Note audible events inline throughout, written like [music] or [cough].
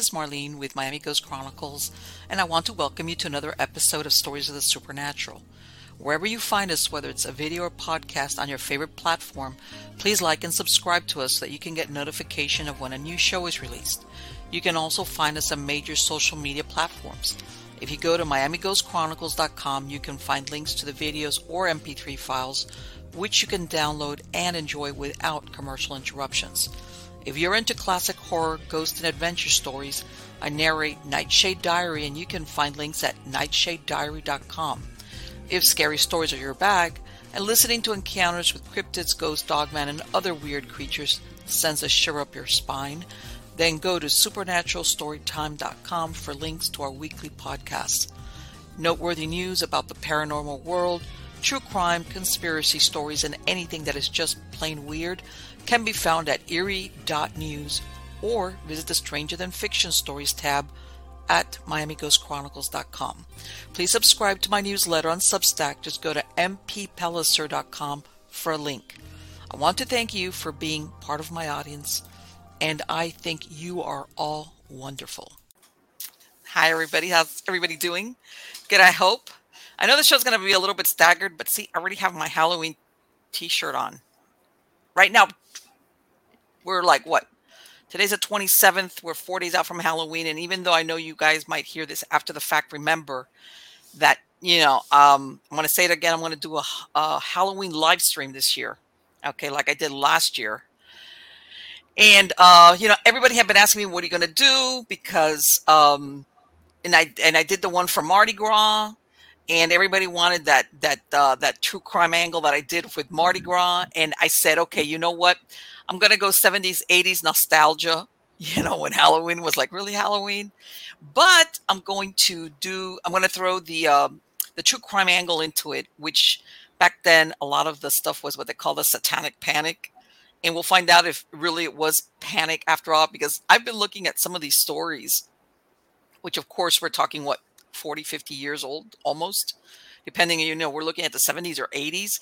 is Marlene with Miami Ghost Chronicles, and I want to welcome you to another episode of Stories of the Supernatural. Wherever you find us, whether it's a video or podcast on your favorite platform, please like and subscribe to us so that you can get notification of when a new show is released. You can also find us on major social media platforms. If you go to MiamiGhostChronicles.com, you can find links to the videos or MP3 files, which you can download and enjoy without commercial interruptions. If you're into classic horror, ghost, and adventure stories, I narrate Nightshade Diary, and you can find links at nightshadediary.com. If scary stories are your bag, and listening to encounters with cryptids, ghosts, dogman, and other weird creatures sends a shiver up your spine, then go to supernaturalstorytime.com for links to our weekly podcasts. Noteworthy news about the paranormal world, true crime, conspiracy stories, and anything that is just plain weird can be found at eerie.news or visit the Stranger Than Fiction Stories tab at miamighostchronicles.com. Please subscribe to my newsletter on Substack. Just go to mppelliser.com for a link. I want to thank you for being part of my audience, and I think you are all wonderful. Hi, everybody. How's everybody doing? Good, I hope. I know the show's going to be a little bit staggered, but see, I already have my Halloween t shirt on. Right now, we're like, what? Today's the 27th. We're four days out from Halloween. And even though I know you guys might hear this after the fact, remember that, you know, um, I'm going to say it again. I'm going to do a, a Halloween live stream this year. Okay. Like I did last year. And, uh, you know, everybody had been asking me, what are you going to do? Because, um, and I, and I did the one for Mardi Gras and everybody wanted that that uh, that true crime angle that I did with Mardi Gras, and I said, okay, you know what? I'm gonna go 70s, 80s nostalgia. You know, when Halloween was like really Halloween, but I'm going to do. I'm going to throw the um, the true crime angle into it, which back then a lot of the stuff was what they call the satanic panic and we'll find out if really it was panic after all because i've been looking at some of these stories which of course we're talking what 40 50 years old almost depending you know we're looking at the 70s or 80s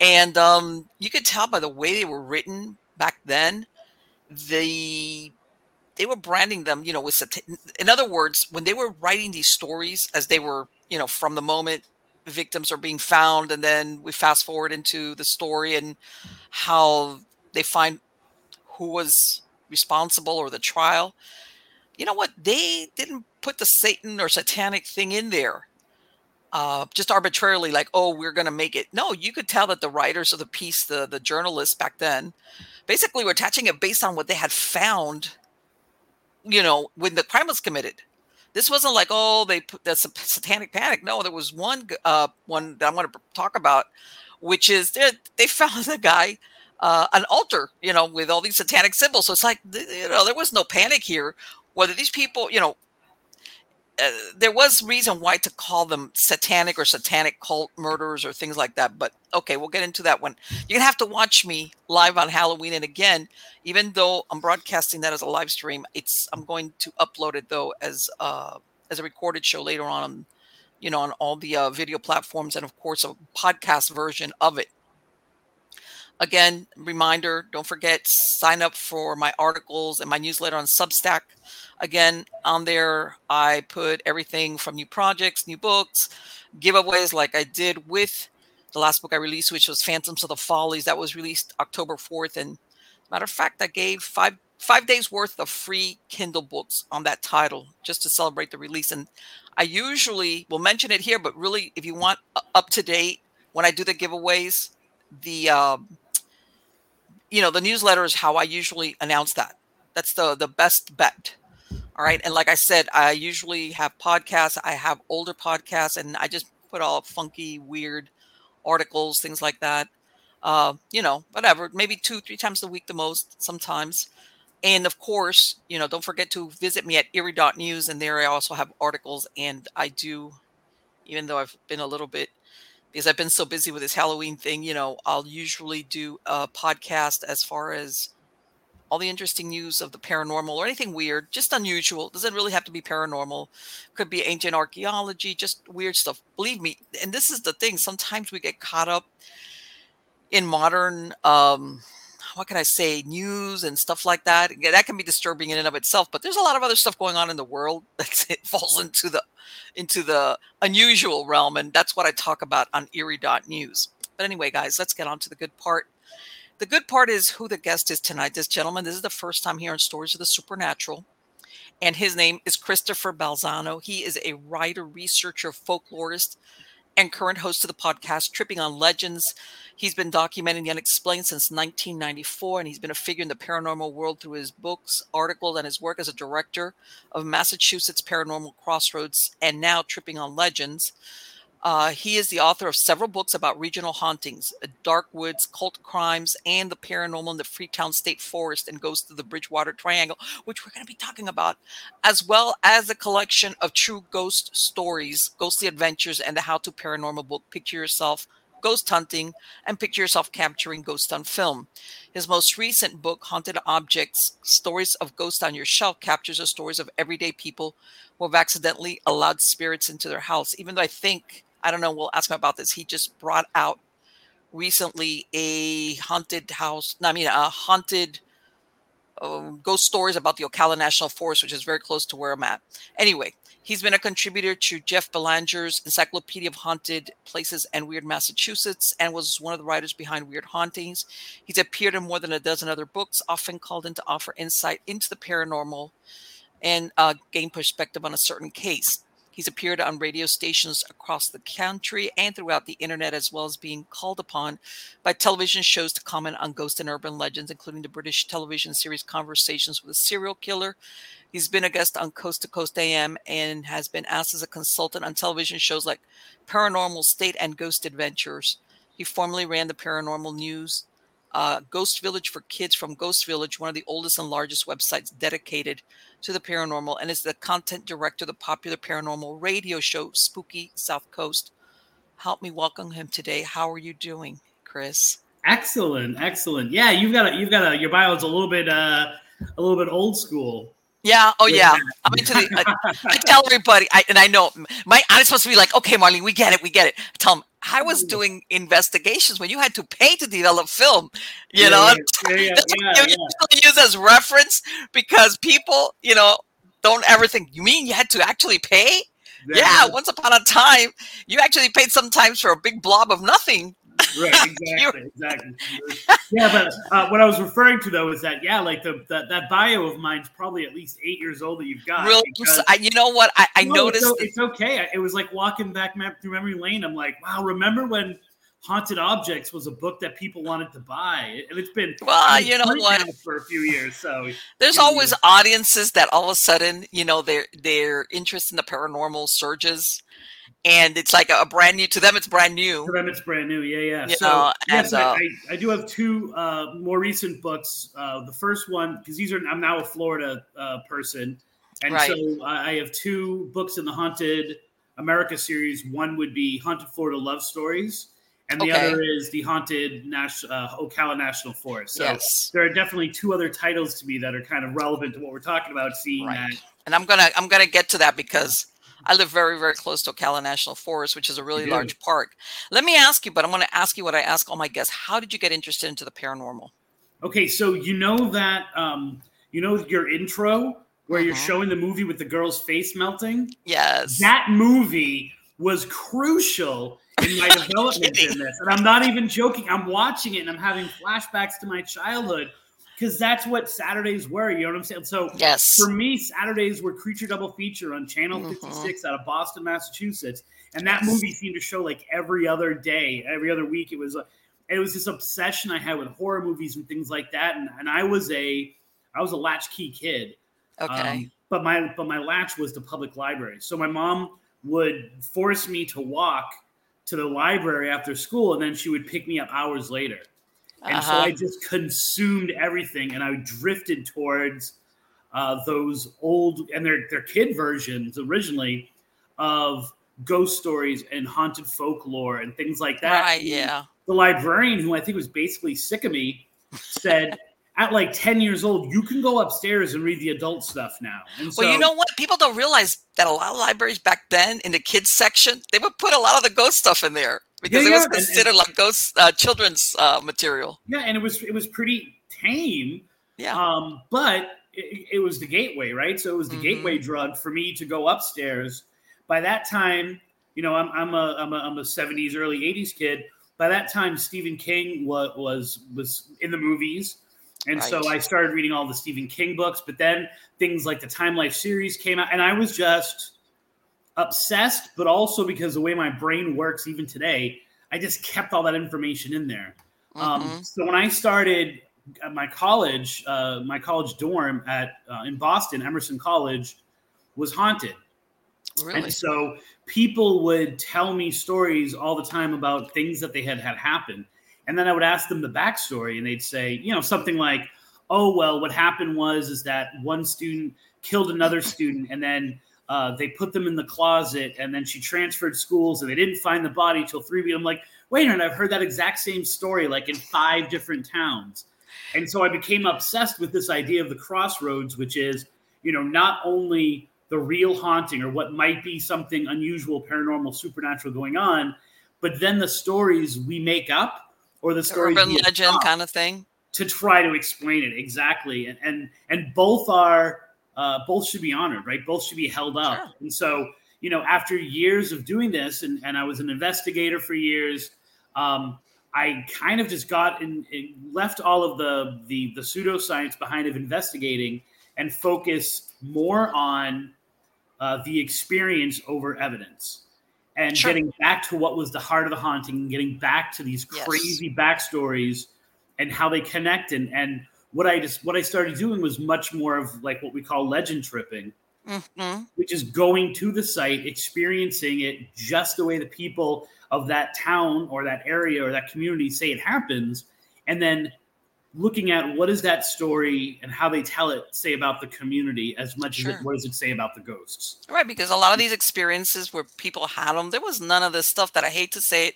and um, you could tell by the way they were written back then the they were branding them you know with in other words when they were writing these stories as they were you know from the moment victims are being found and then we fast forward into the story and how they find who was responsible or the trial you know what? They didn't put the satan or satanic thing in there uh, just arbitrarily like oh we're going to make it. No you could tell that the writers of the piece the the journalists back then basically were attaching it based on what they had found you know when the crime was committed this wasn't like oh they put a satanic panic no there was one uh one that i'm going to talk about which is they, they found the guy uh, an altar, you know, with all these satanic symbols. So it's like, you know, there was no panic here. Whether these people, you know, uh, there was reason why to call them satanic or satanic cult murders or things like that. But okay, we'll get into that one. You're gonna have to watch me live on Halloween. And again, even though I'm broadcasting that as a live stream, it's I'm going to upload it though as uh, as a recorded show later on, you know, on all the uh, video platforms and of course a podcast version of it. Again, reminder: don't forget sign up for my articles and my newsletter on Substack. Again, on there, I put everything from new projects, new books, giveaways like I did with the last book I released, which was Phantoms of the Follies. That was released October 4th. And matter of fact, I gave five five days worth of free Kindle books on that title just to celebrate the release. And I usually will mention it here, but really, if you want up to date, when I do the giveaways, the um, you know the newsletter is how I usually announce that. That's the the best bet. All right. And like I said, I usually have podcasts. I have older podcasts and I just put all funky, weird articles, things like that. Uh, you know, whatever, maybe two, three times a week the most sometimes. And of course, you know, don't forget to visit me at eerie.news. And there I also have articles. And I do, even though I've been a little bit, because I've been so busy with this Halloween thing, you know, I'll usually do a podcast as far as all the interesting news of the paranormal or anything weird, just unusual. Doesn't really have to be paranormal. Could be ancient archaeology, just weird stuff. Believe me, and this is the thing. Sometimes we get caught up in modern um what can I say, news and stuff like that. That can be disturbing in and of itself. But there's a lot of other stuff going on in the world [laughs] that falls into the into the unusual realm, and that's what I talk about on Eerie News. But anyway, guys, let's get on to the good part. The good part is who the guest is tonight. This gentleman, this is the first time here on Stories of the Supernatural. And his name is Christopher Balzano. He is a writer, researcher, folklorist, and current host of the podcast Tripping on Legends. He's been documenting the unexplained since 1994, and he's been a figure in the paranormal world through his books, articles, and his work as a director of Massachusetts Paranormal Crossroads and now Tripping on Legends. Uh, he is the author of several books about regional hauntings, uh, dark woods, cult crimes, and the paranormal in the Freetown State Forest and Ghosts of the Bridgewater Triangle, which we're going to be talking about, as well as a collection of true ghost stories, ghostly adventures, and the How to Paranormal book, Picture Yourself Ghost Hunting, and Picture Yourself Capturing Ghosts on Film. His most recent book, Haunted Objects Stories of Ghosts on Your Shelf, captures the stories of everyday people who have accidentally allowed spirits into their house. Even though I think I don't know. We'll ask him about this. He just brought out recently a haunted house. No, I mean, a haunted uh, ghost stories about the Ocala National Forest, which is very close to where I'm at. Anyway, he's been a contributor to Jeff Belanger's Encyclopedia of Haunted Places and Weird Massachusetts, and was one of the writers behind Weird Hauntings. He's appeared in more than a dozen other books, often called in to offer insight into the paranormal and uh, gain perspective on a certain case. He's appeared on radio stations across the country and throughout the internet, as well as being called upon by television shows to comment on ghost and urban legends, including the British television series Conversations with a Serial Killer. He's been a guest on Coast to Coast AM and has been asked as a consultant on television shows like Paranormal State and Ghost Adventures. He formerly ran the Paranormal News uh, Ghost Village for Kids from Ghost Village, one of the oldest and largest websites dedicated to the paranormal, and is the content director of the popular paranormal radio show Spooky South Coast. Help me welcome him today. How are you doing, Chris? Excellent, excellent. Yeah, you've got a, you've got a, your bio is a little bit, uh, a little bit old school. Yeah. Oh, yeah. I'm into the. I, I tell everybody, I, and I know my. I'm supposed to be like, okay, Marlene, we get it, we get it. I tell them I was mm. doing investigations when you had to pay to develop film. You yeah, know, yeah, [laughs] yeah, yeah, yeah. use as reference because people, you know, don't ever think. You mean you had to actually pay? Yeah, once upon a time, you actually paid sometimes for a big blob of nothing right, [laughs] exactly, exactly. [laughs] Yeah, but uh, what I was referring to though is that yeah, like the, that that bio of mine's probably at least eight years old that you've got. Real, because, I, you know what? I, I no, noticed. It's, it's, okay. It was like walking back through memory lane. I'm like, wow, remember when Haunted Objects was a book that people wanted to buy, and it's been well, you know what, for a few years. So there's always audiences that all of a sudden, you know, their their interest in the paranormal surges and it's like a, brand new to them. It's brand new. To them, it's brand new. Yeah, yeah. You so know, yes, and, uh, I, I, do have two uh, more recent books. Uh, the first one because these are I'm now a Florida uh, person, and right. so I have two books in the Haunted America series. One would be Haunted Florida Love Stories. And the okay. other is the Haunted Nash- uh, Ocala National Forest. So yes. there are definitely two other titles to me that are kind of relevant to what we're talking about. Seeing right. that, and I'm gonna I'm gonna get to that because I live very, very close to Ocala National Forest, which is a really large park. Let me ask you, but I'm going to ask you what I ask all my guests. How did you get interested into the paranormal? Okay, so you know that um, you know your intro where you're uh-huh. showing the movie with the girl's face melting. Yes, that movie was crucial in my [laughs] development in this, and I'm not even joking. I'm watching it and I'm having flashbacks to my childhood because that's what Saturdays were. You know what I'm saying? So yes, for me, Saturdays were Creature Double Feature on Channel mm-hmm. 56 out of Boston, Massachusetts, and that yes. movie seemed to show like every other day, every other week. It was a, it was this obsession I had with horror movies and things like that, and, and I was a I was a latchkey kid. Okay. Um, but my but my latch was the public library. So my mom would force me to walk to the library after school, and then she would pick me up hours later. And uh-huh. so I just consumed everything and I drifted towards uh, those old and their, their kid versions originally of ghost stories and haunted folklore and things like that. Right, yeah. The librarian, who I think was basically sick of me, said, at like 10 years old, you can go upstairs and read the adult stuff now. And so, well, you know what? People don't realize that a lot of libraries back then in the kids section, they would put a lot of the ghost stuff in there because yeah, it was considered and, and, like ghost uh, children's uh, material. Yeah, and it was it was pretty tame. Yeah. Um, but it, it, was the gateway, right? So it was the mm-hmm. gateway drug for me to go upstairs. By that time, you know, I'm, I'm a I'm a I'm a 70s, early 80s kid. By that time, Stephen King was was was in the movies. And right. so I started reading all the Stephen King books, but then things like the Time Life series came out, and I was just obsessed, but also because the way my brain works even today, I just kept all that information in there. Um, mm-hmm. Um, so when I started at my college, uh, my college dorm at uh, in Boston, Emerson College, was haunted. Really? And so people would tell me stories all the time about things that they had had happen. And then I would ask them the backstory, and they'd say, you know, something like, "Oh, well, what happened was is that one student killed another student, and then uh, they put them in the closet, and then she transferred schools, and they didn't find the body till three weeks." I'm like, wait a minute, I've heard that exact same story like in five different towns. And so I became obsessed with this idea of the crossroads, which is, you know, not only the real haunting or what might be something unusual, paranormal, supernatural going on, but then the stories we make up or the stories urban legend kind of thing to try to explain it exactly. And and and both are uh, both should be honored, right? Both should be held up. Sure. And so, you know, after years of doing this, and, and I was an investigator for years, um, I kind of just got and left all of the the the pseudoscience behind of investigating and focus more on uh, the experience over evidence and sure. getting back to what was the heart of the haunting and getting back to these crazy yes. backstories and how they connect and and what I just what I started doing was much more of like what we call legend tripping, mm-hmm. which is going to the site, experiencing it just the way the people of that town or that area or that community say it happens, and then looking at what is that story and how they tell it say about the community as much sure. as it, what does it say about the ghosts right because a lot of these experiences where people had them there was none of this stuff that i hate to say it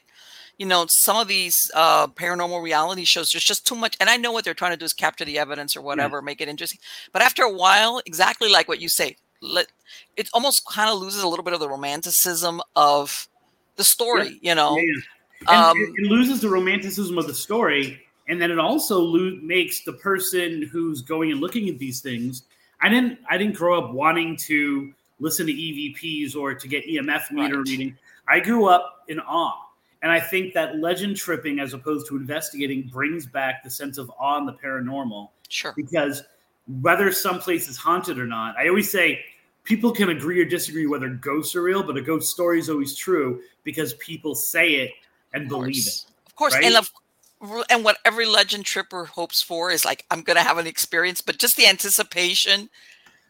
you know some of these uh paranormal reality shows there's just too much and i know what they're trying to do is capture the evidence or whatever yeah. make it interesting but after a while exactly like what you say let it almost kind of loses a little bit of the romanticism of the story, yeah. you know. Yeah. Um, it, loses the romanticism of the story, and then it also lo- makes the person who's going and looking at these things. I didn't. I didn't grow up wanting to listen to EVPs or to get EMF meter right. reading. I grew up in awe, and I think that legend tripping, as opposed to investigating, brings back the sense of awe and the paranormal. Sure. Because whether some place is haunted or not, I always say people can agree or disagree whether ghosts are real, but a ghost story is always true because people say it and believe it. Of course, right? and of, and what every legend tripper hopes for is like I'm going to have an experience, but just the anticipation,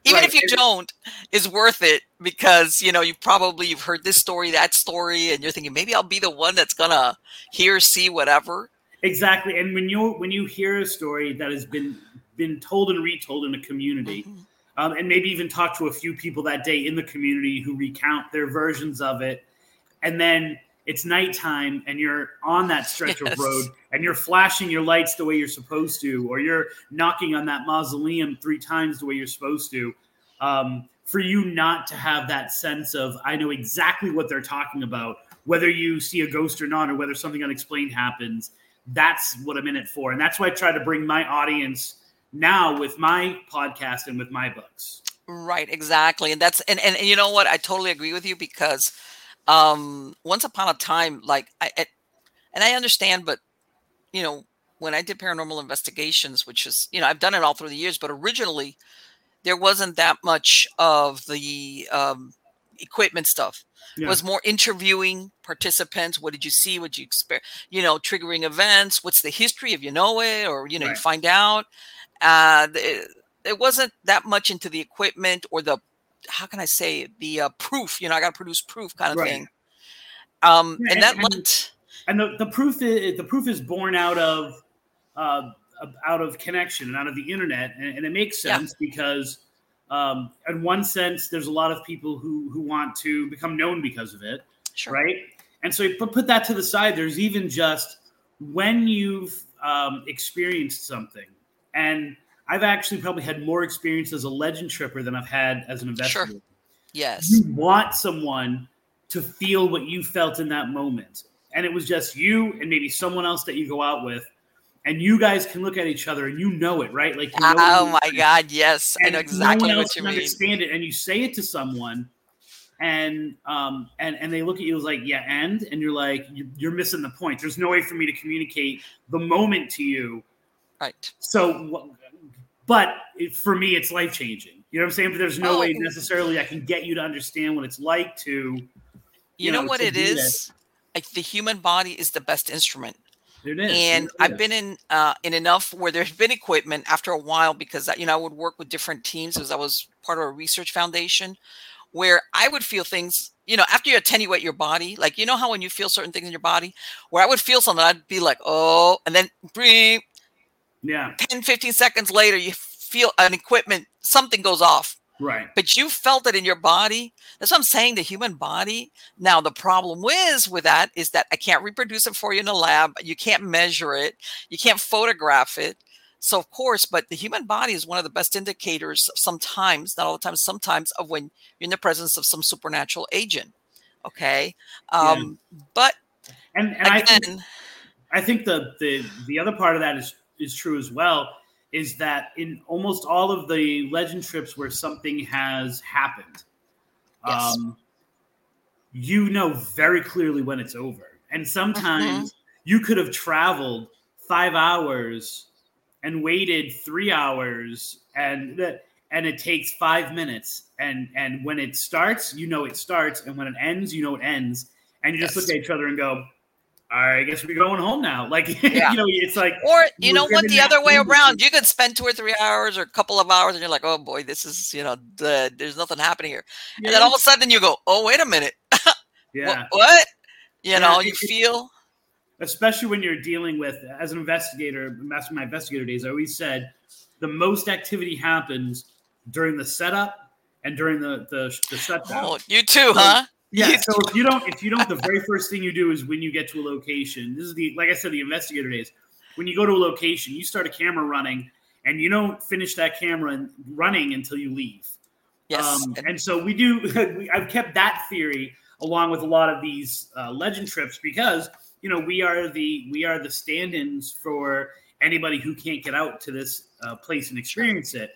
even right. if you don't, is worth it because you know you probably you've heard this story, that story, and you're thinking maybe I'll be the one that's gonna hear, see, whatever. Exactly, and when you when you hear a story that has been been told and retold in a community. Mm-hmm um, and maybe even talk to a few people that day in the community who recount their versions of it. And then it's nighttime and you're on that stretch [laughs] yes. of road and you're flashing your lights the way you're supposed to, or you're knocking on that mausoleum three times the way you're supposed to. Um, for you not to have that sense of, I know exactly what they're talking about, whether you see a ghost or not, or whether something unexplained happens, that's what I'm in it for. And that's why I try to bring my audience now with my podcast and with my books. Right, exactly. And that's and, and, and you know what? I totally agree with you because um once upon a time, like I, I and I understand, but you know, when I did paranormal investigations, which is, you know, I've done it all through the years, but originally there wasn't that much of the um, equipment stuff. Yeah. It was more interviewing participants. What did you see? What did you experience? You know, triggering events. What's the history if you know it, or you know, right. you find out. Uh, it, it, wasn't that much into the equipment or the how can I say the uh, proof. You know, I got to produce proof kind of right. thing. Um, yeah, and, and, that and, lent, and the, the proof is the proof is born out of uh, out of connection and out of the internet, and, and it makes sense yeah. because. Um, in one sense, there's a lot of people who who want to become known because of it, sure. right? And so, put put that to the side. There's even just when you've um, experienced something and I've actually probably had more experience as a legend tripper than I've had as an investigator. Sure. Yes. You want someone to feel what you felt in that moment. And it was just you and maybe someone else that you go out with. and you guys can look at each other and you know it, right? Like, you know oh my god, yes, I know exactly no what you mean. Understand it, and you say it to someone, and um, and and they look at you as like, yeah, and and you're like, you're missing the point. There's no way for me to communicate the moment to you, right? So, but it, for me, it's life changing. You know what I'm saying? But there's no oh. way necessarily I can get you to understand what it's like to. You, you know, know, what it is? Like the human body is the best instrument it is. And I've been in uh, in enough where there's been equipment after a while because you know I would work with different teams as I was part of a research foundation where I would feel things, you know, after you attenuate your body, like you know how when you feel certain things in your body, where I would feel something, I'd be like, oh, and then. Yeah. 10, 15 seconds later, you feel an equipment, something goes off. Right. But you felt it in your body. That's what I'm saying. The human body. Now, the problem is with that is that I can't reproduce it for you in a lab. You can't measure it. You can't photograph it. So, of course, but the human body is one of the best indicators sometimes, not all the time, sometimes of when you're in the presence of some supernatural agent. Okay. Um, yeah. But, and, and again, I think, I think the, the, the other part of that is, is true as well is that in almost all of the legend trips where something has happened, yes. um, you know very clearly when it's over. And sometimes mm-hmm. you could have traveled five hours and waited three hours, and that and it takes five minutes. And and when it starts, you know it starts, and when it ends, you know it ends. And you just yes. look at each other and go, I guess we're going home now. Like, [laughs] yeah. you know, it's like, or you know what, the other way around, you could spend two or three hours or a couple of hours, and you're like, oh boy, this is, you know, the, there's nothing happening here, yeah. and then all of a sudden you go, oh wait a minute, [laughs] yeah, what? You yeah, know, you feel, especially when you're dealing with, as an investigator, back my investigator days, I always said, the most activity happens during the setup and during the the, the shutdown. Oh, you too, huh? Yeah. So if you don't, if you don't, the very first thing you do is when you get to a location. This is the, like I said, the investigator days. When you go to a location, you start a camera running, and you don't finish that camera running until you leave. Yes. Um, and so we do. [laughs] I've kept that theory along with a lot of these uh, legend trips because you know we are the we are the stand-ins for anybody who can't get out to this uh, place and experience it.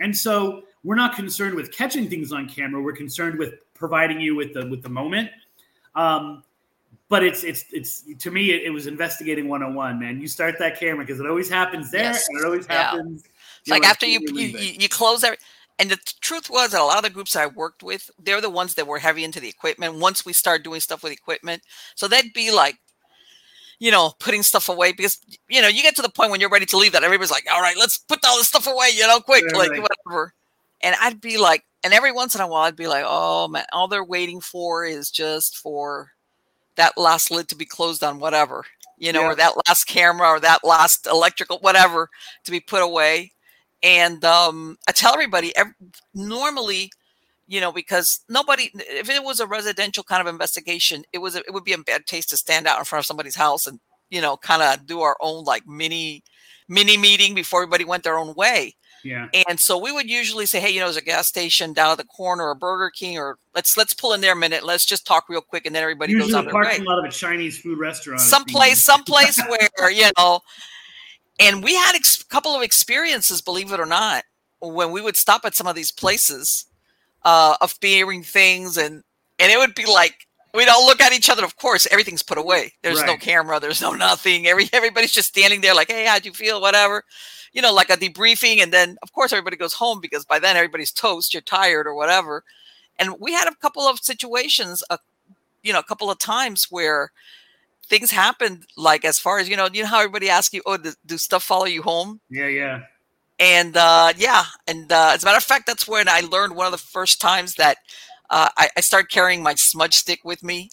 And so we're not concerned with catching things on camera. We're concerned with providing you with the with the moment. Um, but it's it's it's to me it, it was investigating 101 man you start that camera because it always happens there yes. and it always yeah. happens it's like after you you, you, you close every and the truth was that a lot of the groups I worked with, they're the ones that were heavy into the equipment. Once we start doing stuff with equipment, so they'd be like, you know, putting stuff away because you know you get to the point when you're ready to leave that everybody's like, all right, let's put all this stuff away, you know, quick, right, like right. whatever. And I'd be like, and every once in a while I'd be like, oh man, all they're waiting for is just for that last lid to be closed on whatever, you know, yeah. or that last camera or that last electrical whatever to be put away. And um, I tell everybody, every, normally, you know, because nobody, if it was a residential kind of investigation, it was, a, it would be a bad taste to stand out in front of somebody's house and, you know, kind of do our own like mini, mini meeting before everybody went their own way. Yeah. And so we would usually say, hey, you know, there's a gas station down at the corner, or Burger King, or let's let's pull in there a minute. Let's just talk real quick, and then everybody usually goes on the parking lot of a Chinese food restaurant. Someplace, [laughs] someplace where you know. And we had a ex- couple of experiences, believe it or not, when we would stop at some of these places uh, of bearing things, and and it would be like we'd all look at each other. Of course, everything's put away. There's right. no camera. There's no nothing. Every everybody's just standing there, like, hey, how'd you feel? Whatever you know, like a debriefing. And then, of course, everybody goes home because by then everybody's toast, you're tired or whatever. And we had a couple of situations, uh, you know, a couple of times where things happened, like as far as, you know, you know how everybody asks you, oh, do, do stuff follow you home? Yeah, yeah. And uh, yeah, and uh, as a matter of fact, that's when I learned one of the first times that uh, I, I started carrying my smudge stick with me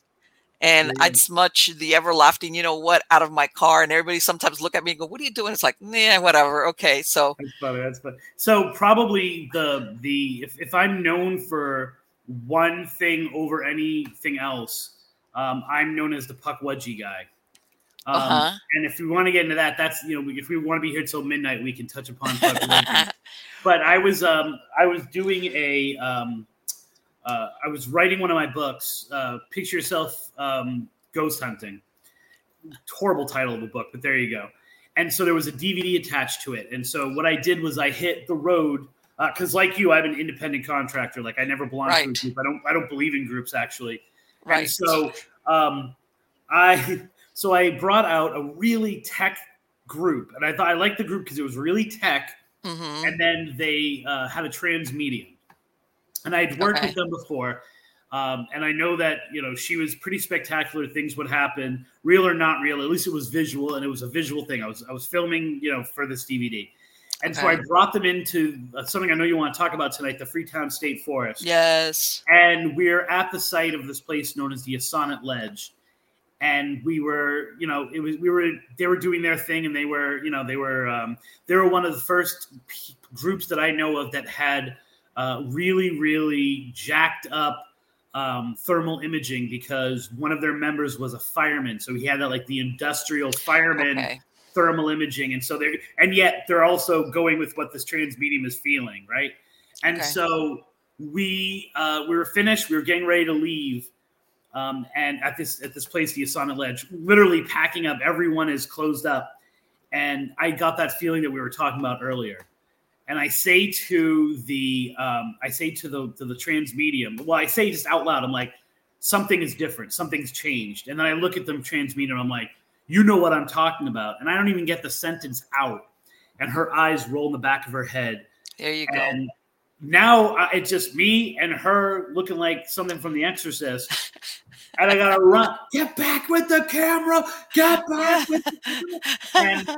and I'd smudge the everlasting, you know what, out of my car, and everybody sometimes look at me and go, "What are you doing?" It's like, yeah, whatever, okay. So that's funny. That's funny. So probably the the if, if I'm known for one thing over anything else, um, I'm known as the pukwudgie guy. Um, uh-huh. And if we want to get into that, that's you know, if we want to be here till midnight, we can touch upon [laughs] but I was um, I was doing a um, uh, I was writing one of my books, uh, Picture Yourself um, Ghost Hunting. Horrible title of the book, but there you go. and so there was a DVD attached to it. And so what I did was I hit the road because, uh, like you, I'm an independent contractor. Like I never belong right. to a group. I don't. I don't believe in groups actually. Right. And so um, I so I brought out a really tech group, and I thought I liked the group because it was really tech, mm-hmm. and then they uh, had a trance medium, and I'd worked okay. with them before. Um, and I know that you know she was pretty spectacular. Things would happen, real or not real. At least it was visual, and it was a visual thing. I was I was filming, you know, for this DVD, and okay. so I brought them into uh, something I know you want to talk about tonight: the Freetown State Forest. Yes. And we're at the site of this place known as the Assonet Ledge, and we were, you know, it was we were they were doing their thing, and they were, you know, they were um, they were one of the first groups that I know of that had uh, really really jacked up um, thermal imaging because one of their members was a fireman, so he had that like the industrial fireman okay. thermal imaging, and so they're, and yet they're also going with what this trance medium is feeling, right? And okay. so we uh, we were finished, we were getting ready to leave. Um, and at this at this place, the Assonet Ledge, literally packing up. Everyone is closed up, and I got that feeling that we were talking about earlier and I say to the um, I say to the to the trance medium, well, I say just out loud, I'm like, something is different, something's changed, and then I look at them trance medium, I'm like, you know what I'm talking about, and I don't even get the sentence out, and her eyes roll in the back of her head. There you go. And now uh, it's just me and her looking like something from The Exorcist. [laughs] and I gotta run. Get back with the camera. Get back with. The and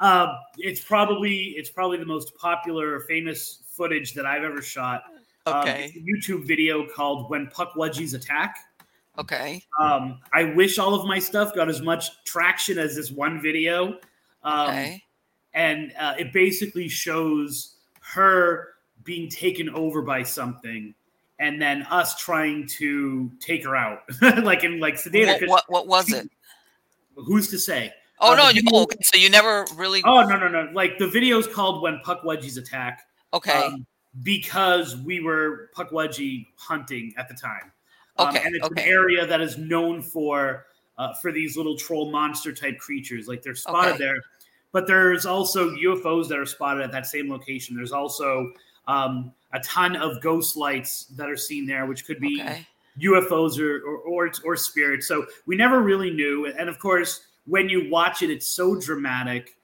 uh, it's probably it's probably the most popular, famous footage that I've ever shot. Um, okay. Um, YouTube video called "When Pukwudgies Attack." Okay. Um, I wish all of my stuff got as much traction as this one video. Um, okay. And uh, it basically shows her being taken over by something, and then us trying to take her out, [laughs] like in like Sedata. What, what, what was it? Who's to say? Oh uh, no! You, oh, okay. So you never really? Oh no no no! Like the video is called "When Pukwudgies Attack." Okay. Um, because we were pukwudgie hunting at the time. Um, okay. And it's okay. an area that is known for uh, for these little troll monster type creatures. Like they're spotted okay. there, but there's also UFOs that are spotted at that same location. There's also um, a ton of ghost lights that are seen there, which could be okay. UFOs or, or or or spirits. So we never really knew. And of course when you watch it, it's so dramatic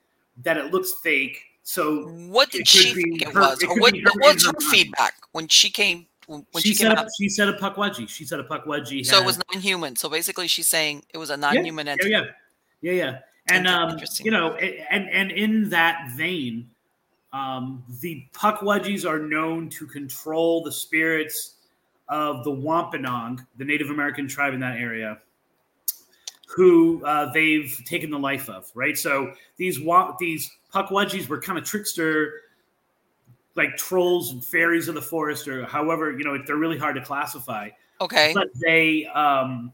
that it looks fake. So what did she think it her, was, it or what, was her, her feedback when she came? When she, she said a, she said a pukwudgie. She said a pukwudgie. So it was non-human. So basically, she's saying it was a non-human yeah, entity. Yeah, yeah, yeah, yeah. And um, you know, and and in that vein, um, the pukwudgies are known to control the spirits of the Wampanoag, the Native American tribe in that area who uh, they've taken the life of, right? So these these Pukwudgies were kind of trickster, like trolls, and fairies of the forest, or however you know they're really hard to classify. Okay, but they um,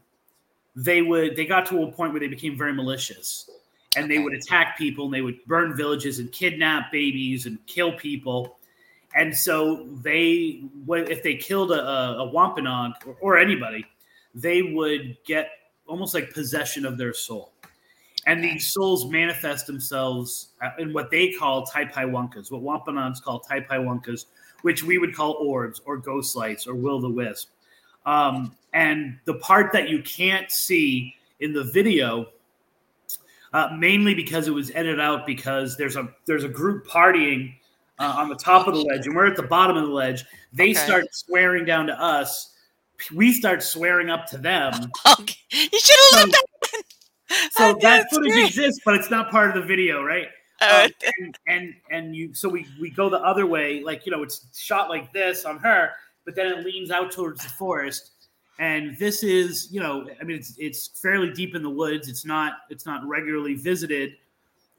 they would they got to a point where they became very malicious, and okay. they would attack people, and they would burn villages and kidnap babies and kill people. And so they, if they killed a, a Wampanoag or, or anybody, they would get almost like possession of their soul. And these souls manifest themselves in what they call Typhai what Wampanoags call Typhai which we would call orbs or ghost lights or will the wisp. Um, and the part that you can't see in the video, uh, mainly because it was edited out, because there's a there's a group partying uh, on the top of the ledge, and we're at the bottom of the ledge. They okay. start swearing down to us we start swearing up to them. [laughs] Okay. You should have left [laughs] that. So that footage great. exists, but it's not part of the video, right? Uh, um, and, and and you so we we go the other way, like you know, it's shot like this on her, but then it leans out towards the forest. And this is, you know, I mean, it's it's fairly deep in the woods. It's not it's not regularly visited.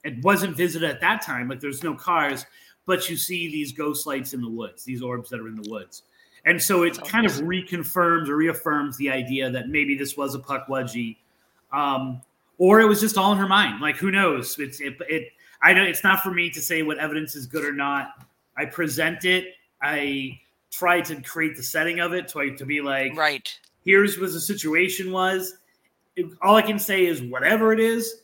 It wasn't visited at that time. Like there's no cars, but you see these ghost lights in the woods, these orbs that are in the woods. And so it kind of reconfirms or reaffirms the idea that maybe this was a pukwudgie, um, or it was just all in her mind. Like who knows? It's it, it. I know it's not for me to say what evidence is good or not. I present it. I try to create the setting of it to, to be like, right. Here's what the situation was. It, all I can say is whatever it is,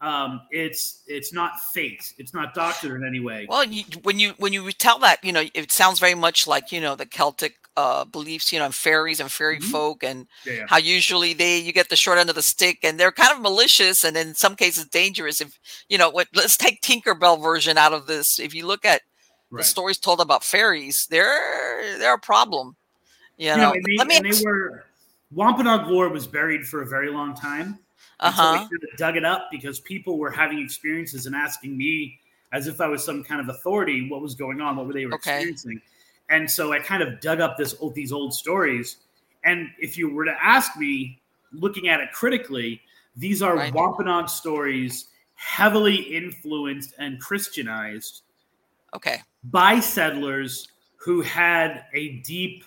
um, it's it's not fake. It's not doctored in any way. Well, you, when you when you tell that, you know, it sounds very much like you know the Celtic uh, beliefs, you know, fairies and fairy mm-hmm. folk, and yeah, yeah. how usually they you get the short end of the stick, and they're kind of malicious, and in some cases dangerous. If you know, what, let's take Tinkerbell version out of this. If you look at right. the stories told about fairies, they're they're a problem. You know, you know and they, Let me and they were Wampanoag lore was buried for a very long time. Uh-huh. So we dug it up because people were having experiences and asking me as if I was some kind of authority what was going on, what were they were okay. experiencing. And so I kind of dug up this these old stories. And if you were to ask me, looking at it critically, these are right. Wampanoag stories heavily influenced and Christianized okay by settlers who had a deep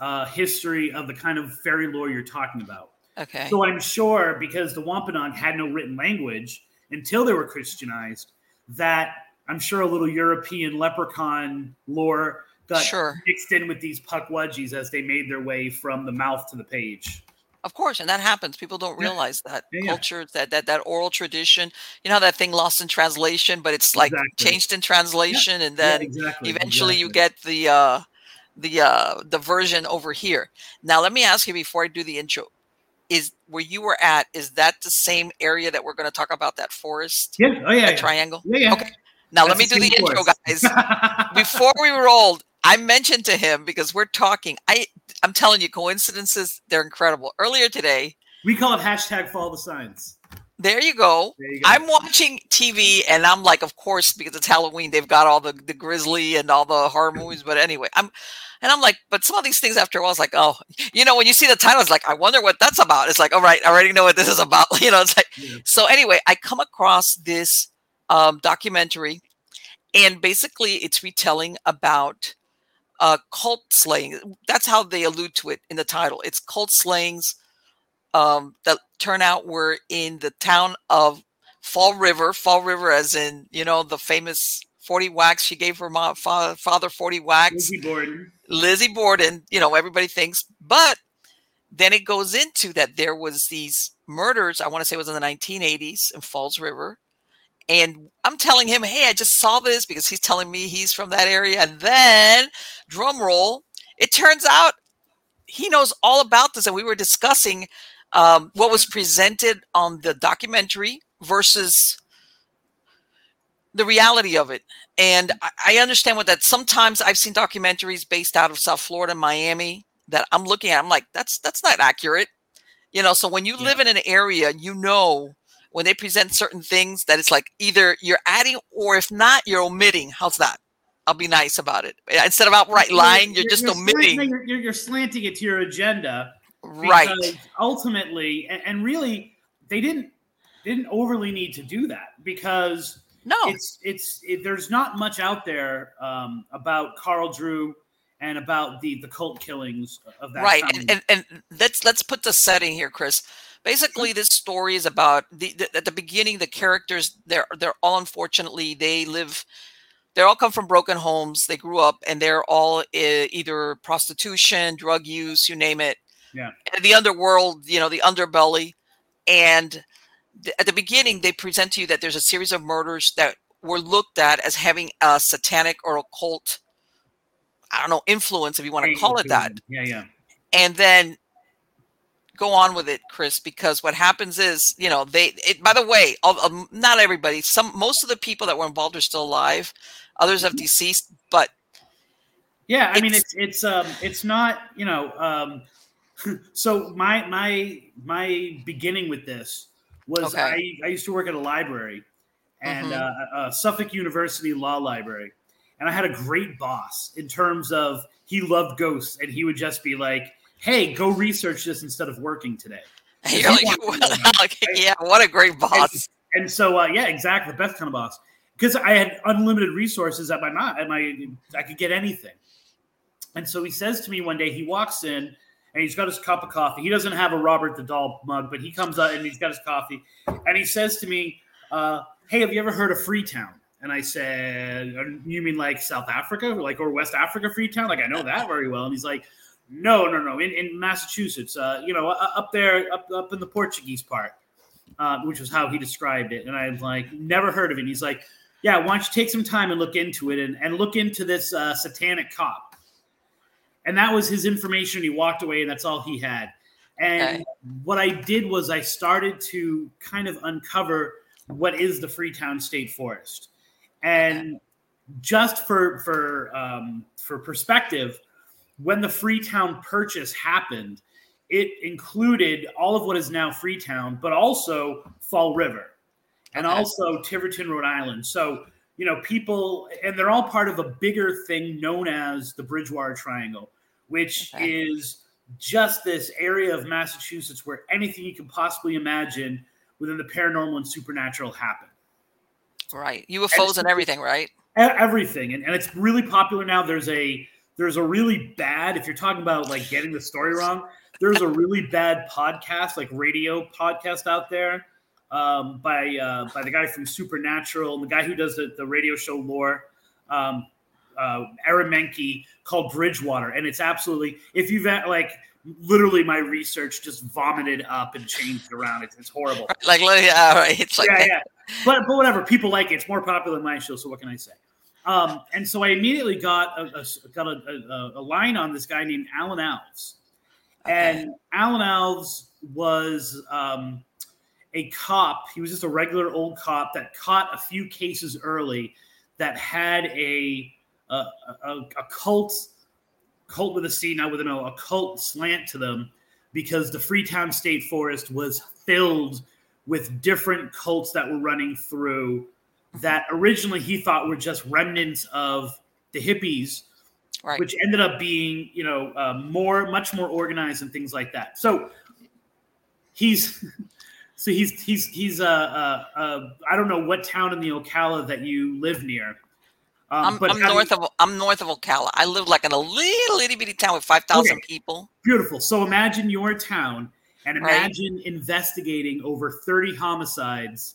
uh, history of the kind of fairy lore you're talking about. Okay. So I'm sure because the Wampanoag had no written language until they were Christianized, that I'm sure a little European leprechaun lore got sure. mixed in with these pukwudgies as they made their way from the mouth to the page. Of course, and that happens. People don't realize yeah. that yeah, culture, that that that oral tradition. You know that thing lost in translation, but it's like exactly. changed in translation, and then exactly. eventually exactly. you get the uh, the uh, the version over here. Now, let me ask you before I do the intro: Is where you were at? Is that the same area that we're going to talk about? That forest? Yeah. Oh yeah. Triangle. Yeah. yeah. Okay. Now That's let me do the intro, guys. [laughs] before we rolled, I mentioned to him because we're talking. I I'm telling you, coincidences they're incredible. Earlier today, we call it hashtag follow the signs. There you, go. there you go. I'm watching TV and I'm like, of course, because it's Halloween, they've got all the the Grizzly and all the horror movies. But anyway, I'm and I'm like, but some of these things after a while, it's like, oh, you know, when you see the title, it's like, I wonder what that's about. It's like, all right, I already know what this is about. [laughs] You know, it's like, yeah. so anyway, I come across this um, documentary, and basically, it's retelling about uh, cult slaying. That's how they allude to it in the title. It's cult slayings um, that turn out were in the town of Fall River. Fall River, as in you know the famous forty whacks she gave her mom, father, father forty whacks. Lizzie Borden. Lizzie Borden. You know everybody thinks, but then it goes into that there was these murders. I want to say it was in the 1980s in Falls River and I'm telling him, hey, I just saw this because he's telling me he's from that area. And then, drum roll, it turns out he knows all about this. And we were discussing um, what was presented on the documentary versus the reality of it. And I understand what that sometimes I've seen documentaries based out of South Florida, Miami, that I'm looking at. I'm like, that's that's not accurate. You know, so when you yeah. live in an area, you know when they present certain things that it's like either you're adding or if not, you're omitting. How's that? I'll be nice about it. Instead of outright lying, you're, you're just you're omitting. You're, you're, slanting it to your agenda, right? Ultimately, and, and, really, they didn't didn't overly need to do that because no, it's it's it, there's not much out there um, about Carl Drew and about the the cult killings of that. Right, and, and, and let's let's put the setting here, Chris basically this story is about the, the, at the beginning the characters they're they're all unfortunately they live they all come from broken homes. They grew up and they're all either prostitution drug use you name it. Yeah. The underworld you know the underbelly. And th- at the beginning they present to you that there's a series of murders that were looked at as having a satanic or occult i don't know influence if you want to call it that. yeah yeah. And then go on with it, Chris, because what happens is, you know, they. It, by the way, all, um, not everybody. Some most of the people that were involved are still alive. Others have deceased, but yeah, I mean, it's it's um, it's not you know. Um, [laughs] so my my my beginning with this was okay. I I used to work at a library, and mm-hmm. uh, Suffolk University Law Library, and I had a great boss in terms of he loved ghosts, and he would just be like hey, go research this instead of working today. [laughs] like, [laughs] yeah, what a great boss. And, and so, uh, yeah, exactly, the best kind of boss. Because I had unlimited resources at my at my I could get anything. And so he says to me one day, he walks in and he's got his cup of coffee. He doesn't have a Robert the Doll mug, but he comes up and he's got his coffee. And he says to me, uh, "Hey, have you ever heard of Freetown?" And I said, "You mean like South Africa, like or West Africa, Freetown? Like I know that very well." And he's like, no, no, no. In, in Massachusetts, uh, you know, up there, up up in the Portuguese part. uh, which was how he described it. And I'm like, never heard of it. And he's like, yeah, why don't you take some time and look into it and, and look into this uh, satanic cop. And that was his information. He walked away, and that's all he had. And okay. what I did was I started to kind of uncover what is the Freetown State Forest. And okay. just for for um, for perspective, when the Freetown purchase happened, it included all of what is now Freetown, but also Fall River and okay. also Tiverton, Rhode Island. So, you know, people, and they're all part of a bigger thing known as the Bridgewater Triangle, which okay. is just this area of Massachusetts where anything you can possibly imagine within the paranormal and supernatural happen. Right. UFOs and, and everything, right? Everything. And, and it's really popular now. There's a there's a really bad, if you're talking about like getting the story wrong, there's a really bad podcast, like radio podcast out there um, by uh, by the guy from Supernatural, the guy who does the, the radio show Lore, um, uh, Aaron Mahnke, called Bridgewater, and it's absolutely if you've had, like literally my research just vomited up and changed around. It's, it's horrible. Like yeah, right. [laughs] It's like yeah, yeah. But but whatever. People like it. It's more popular than my show. So what can I say? Um, and so I immediately got a, a got a, a, a, line on this guy named Alan Alves, okay. and Alan Alves was um, a cop. He was just a regular old cop that caught a few cases early that had a a, cult cult with a C, not with an O, a cult slant to them because the Freetown State Forest was filled with different cults that were running through that originally he thought were just remnants of the hippies, right. which ended up being, you know, uh, more, much more organized and things like that. So he's, [laughs] so he's he's he's uh, uh, uh I don't know what town in the Ocala that you live near. Um, I'm, I'm north of I'm north of Ocala. I live like in a little itty bitty town with five thousand okay. people. Beautiful. So imagine your town and imagine right. investigating over thirty homicides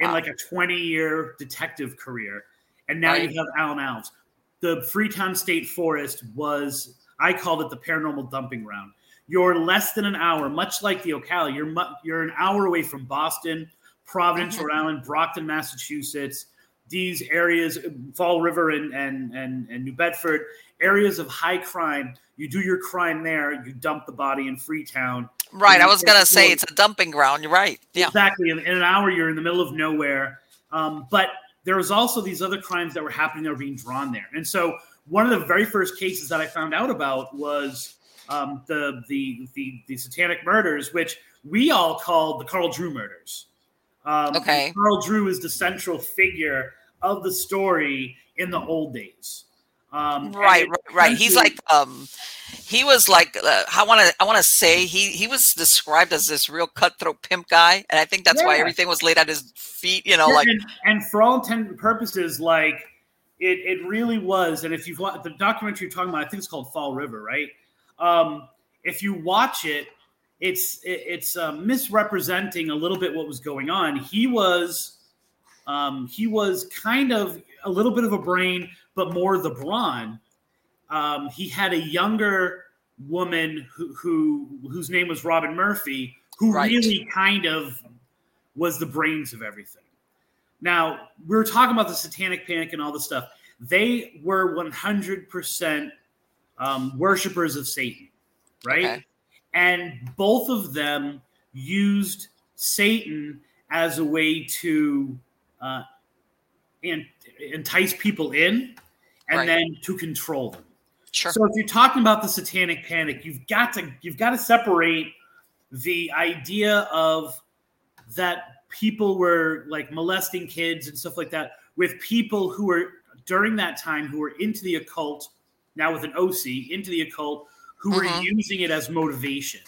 in wow. like a 20 year detective career. And now right. you have Alan Alves. The Freetown State Forest was, I called it the paranormal dumping ground. You're less than an hour, much like the Ocala. You're you're an hour away from Boston, Providence, mm-hmm. Rhode Island, Brockton, Massachusetts. These areas, Fall River and, and and and New Bedford, areas of high crime. You do your crime there. You dump the body in Freetown. Right. I was gonna say it's a dumping ground. You're right. Yeah. Exactly. In, in an hour, you're in the middle of nowhere. Um, but there was also these other crimes that were happening that were being drawn there. And so one of the very first cases that I found out about was um, the, the, the the satanic murders, which we all called the Carl Drew murders. Um, okay. Carl Drew is the central figure of the story in the old days. Um, right, right, right. He's like, um, he was like, uh, I want to, I want to say he he was described as this real cutthroat pimp guy, and I think that's yeah. why everything was laid at his feet. You know, yeah, like, and, and, for all intents and purposes, like it, it really was. And if you've watched the documentary you're talking about, I think it's called Fall River, right? um, if you watch it, it's it, it's uh, misrepresenting a little bit what was going on. He was um, he was kind of a little bit of a brain, but more the brawn. Um, he had a younger woman who, who whose name was Robin Murphy, who right. really kind of was the brains of everything. Now we were talking about the Satanic Panic and all this stuff. They were 100% um, worshippers of Satan, right? Okay. And both of them used Satan as a way to uh, entice people in and right. then to control them. Sure. So if you're talking about the satanic panic, you've got to you've got to separate the idea of that people were like molesting kids and stuff like that with people who were during that time who were into the occult now with an OC into the occult who mm-hmm. were using it as motivation,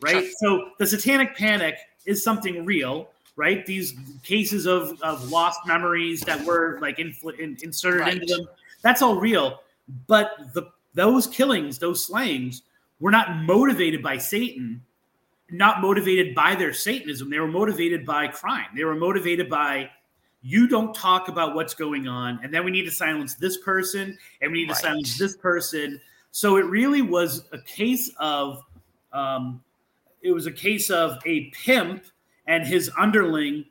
right? Sure. So the satanic panic is something real, right? These cases of, of lost memories that were like infl- in, inserted right. into them, that's all real. But the those killings, those slayings, were not motivated by Satan, not motivated by their Satanism. They were motivated by crime. They were motivated by you don't talk about what's going on and then we need to silence this person and we need right. to silence this person so it really was a case of um, it was a case of a pimp and his underling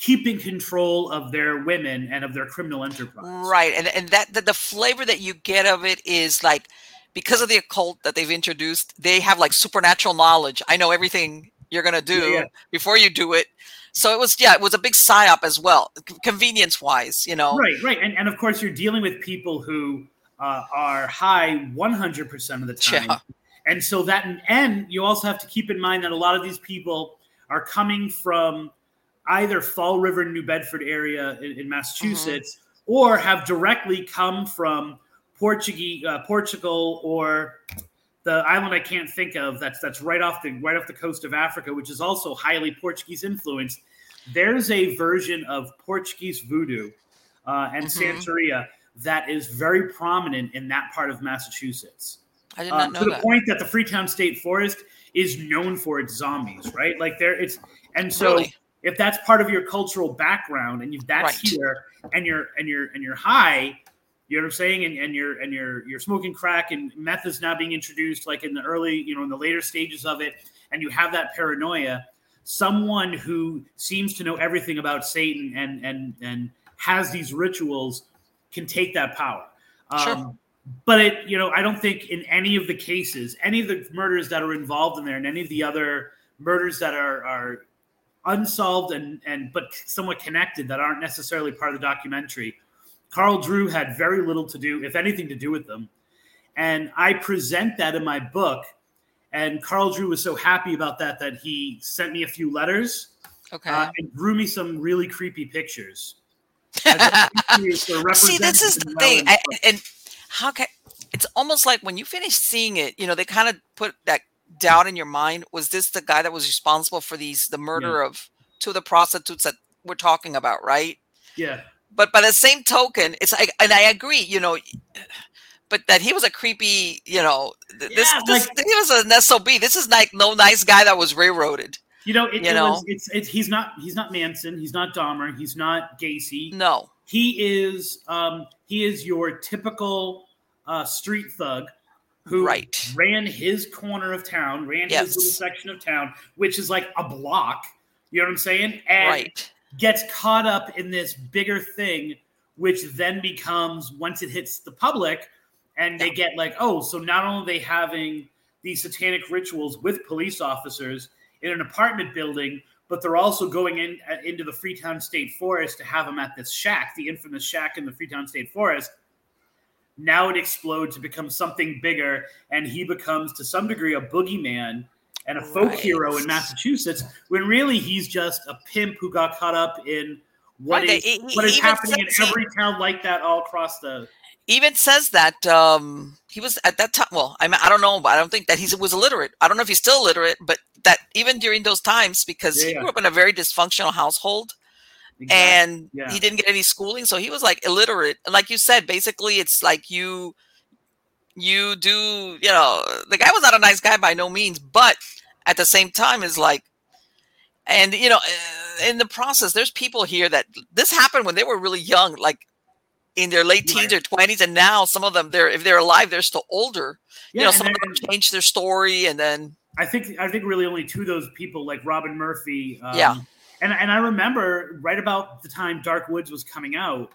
keeping control of their women and of their criminal enterprise. Right. And and that the, the flavor that you get of it is like because of the occult that they've introduced, they have like supernatural knowledge. I know everything you're gonna do yeah, yeah. before you do it. So it was, yeah, it was a big psyop as well, convenience wise, you know. Right, right, and and of course you're dealing with people who uh, are high 100 percent of the time, yeah. and so that and you also have to keep in mind that a lot of these people are coming from either Fall River, New Bedford area in, in Massachusetts, mm-hmm. or have directly come from Portuguese, uh, Portugal, or the island I can't think of that's that's right off the right off the coast of Africa, which is also highly Portuguese influenced. There's a version of Portuguese voodoo uh, and mm-hmm. Santeria that is very prominent in that part of Massachusetts. I did not um, know to the that. point that the Freetown State Forest is known for its zombies, right? Like there, it's and so really? If that's part of your cultural background and you that's right. here and you're and you're and you're high, you know what I'm saying? And, and you're and you're you're smoking crack and meth is now being introduced like in the early, you know, in the later stages of it, and you have that paranoia. Someone who seems to know everything about Satan and and and has these rituals can take that power. Sure. Um, but it, you know, I don't think in any of the cases, any of the murders that are involved in there, and any of the other murders that are are unsolved and and but somewhat connected that aren't necessarily part of the documentary Carl Drew had very little to do, if anything, to do with them. And I present that in my book. And Carl Drew was so happy about that that he sent me a few letters okay. Uh, and drew me some really creepy pictures. [laughs] See, this is the thing. I, and how can it's almost like when you finish seeing it, you know, they kind of put that doubt in your mind. Was this the guy that was responsible for these, the murder yeah. of two of the prostitutes that we're talking about, right? Yeah but by the same token, it's like, and I agree, you know, but that he was a creepy, you know, this, yeah, this like, he was an sob. This is like no nice guy that was railroaded. You know, it, you it know, was, it's, it's he's not he's not Manson, he's not Dahmer, he's not Gacy. No, he is um he is your typical uh, street thug who right. ran his corner of town, ran yes. his little section of town, which is like a block. You know what I'm saying? And right gets caught up in this bigger thing, which then becomes once it hits the public, and they get like, oh, so not only are they having these satanic rituals with police officers in an apartment building, but they're also going in uh, into the Freetown State Forest to have them at this shack, the infamous shack in the Freetown State Forest. Now it explodes to become something bigger, and he becomes to some degree a boogeyman and a folk right. hero in Massachusetts when really he's just a pimp who got caught up in what right. is, he, what is happening in every town like that all across the even says that um, he was at that time. Well, I mean, I don't know, but I don't think that he was illiterate. I don't know if he's still illiterate, but that even during those times, because yeah, he grew up in a very dysfunctional household, exactly. and yeah. he didn't get any schooling, so he was like illiterate. And like you said, basically, it's like you you do, you know, the guy was not a nice guy by no means, but at the same time is like and you know uh, in the process there's people here that this happened when they were really young like in their late teens right. or 20s and now some of them they're if they're alive they're still older yeah, you know some then, of them changed their story and then i think i think really only two of those people like robin murphy um, yeah and, and i remember right about the time dark woods was coming out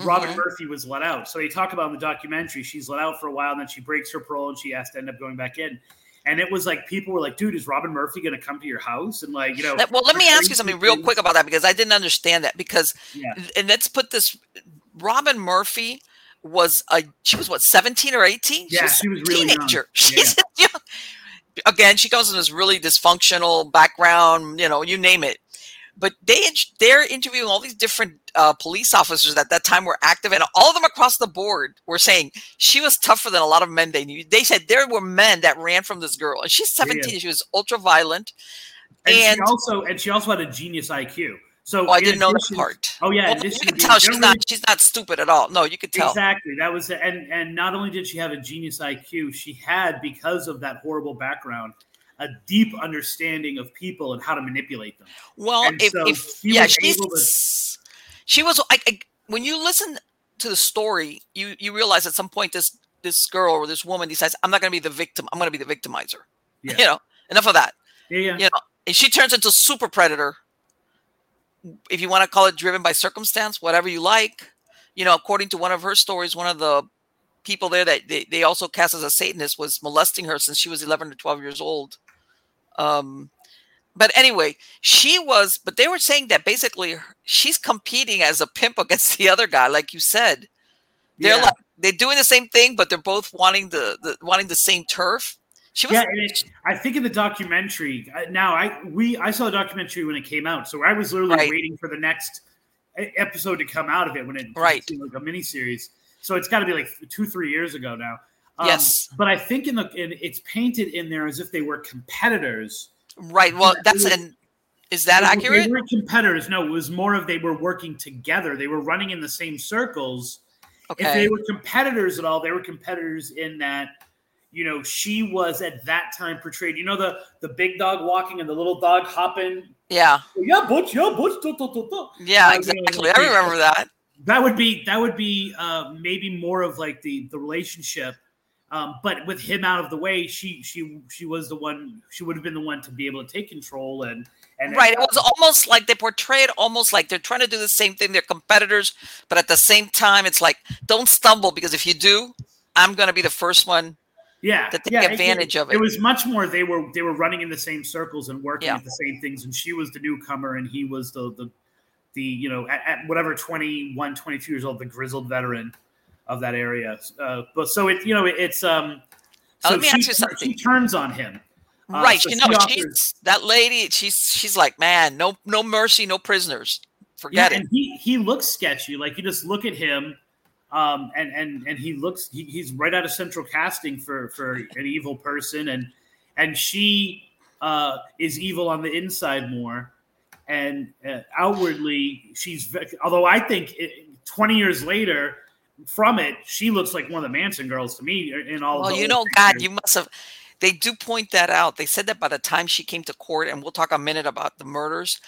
Robin mm-hmm. Murphy was let out. So they talk about in the documentary, she's let out for a while, and then she breaks her parole and she has to end up going back in and it was like people were like, "Dude, is Robin Murphy going to come to your house?" And like, you know, well, let me ask you something real quick about that because I didn't understand that. Because, yeah. and let's put this: Robin Murphy was a she was what seventeen or eighteen? Yeah, she was, really teenager. Young. [laughs] She's yeah. young. Again, she comes from this really dysfunctional background. You know, you name it but they they're interviewing all these different uh, police officers that at that time were active, and all of them across the board were saying she was tougher than a lot of men they knew. They said there were men that ran from this girl, and she's seventeen. Yeah. She was ultra violent, and, and, she also and she also had a genius IQ. So oh, I didn't know that part. Oh yeah, well, you can tell she's not she's not stupid at all. No, you could tell exactly. That was and and not only did she have a genius IQ, she had because of that horrible background a deep understanding of people and how to manipulate them. Well, and if, so if yeah, she's, to... she was. I, I, when you listen to the story, you you realize at some point this this girl or this woman decides, I'm not going to be the victim. I'm going to be the victimizer. Yeah. You know, enough of that. Yeah, yeah. You know, and she turns into super predator if you want to call it driven by circumstance, whatever you like. You know, according to one of her stories, one of the people there that they, they also cast as a Satanist was molesting her since she was 11 or 12 years old. Um, but anyway, she was, but they were saying that basically she's competing as a pimp [laughs] against the other guy, like you said. They're yeah. like they're doing the same thing, but they're both wanting the, the wanting the same turf. She was. Yeah, it, I think in the documentary. Uh, now, I we I saw the documentary when it came out, so I was literally right. waiting for the next episode to come out of it when it right like a mini series. So it's got to be like two, three years ago now. Um, yes, but I think in the in, it's painted in there as if they were competitors Right. Well, that's an. Is that they, accurate? They were competitors. No, it was more of they were working together. They were running in the same circles. Okay. If they were competitors at all, they were competitors in that, you know, she was at that time portrayed. You know, the the big dog walking and the little dog hopping. Yeah. Yeah, butch. Yeah, butch. Yeah, exactly. I remember that. That would be that would be uh, maybe more of like the the relationship um, but with him out of the way, she she she was the one. She would have been the one to be able to take control and and right. It was almost like they portray it almost like they're trying to do the same thing. They're competitors, but at the same time, it's like don't stumble because if you do, I'm going to be the first one. Yeah, to take yeah, advantage it, of it. It was much more. They were they were running in the same circles and working yeah. at the same things, and she was the newcomer, and he was the the the you know at, at whatever 21 22 years old the grizzled veteran of that area. Uh, but so it, you know, it, it's um. So let me she, ask you something. She turns on him. Uh, right. So you know, offers, she's that lady. She's she's like, man, no no mercy, no prisoners. Forget yeah, it. And he he looks sketchy. Like you just look at him, um, and and and he looks he, he's right out of central casting for for an evil person, and and she uh, is evil on the inside more, and uh, outwardly she's. Although I think it, twenty years later from it, she looks like one of the Manson girls to me. In all, well, you know, God, you must have. They do point that out. They said that by the time she came to court, and we'll talk a minute about the murders.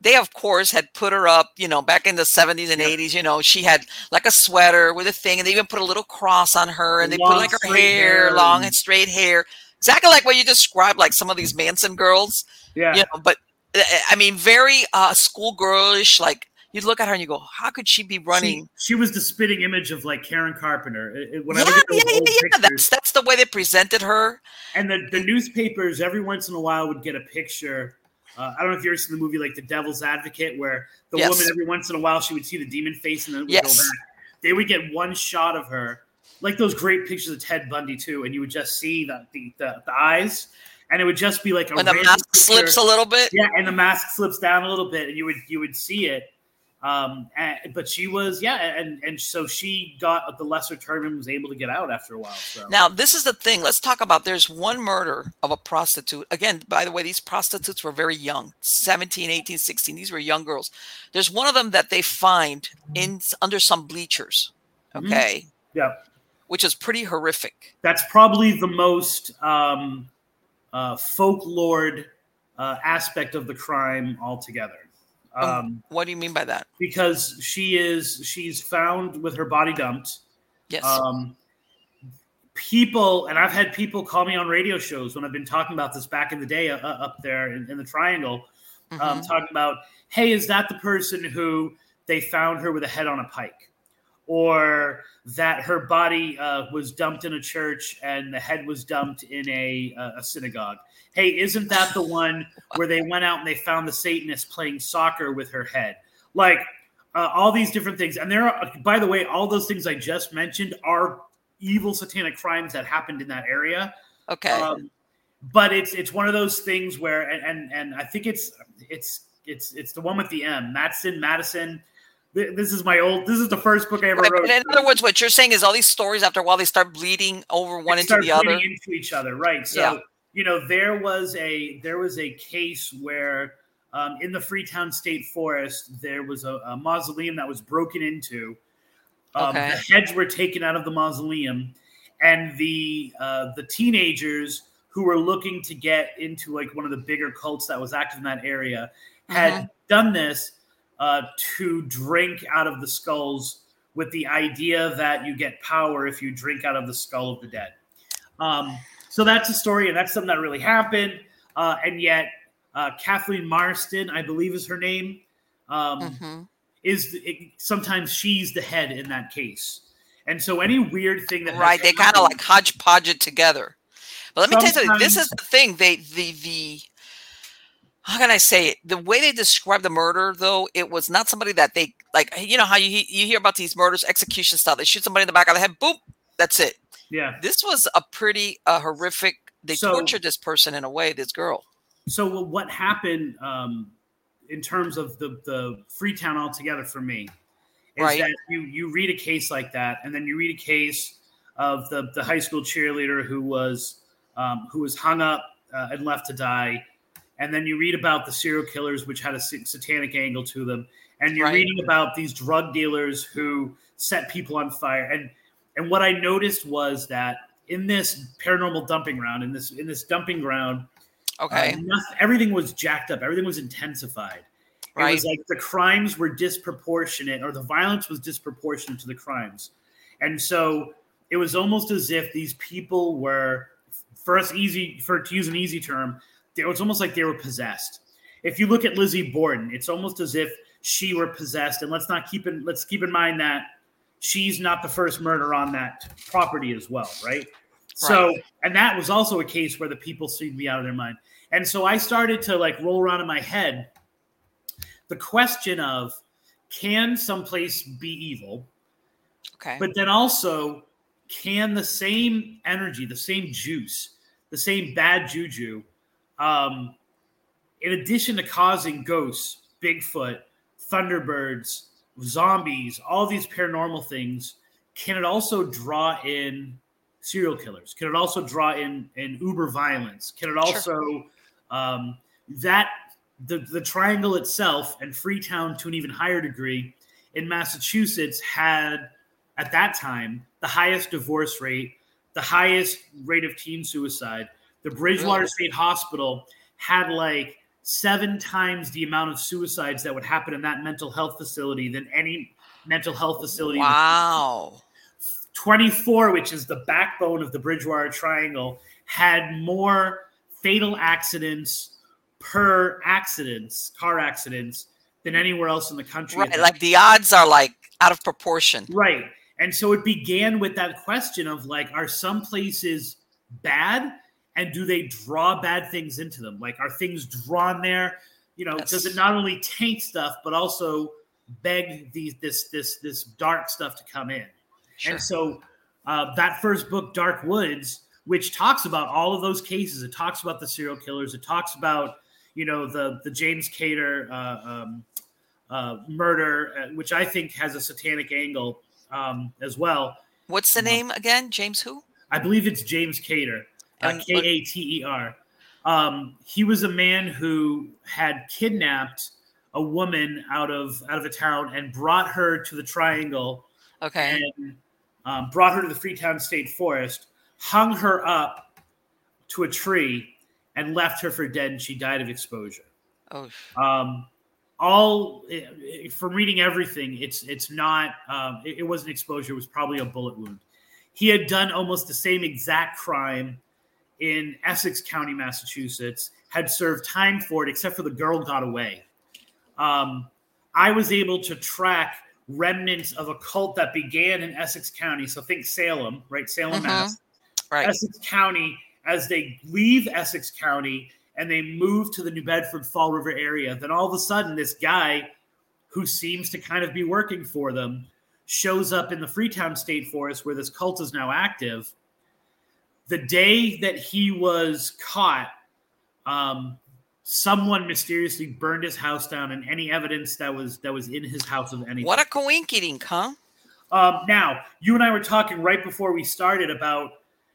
They, of course, had put her up, you know, back in the 70s and 80s. You know, she had like a sweater with a thing, and they even put a little cross on her, and they long, put like her hair, hair, long and straight hair, exactly like what you described, like some of these Manson girls. Yeah. You know, but eh, eh, I mean, very uh, schoolgirlish, like you look at her and you go, how could she be running? She, she was the spitting image of like Karen Carpenter. When yeah, I yeah, yeah, yeah. That's that's the way they presented her. And the, the newspapers every once in a while would get a picture. Uh, I don't know if you ever seen the movie like The Devil's Advocate, where the yes. woman every once in a while she would see the demon face and then it would yes. go back. They would get one shot of her, like those great pictures of Ted Bundy too, and you would just see the the, the, the eyes and it would just be like a when the mask picture. slips a little bit. Yeah, and the mask slips down a little bit, and you would you would see it, um, and, but she was, yeah, and and so she got the lesser term and was able to get out after a while. So. Now, this is the thing. Let's talk about. There's one murder of a prostitute. Again, by the way, these prostitutes were very young 17, 18, 16. These were young girls. There's one of them that they find in under some bleachers. Mm-hmm. Okay. Mm-hmm. Yeah. Which is pretty horrific. That's probably the most um, uh, folklore uh, aspect of the crime altogether. Um, um, what do you mean by that? Because she is she's found with her body dumped. Yes. Um, people, and I've had people call me on radio shows when I've been talking about this back in the day uh, up there in, in the Triangle, um, mm-hmm. um, talking about, hey, is that the person who they found her with a head on a pike? Or that her body uh, was dumped in a church and the head was dumped in a, uh, a synagogue. Hey, isn't that the one where they went out and they found the Satanist playing soccer with her head? Like uh, all these different things. And there are, by the way, all those things I just mentioned are evil satanic crimes that happened in that area. Okay. Um, but it's it's one of those things where and, and and I think it's it's it's it's the one with the M. Matson Madison this is my old this is the first book i ever wrote in other words what you're saying is all these stories after a while they start bleeding over one into the other into each other right so yeah. You know there was a there was a case where um, in the freetown state forest there was a, a mausoleum that was broken into um, okay. the heads were taken out of the mausoleum and the uh, the teenagers who were looking to get into like one of the bigger cults that was active in that area had mm-hmm. done this uh, to drink out of the skulls with the idea that you get power if you drink out of the skull of the dead. Um, so that's a story, and that's something that really happened. Uh, and yet, uh, Kathleen Marston, I believe is her name, um, mm-hmm. is it, sometimes she's the head in that case. And so any weird thing that right, they kind of like hodgepodge it together. But let me tell you something. This is the thing. They the the how can I say it? The way they describe the murder, though, it was not somebody that they like. You know how you you hear about these murders, execution style. They shoot somebody in the back of the head, boop, that's it. Yeah. This was a pretty uh, horrific. They so, tortured this person in a way. This girl. So what happened um, in terms of the the Freetown altogether for me is right. that you you read a case like that, and then you read a case of the the high school cheerleader who was um, who was hung up uh, and left to die and then you read about the serial killers, which had a satanic angle to them, and you're right. reading about these drug dealers who set people on fire. And and what I noticed was that in this paranormal dumping ground, in this in this dumping ground, okay, uh, nothing, everything was jacked up. Everything was intensified. Right. It was like the crimes were disproportionate, or the violence was disproportionate to the crimes, and so it was almost as if these people were, for us, easy for to use an easy term, it was almost like they were possessed. If you look at Lizzie Borden, it's almost as if she were possessed. And let's not keep in let's keep in mind that she's not the first murder on that property as well, right? right? So, and that was also a case where the people seemed to be out of their mind. And so I started to like roll around in my head the question of can someplace be evil? Okay. But then also, can the same energy, the same juice, the same bad juju um, in addition to causing ghosts, Bigfoot, Thunderbirds, zombies, all these paranormal things, can it also draw in serial killers? Can it also draw in, in uber violence? Can it also sure. um, that the the triangle itself and Freetown to an even higher degree in Massachusetts had at that time the highest divorce rate, the highest rate of teen suicide, the Bridgewater really? State Hospital had like seven times the amount of suicides that would happen in that mental health facility than any mental health facility. Wow. 24, which is the backbone of the Bridgewater Triangle, had more fatal accidents per accidents, car accidents, than anywhere else in the country. Right. Like the odds are like out of proportion. Right. And so it began with that question of like, are some places bad and do they draw bad things into them? Like, are things drawn there? You know, yes. does it not only taint stuff but also beg these this this this dark stuff to come in? Sure. And so uh, that first book, Dark Woods, which talks about all of those cases, it talks about the serial killers, it talks about you know the the James Kater uh, um, uh, murder, uh, which I think has a satanic angle um, as well. What's the name again? James who? I believe it's James Kater K A T E R. Um, he was a man who had kidnapped a woman out of out of a town and brought her to the Triangle. Okay. And um, brought her to the Freetown State Forest, hung her up to a tree, and left her for dead. And she died of exposure. Oh. Um, all eh, eh, from reading everything, it's it's not. Um, it, it wasn't exposure. It was probably a bullet wound. He had done almost the same exact crime in Essex County, Massachusetts, had served time for it, except for the girl got away. Um, I was able to track remnants of a cult that began in Essex County. So think Salem, right? Salem, mm-hmm. Mass. Right. Essex County, as they leave Essex County and they move to the New Bedford Fall River area, then all of a sudden, this guy who seems to kind of be working for them shows up in the Freetown State Forest where this cult is now active the day that he was caught, um, someone mysteriously burned his house down, and any evidence that was that was in his house of anything. What a coinkydink, huh? Um, now, you and I were talking right before we started about,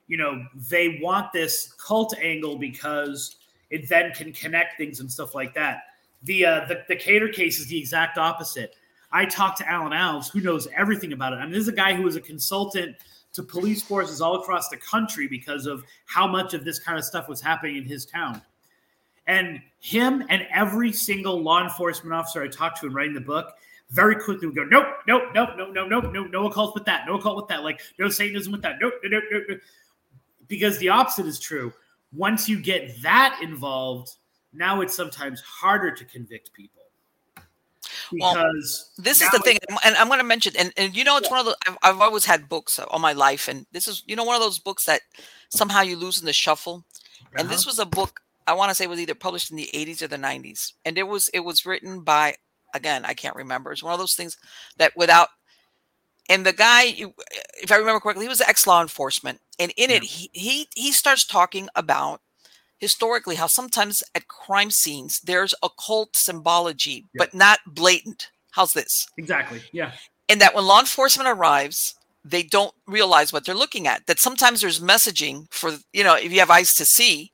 you know, they want this cult angle because it then can connect things and stuff like that. The uh, the, the Kater case is the exact opposite. I talked to Alan Alves, who knows everything about it. I mean, this is a guy who was a consultant to police forces all across the country because of how much of this kind of stuff was happening in his town. And him and every single law enforcement officer I talked to in writing the book very quickly would go, nope, nope, nope, nope, nope, nope, nope, no occult with that, no occult with that, like no Satanism with that, nope, nope, nope, nope. Because the opposite is true. Once you get that involved, now it's sometimes harder to convict people. Because well, this is the thing, and I'm going to mention, and, and you know, it's yeah. one of the I've, I've, always had books all my life, and this is you know one of those books that somehow you lose in the shuffle, uh-huh. and this was a book I want to say was either published in the 80s or the 90s, and it was it was written by again I can't remember. It's one of those things that without and the guy, if I remember correctly, he was ex law enforcement, and in yeah. it he, he he starts talking about historically how sometimes at crime scenes there's occult symbology, yeah. but not blatant. How's this? Exactly. Yeah. And that when law enforcement arrives, they don't realize what they're looking at. That sometimes there's messaging for, you know, if you have eyes to see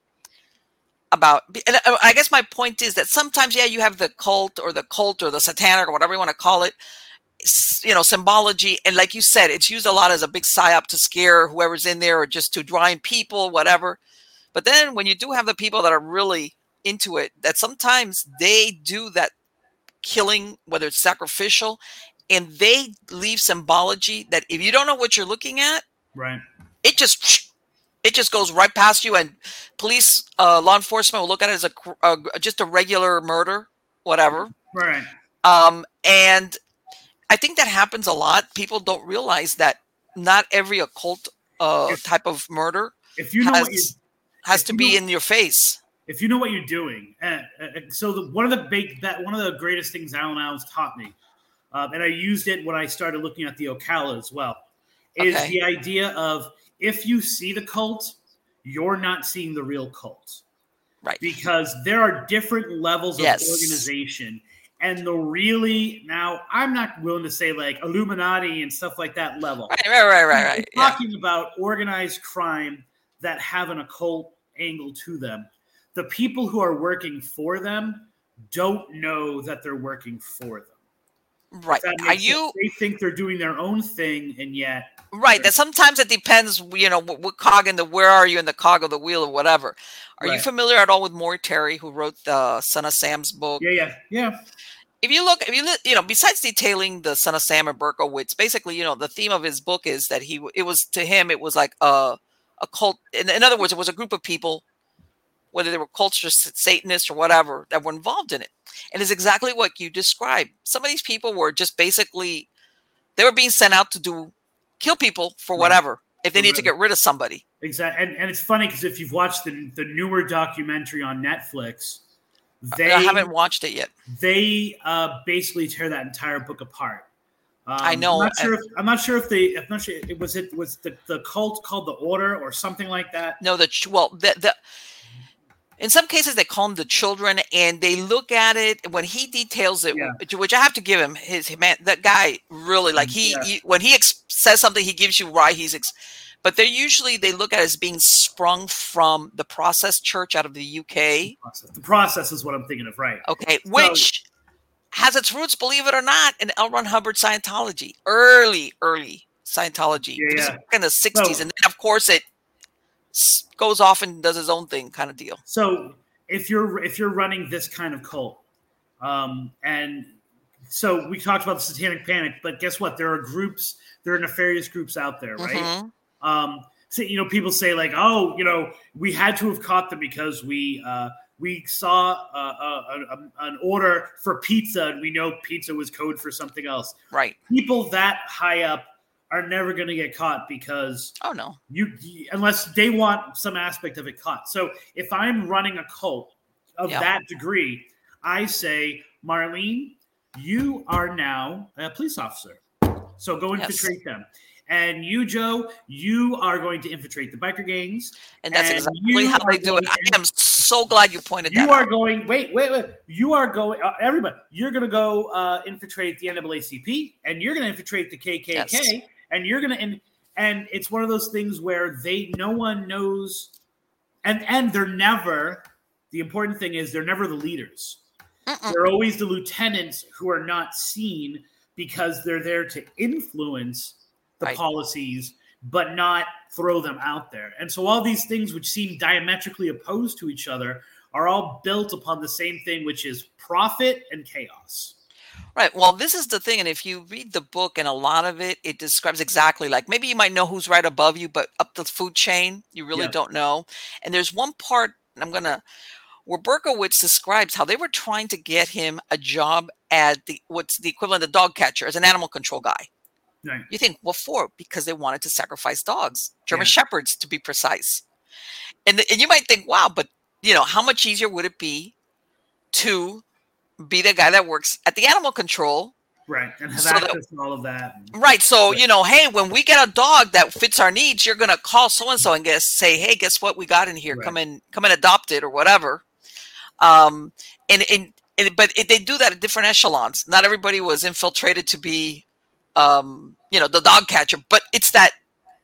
about, and uh, I guess my point is that sometimes, yeah, you have the cult or the cult or the satanic or whatever you want to call it, you know, symbology. And like you said, it's used a lot as a big psyop to scare whoever's in there or just to draw in people, whatever. But then when you do have the people that are really into it, that sometimes they do that killing, whether it's sacrificial, and they leave symbology that if you don't know what you're looking at, right, it just it just goes right past you, and police, uh, law enforcement will look at it as a, a just a regular murder, whatever, right. Um, and I think that happens a lot. People don't realize that not every occult uh, if, type of murder if you know has, has to be know, in your face. If you know what you're doing, uh, uh, so the, one of the big that one of the greatest things Alan Alves taught me, uh, and I used it when I started looking at the Ocala as well, is okay. the idea of if you see the cult, you're not seeing the real cult, right? Because there are different levels yes. of organization, and the really now I'm not willing to say like Illuminati and stuff like that level. Right, right, right, right. right. Talking yeah. about organized crime that have an occult angle to them. The people who are working for them don't know that they're working for them. Right. Are you? They think they're doing their own thing, and yet. Right. That sometimes it depends. You know, what, what cog in the where are you in the cog of the wheel or whatever. Are right. you familiar at all with Maury Terry, who wrote the Son of Sam's book? Yeah, yeah, yeah. If you look, if you you know, besides detailing the Son of Sam and Berkowitz, basically, you know, the theme of his book is that he it was to him it was like a a cult. In, in other words, it was a group of people, whether they were cultists, Satanists, or whatever, that were involved in it. And it's exactly what you described. Some of these people were just basically they were being sent out to do kill people for whatever if they need to get rid of somebody. Exactly. And, and it's funny because if you've watched the, the newer documentary on Netflix, they I haven't watched it yet. They uh, basically tear that entire book apart. Um, I know. I'm not sure. If, I'm not sure if they. I'm not sure. It was it was the, the cult called the Order or something like that. No, the well the the. In some cases, they call them the children, and they look at it when he details it, yeah. which I have to give him his man. That guy really like he, yeah. he when he ex- says something, he gives you why he's. Ex- but they're usually they look at it as being sprung from the process church out of the UK. The process, the process is what I'm thinking of, right? Okay, which has its roots, believe it or not, in L. Ron Hubbard Scientology, early, early Scientology, yeah, yeah. in the '60s, so, and then of course it goes off and does his own thing, kind of deal. So if you're if you're running this kind of cult, um, and so we talked about the Satanic Panic, but guess what? There are groups, there are nefarious groups out there, right? Mm-hmm. Um, so you know, people say like, oh, you know, we had to have caught them because we. Uh, we saw a, a, a, an order for pizza and we know pizza was code for something else. Right. People that high up are never going to get caught because oh no you unless they want some aspect of it caught so if i'm running a cult of yeah. that degree i say marlene you are now a police officer so go infiltrate yes. them and you, Joe, you are going to infiltrate the biker gangs. And that's and exactly how they do it. I am so glad you pointed you that You are going, wait, wait, wait. You are going, uh, everybody, you're going to go uh, infiltrate the NAACP and you're going to infiltrate the KKK yes. and you're going to, and, and it's one of those things where they, no one knows, and, and they're never, the important thing is they're never the leaders. Mm-mm. They're always the lieutenants who are not seen because they're there to influence the right. policies, but not throw them out there. And so all these things which seem diametrically opposed to each other are all built upon the same thing, which is profit and chaos. Right. Well, this is the thing. And if you read the book and a lot of it, it describes exactly like maybe you might know who's right above you, but up the food chain, you really yeah. don't know. And there's one part, I'm going to, where Berkowitz describes how they were trying to get him a job at the what's the equivalent of dog catcher as an animal control guy. Right. You think, what for? Because they wanted to sacrifice dogs, German yeah. shepherds to be precise. And, and you might think, wow, but you know, how much easier would it be to be the guy that works at the animal control Right. And have so access that, to all of that. Right. So, you know, hey, when we get a dog that fits our needs, you're gonna call so and so and guess say, hey, guess what we got in here? Right. Come in, come and adopt it or whatever. Um and and, and but it, they do that at different echelons. Not everybody was infiltrated to be um, you know, the dog catcher, but it's that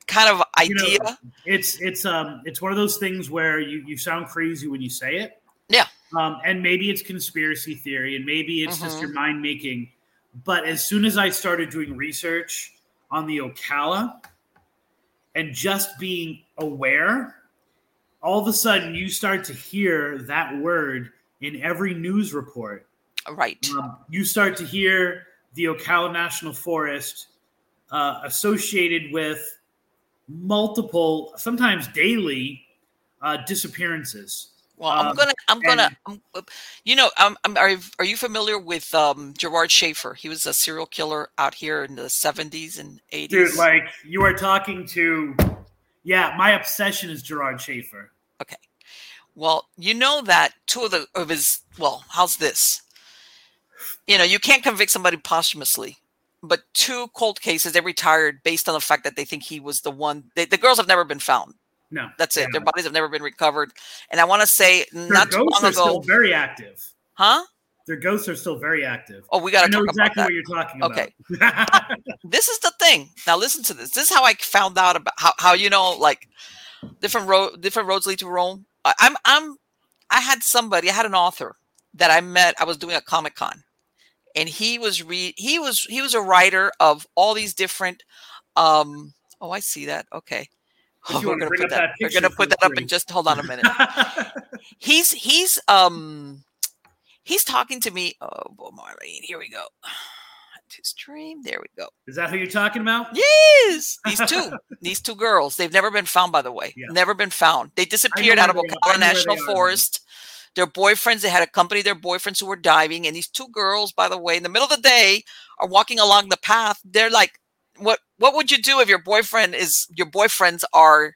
kind of idea. You know, it's it's um it's one of those things where you you sound crazy when you say it. Yeah. Um, and maybe it's conspiracy theory, and maybe it's mm-hmm. just your mind making but as soon as I started doing research on the Ocala and just being aware, all of a sudden you start to hear that word in every news report. Right. Um, you start to hear the Ocala National Forest uh, associated with multiple, sometimes daily, uh, disappearances. Well, I'm um, gonna, I'm gonna, I'm, you know, I'm, I'm, are, are you familiar with um, Gerard Schaefer? He was a serial killer out here in the 70s and 80s. Dude, like you are talking to, yeah, my obsession is Gerard Schaefer. Okay, well, you know that two of the of his, well, how's this? You know, you can't convict somebody posthumously, but two cold cases they retired based on the fact that they think he was the one. They, the girls have never been found. No, that's it. Their bodies have never been recovered. And I want to say, Their not too long ago, very active. Huh? Their ghosts are still very active. Oh, we got to know exactly what you're talking about. Okay. [laughs] this is the thing. Now listen to this. This is how I found out about how, how you know like different road different roads lead to Rome. I, I'm I'm I had somebody. I had an author that I met. I was doing a comic con, and he was re he was he was a writer of all these different. um Oh, I see that. Okay. [laughs] Oh, we're gonna put that. that we're gonna put that up and just hold on a minute. [laughs] he's he's um he's talking to me. Oh, Marlene, here we go. [sighs] To stream, there we go. Is that who you're talking about? Yes, these [laughs] two, these two girls. They've never been found, by the way. Yeah. Never been found. They disappeared out of Ocala National Forest. Their boyfriends, they had accompanied their boyfriends who were diving, and these two girls, by the way, in the middle of the day, are walking along the path. They're like what what would you do if your boyfriend is your boyfriends are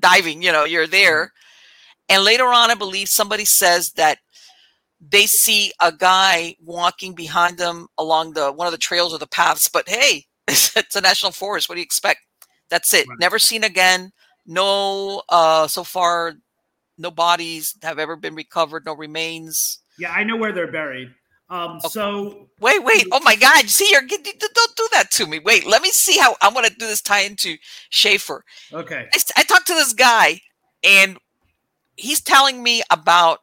diving you know you're there mm-hmm. and later on i believe somebody says that they see a guy walking behind them along the one of the trails or the paths but hey [laughs] it's a national forest what do you expect that's it right. never seen again no uh so far no bodies have ever been recovered no remains yeah i know where they're buried um, okay. So wait, wait. Oh my God! See, you're don't do that to me. Wait, let me see how I'm going to do this tie into Schaefer. Okay. I, I talked to this guy, and he's telling me about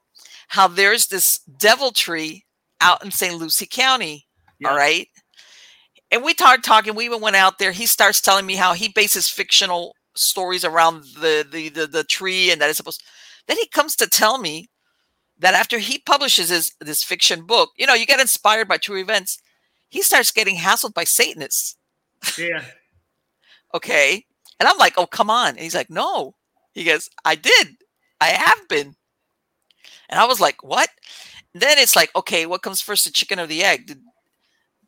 how there's this devil tree out in St. Lucie County. Yeah. All right. And we started talking. We even went out there. He starts telling me how he bases fictional stories around the the the, the tree, and that is supposed. Then he comes to tell me that after he publishes his this fiction book, you know, you get inspired by true events. He starts getting hassled by Satanists. Yeah. [laughs] okay. And I'm like, oh, come on. And he's like, no. He goes, I did. I have been. And I was like, what? And then it's like, okay, what comes first, the chicken or the egg? Did,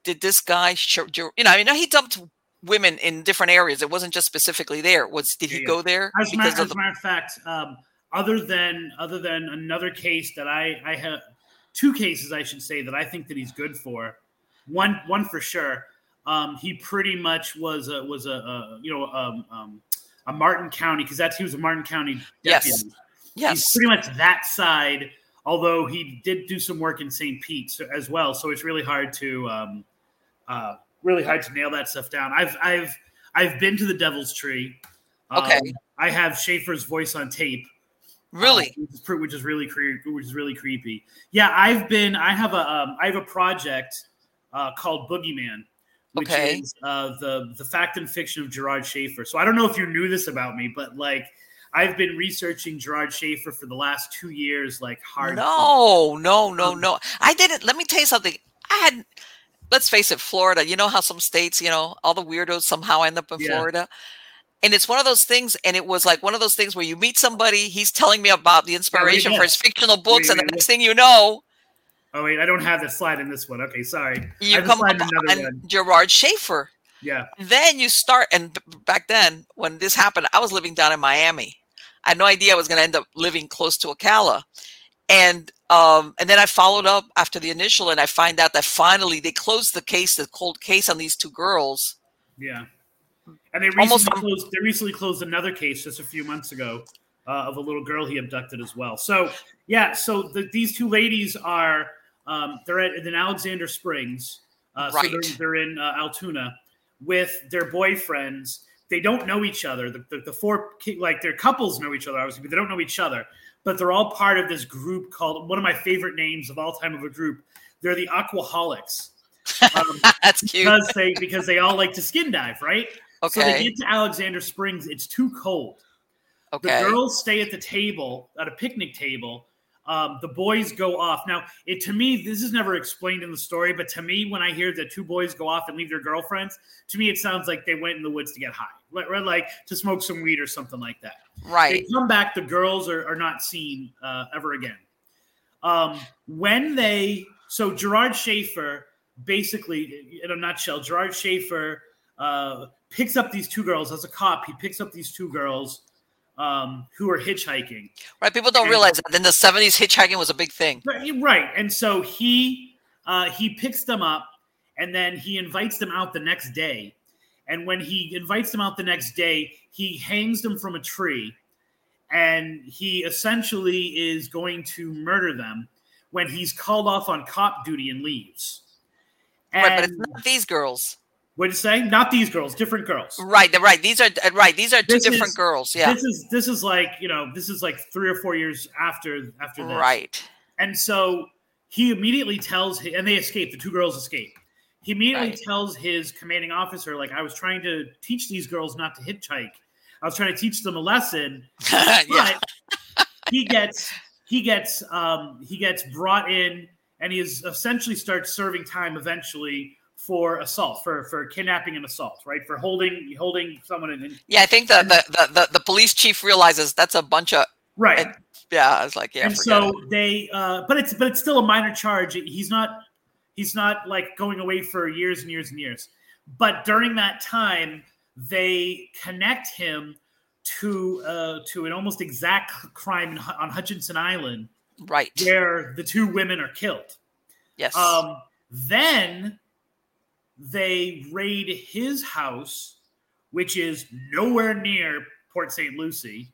did this guy, you know, I mean, he dumped women in different areas. It wasn't just specifically there. Was did he yeah, go there? As, as a matter of fact, um, other than other than another case that I I have two cases I should say that I think that he's good for. One one for sure. Um, he pretty much was a was a, a you know um, um, a Martin County because that's he was a Martin County deputy. Yes. Yes. He's pretty much that side. Although he did do some work in St. Pete as well, so it's really hard to um, uh, really hard to nail that stuff down. I've I've I've been to the Devil's Tree. Okay. Um, I have Schaefer's voice on tape. Really, uh, which, is, which, is, really creepy. Which is really creepy. Yeah, I've been. I have a. Um, I have a project uh, called Boogeyman, which okay. is uh, the the fact and fiction of Gerard Schaefer. So I don't know if you knew this about me, but like. I've been researching Gerard Schaefer for the last two years, like hard. No, no, no, no. I didn't. Let me tell you something. I had, let's face it, Florida. You know how some states, you know, all the weirdos somehow end up in yeah. Florida. And it's one of those things and it was like one of those things where you meet somebody he's telling me about the inspiration for his fictional books wait, and the next thing you know oh wait i don't have the slide in this one. Okay sorry. You come on gerard schaefer. Yeah. Then you start and back then when this happened i was living down in miami. I had no idea i was going to end up living close to ocala. And um, and then I followed up after the initial, and I find out that finally they closed the case, the cold case on these two girls. Yeah, and they recently Almost, closed. They recently closed another case just a few months ago uh, of a little girl he abducted as well. So yeah, so the, these two ladies are um, they're at in Alexander Springs, uh, right. so they're, they're in uh, Altoona with their boyfriends. They don't know each other. The, the, the four like their couples know each other obviously, but they don't know each other but they're all part of this group called one of my favorite names of all time of a group. They're the Aquaholics. [laughs] Um, That's cute because they because they all like to skin dive, right? Okay. So they get to Alexander Springs. It's too cold. Okay. The girls stay at the table at a picnic table um, the boys go off. Now, it to me, this is never explained in the story, but to me, when I hear the two boys go off and leave their girlfriends, to me, it sounds like they went in the woods to get high, like, like to smoke some weed or something like that. Right. They come back, the girls are, are not seen uh, ever again. Um, when they, so Gerard Schaefer, basically, in a nutshell, Gerard Schaefer uh, picks up these two girls as a cop. He picks up these two girls um, who are hitchhiking. Right. People don't and, realize that in the 70s, hitchhiking was a big thing. Right. And so he uh, he picks them up and then he invites them out the next day. And when he invites them out the next day, he hangs them from a tree and he essentially is going to murder them when he's called off on cop duty and leaves. And right, but it's not these girls. What did you say? Not these girls, different girls. Right, right. These are uh, right. These are two this different is, girls. Yeah. This is this is like you know this is like three or four years after after this. Right. And so he immediately tells, and they escape. The two girls escape. He immediately right. tells his commanding officer, like, I was trying to teach these girls not to hitchhike. I was trying to teach them a lesson. [laughs] but he gets he gets um, he gets brought in, and he is essentially starts serving time eventually for assault, for for kidnapping and assault, right? For holding holding someone in. Yeah, I think the the, the, the, the police chief realizes that's a bunch of right. And, yeah, I was like, yeah. And so it. they, uh, but it's but it's still a minor charge. He's not he's not like going away for years and years and years. But during that time, they connect him to uh, to an almost exact crime on Hutchinson Island, right, where the two women are killed. Yes. Um, then they raid his house, which is nowhere near Port St. Lucie.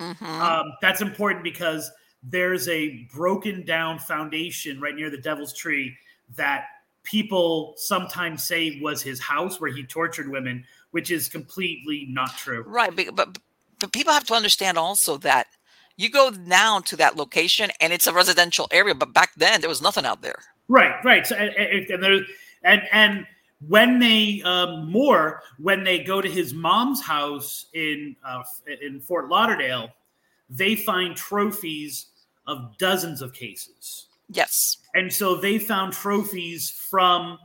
Mm-hmm. Um, that's important because there's a broken down foundation right near the Devil's Tree that people sometimes say was his house where he tortured women, which is completely not true. Right, but but, but people have to understand also that you go now to that location and it's a residential area, but back then there was nothing out there. Right, right. So, and, and there, and and when they um, more when they go to his mom's house in uh, in Fort Lauderdale, they find trophies of dozens of cases. Yes, and so they found trophies from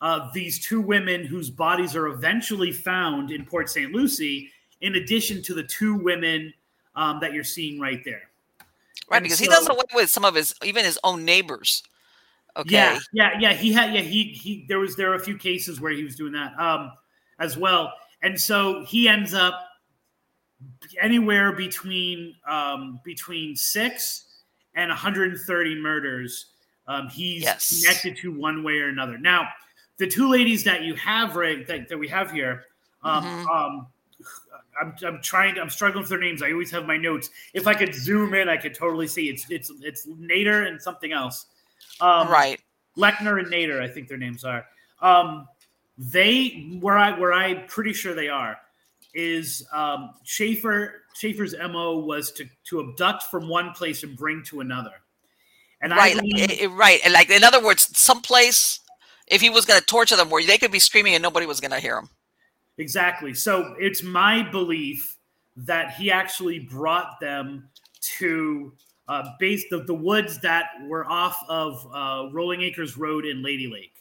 uh, these two women whose bodies are eventually found in Port St. Lucie, in addition to the two women um, that you're seeing right there. Right, and because so, he does away with some of his even his own neighbors. Okay. Yeah, yeah, yeah. He had yeah he he there was there were a few cases where he was doing that um as well, and so he ends up anywhere between um between six and 130 murders. Um, he's yes. connected to one way or another. Now, the two ladies that you have right that, that we have here, um, mm-hmm. um, I'm, I'm trying I'm struggling with their names. I always have my notes. If I could zoom in, I could totally see it's it's it's Nater and something else. Um, right. Leichner and Nater, I think their names are. Um, they where I where I'm pretty sure they are is um, Schaefer. Schaefer's mo was to to abduct from one place and bring to another. And right, I believe, right, and like in other words, someplace if he was going to torture them, where they could be screaming and nobody was going to hear him. Exactly. So it's my belief that he actually brought them to uh, based of the woods that were off of uh, Rolling Acres Road in Lady Lake.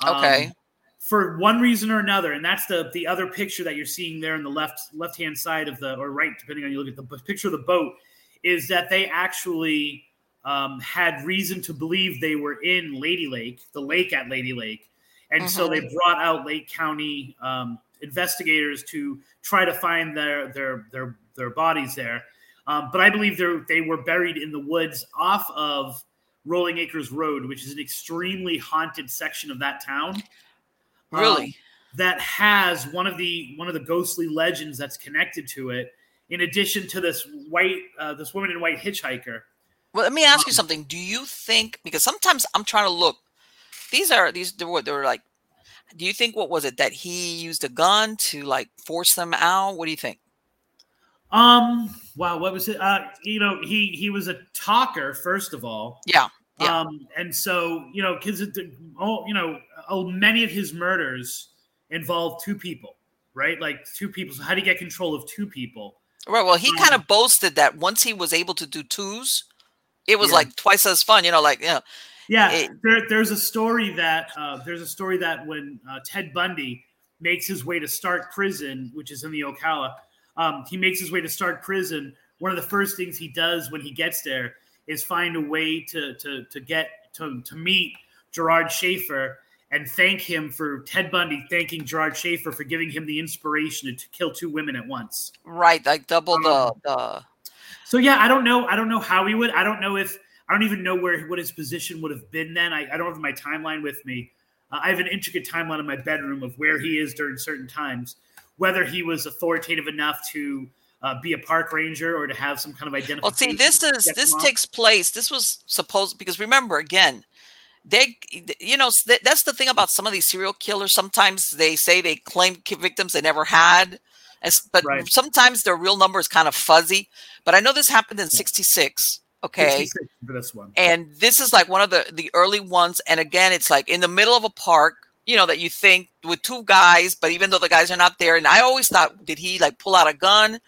Um, okay. for one reason or another, and that's the the other picture that you're seeing there in the left left hand side of the or right, depending on you look at the picture of the boat, is that they actually um, had reason to believe they were in Lady Lake, the lake at Lady Lake, and so they mm-hmm. brought out Lake County um, investigators to try to find their their their their bodies there. Um, but I believe they they were buried in the woods off of Rolling Acres Road, which is an extremely haunted section of that town. Really? Um, that has one of the one of the ghostly legends that's connected to it. In addition to this white, uh, this woman in white hitchhiker. Well, let me ask you um, something. Do you think because sometimes I'm trying to look. These are these they were, they were like. Do you think what was it that he used a gun to like force them out? What do you think? Um. Wow. What was it? Uh. You know, he he was a talker first of all. Yeah. Yeah. Um, and so, you know, because oh, you know, oh, many of his murders involve two people, right? Like two people. So how do you get control of two people? Right. Well, he um, kind of boasted that once he was able to do twos, it was yeah. like twice as fun. You know, like yeah. Yeah, it, there, there's a story that uh, there's a story that when uh, Ted Bundy makes his way to Starke Prison, which is in the Ocala, um, he makes his way to Starke Prison. One of the first things he does when he gets there is find a way to to to get to to meet Gerard Schaefer and thank him for Ted Bundy thanking Gerard Schaefer for giving him the inspiration to kill two women at once. Right, like double um, the the. So yeah, I don't know. I don't know how he would. I don't know if I don't even know where what his position would have been then. I, I don't have my timeline with me. Uh, I have an intricate timeline in my bedroom of where he is during certain times, whether he was authoritative enough to uh, be a park ranger or to have some kind of identification. Well, see, this is this takes place. This was supposed because remember again, they, you know, that's the thing about some of these serial killers. Sometimes they say they claim victims they never had, but right. sometimes their real number is kind of fuzzy. But I know this happened in '66. Okay, for this one, and this is like one of the the early ones. And again, it's like in the middle of a park you know, that you think with two guys, but even though the guys are not there, and I always thought, did he like pull out a gun?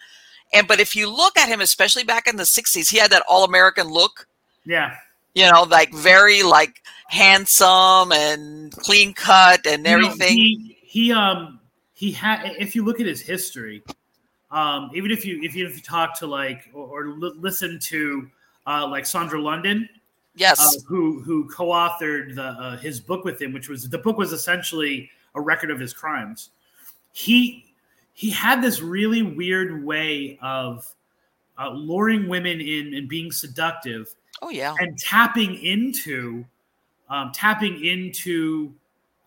And but if you look at him, especially back in the '60s, he had that all-American look. Yeah. You know, like very like handsome and clean cut and everything. You know, he, he um he had. If you look at his history, um, even if you if you, if you talk to like or, or listen to uh, like Sandra London, yes, uh, who who co-authored the, uh, his book with him, which was the book was essentially a record of his crimes. He he had this really weird way of uh, luring women in and being seductive. Oh yeah, and tapping into, um, tapping into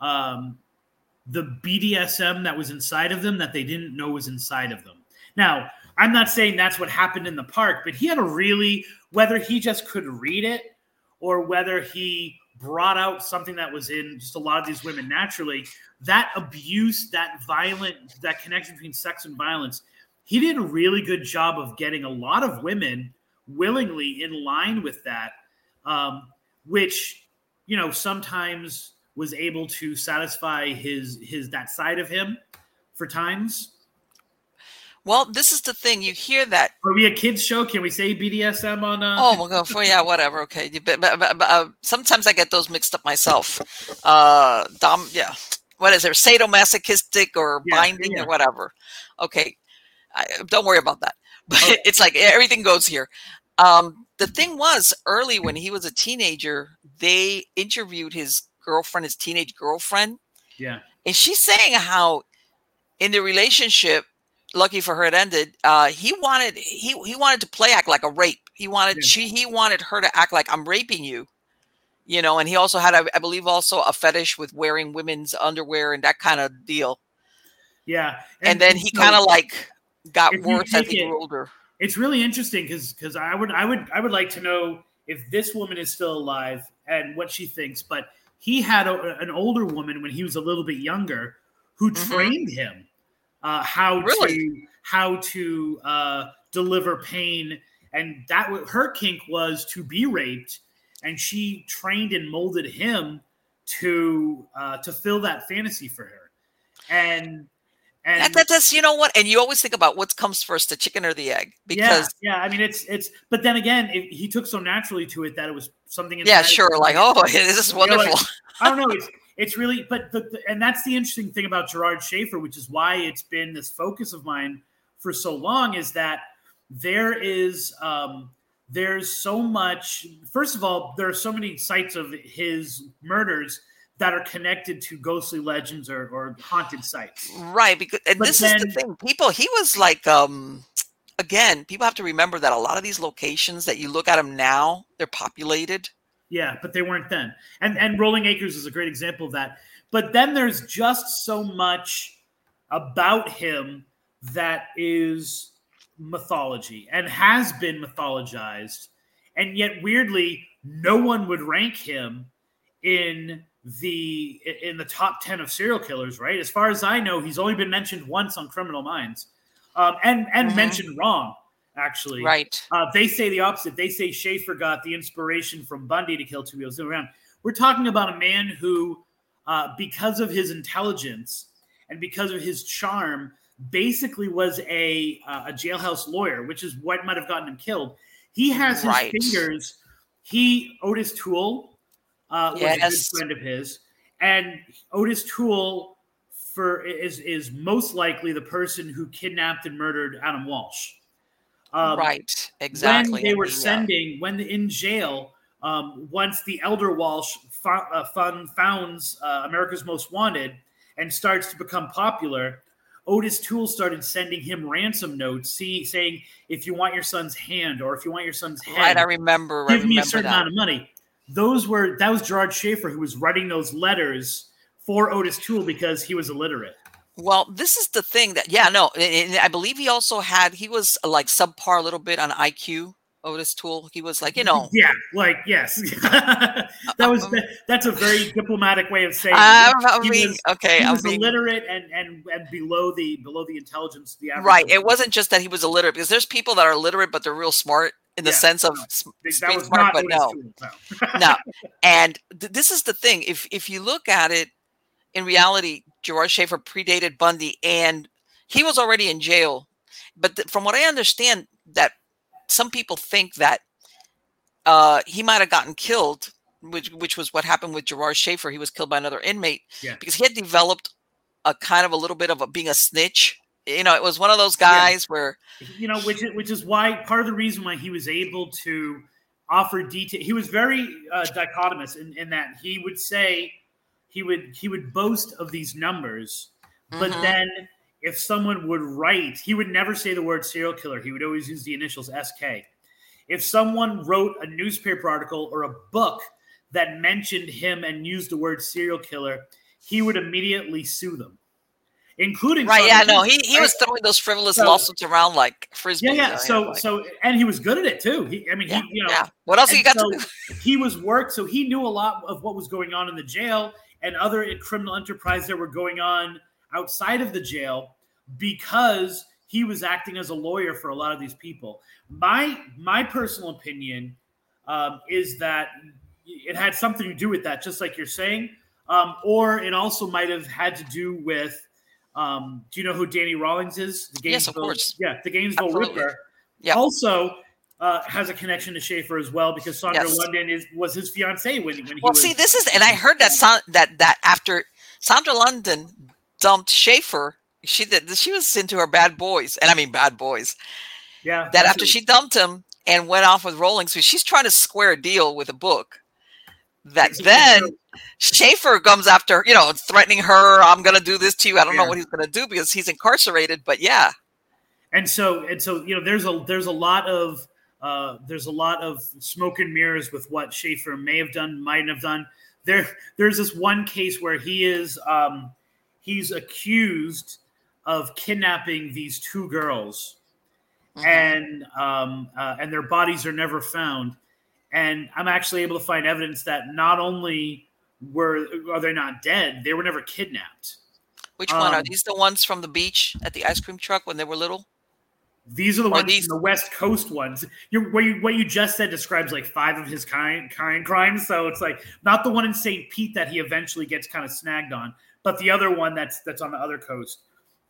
um, the BDSM that was inside of them that they didn't know was inside of them. Now, I'm not saying that's what happened in the park, but he had a really whether he just could read it or whether he brought out something that was in just a lot of these women naturally that abuse that violent that connection between sex and violence he did a really good job of getting a lot of women willingly in line with that um, which you know sometimes was able to satisfy his his that side of him for times well, this is the thing. You hear that. Are we a kids show? Can we say BDSM on? Uh... Oh, we'll go for yeah, whatever. Okay, but, but, but, uh, sometimes I get those mixed up myself. Uh, dom, yeah. What is there? Sadomasochistic or yeah, binding yeah. or whatever. Okay, I, don't worry about that. [laughs] But okay. it's like everything goes here. Um, the thing was, early when he was a teenager, they interviewed his girlfriend, his teenage girlfriend. Yeah, and she's saying how in the relationship lucky for her it ended uh he wanted he he wanted to play act like a rape he wanted yeah. she he wanted her to act like i'm raping you you know and he also had I, believe also a fetish with wearing women's underwear and that kind of deal yeah and, and then he so, kind of like got worse as he grew older it's really interesting because because i would i would i would like to know if this woman is still alive and what she thinks but he had a, an older woman when he was a little bit younger who mm-hmm. trained him uh, how really? to how to uh, deliver pain, and that her kink was to be raped, and she trained and molded him to uh, to fill that fantasy for her, and. And that, that, that's you know what, and you always think about what comes first, the chicken or the egg, because yeah, yeah. I mean, it's it's. But then again, it, he took so naturally to it that it was something. Yeah, sure. Like, oh, [laughs] this is wonderful. Like, I don't know. It's it's really, but the, the, and that's the interesting thing about Gerard Schaefer, which is why it's been this focus of mine for so long, is that there is um, there's so much. First of all, there are so many sites of his murders that are connected to ghostly legends or, or haunted sites. Right, because and but this then, is the thing. People, he was like, um, again, people have to remember that a lot of these locations that you look at them now, they're populated yeah, but they weren't then. And and Rolling Acres is a great example of that. But then there's just so much about him that is mythology and has been mythologized. And yet weirdly, no one would rank him in the in the top 10 of serial killers, right? As far as I know, he's only been mentioned once on Criminal Minds. Um, and and mm-hmm. mentioned wrong actually. Right. Uh, they say the opposite. They say Schaefer got the inspiration from Bundy to kill two wheels around. We're talking about a man who, uh, because of his intelligence and because of his charm, basically was a uh, a jailhouse lawyer, which is what might have gotten him killed. He has his right. fingers. He Otis Toole uh, was yes. a good friend of his, and Otis Toole for is is most likely the person who kidnapped and murdered Adam Walsh. Um, right, exactly. When they were sending, when in jail, um, once the Elder Walsh uh, fund founds uh, America's Most Wanted and starts to become popular, Otis Toole started sending him ransom notes, see, saying, "If you want your son's hand or if you want your son's head, right, I remember. Give I remember me a certain that. amount of money." Those were that was Gerard Schaefer who was writing those letters for Otis Toole because he was illiterate. Well, this is the thing that yeah, no, and I believe he also had he was uh, like subpar a little bit on IQ. Otis Toole. he was like you know, yeah, like yes, [laughs] that was um, that's a very diplomatic way of saying. I, I mean, was, okay, he was being, illiterate and and and below the below the intelligence the average. Right, it wasn't just that he was illiterate because there's people that are literate but they're real smart in the yeah, sense of no, smart, but no, no, no. [laughs] And th- this is the thing. If if you look at it in reality, Gerard Schaefer predated Bundy, and he was already in jail. But th- from what I understand, that some people think that uh, he might have gotten killed, which which was what happened with Gerard Schaefer. He was killed by another inmate yeah. because he had developed a kind of a little bit of a being a snitch. You know, it was one of those guys yeah. where you know, which which is why part of the reason why he was able to offer detail. He was very uh, dichotomous in, in that he would say he would he would boast of these numbers, but mm-hmm. then if someone would write, he would never say the word serial killer. He would always use the initials SK. If someone wrote a newspaper article or a book that mentioned him and used the word serial killer, he would immediately sue them including right. Yeah, no, he, he was throwing those frivolous so, lawsuits around like frisbee. Yeah, yeah. So like, so and he was good at it too. He, I mean, yeah, he, you know, yeah. What else he got so to do? He was worked, so he knew a lot of what was going on in the jail and other criminal enterprise that were going on outside of the jail because he was acting as a lawyer for a lot of these people. My my personal opinion um, is that it had something to do with that, just like you're saying, um, or it also might have had to do with. Um, do you know who Danny Rollings is? The yes, of course. Yeah, the Gainesville Absolutely. Ripper. Yep. Also, uh, has a connection to Schaefer as well because Sandra yes. London is was his fiance when, when he well, was. see, this is, and I heard that that that after Sandra London dumped Schaefer, she did she was into her bad boys, and I mean bad boys. Yeah. That after she dumped him and went off with Rolling, so she's trying to square a deal with a book. That then Schaefer comes after, you know, threatening her. I'm going to do this to you. I don't yeah. know what he's going to do because he's incarcerated. But yeah. And so, and so, you know, there's a there's a lot of uh, there's a lot of smoke and mirrors with what Schaefer may have done, might have done. There, there's this one case where he is um, he's accused of kidnapping these two girls, mm-hmm. and um, uh, and their bodies are never found. And I'm actually able to find evidence that not only were are they not dead, they were never kidnapped. Which one um, are these? The ones from the beach at the ice cream truck when they were little? These are the are ones these... the West Coast ones. You're, what you what you just said describes like five of his kind kind crimes. So it's like not the one in St. Pete that he eventually gets kind of snagged on, but the other one that's that's on the other coast.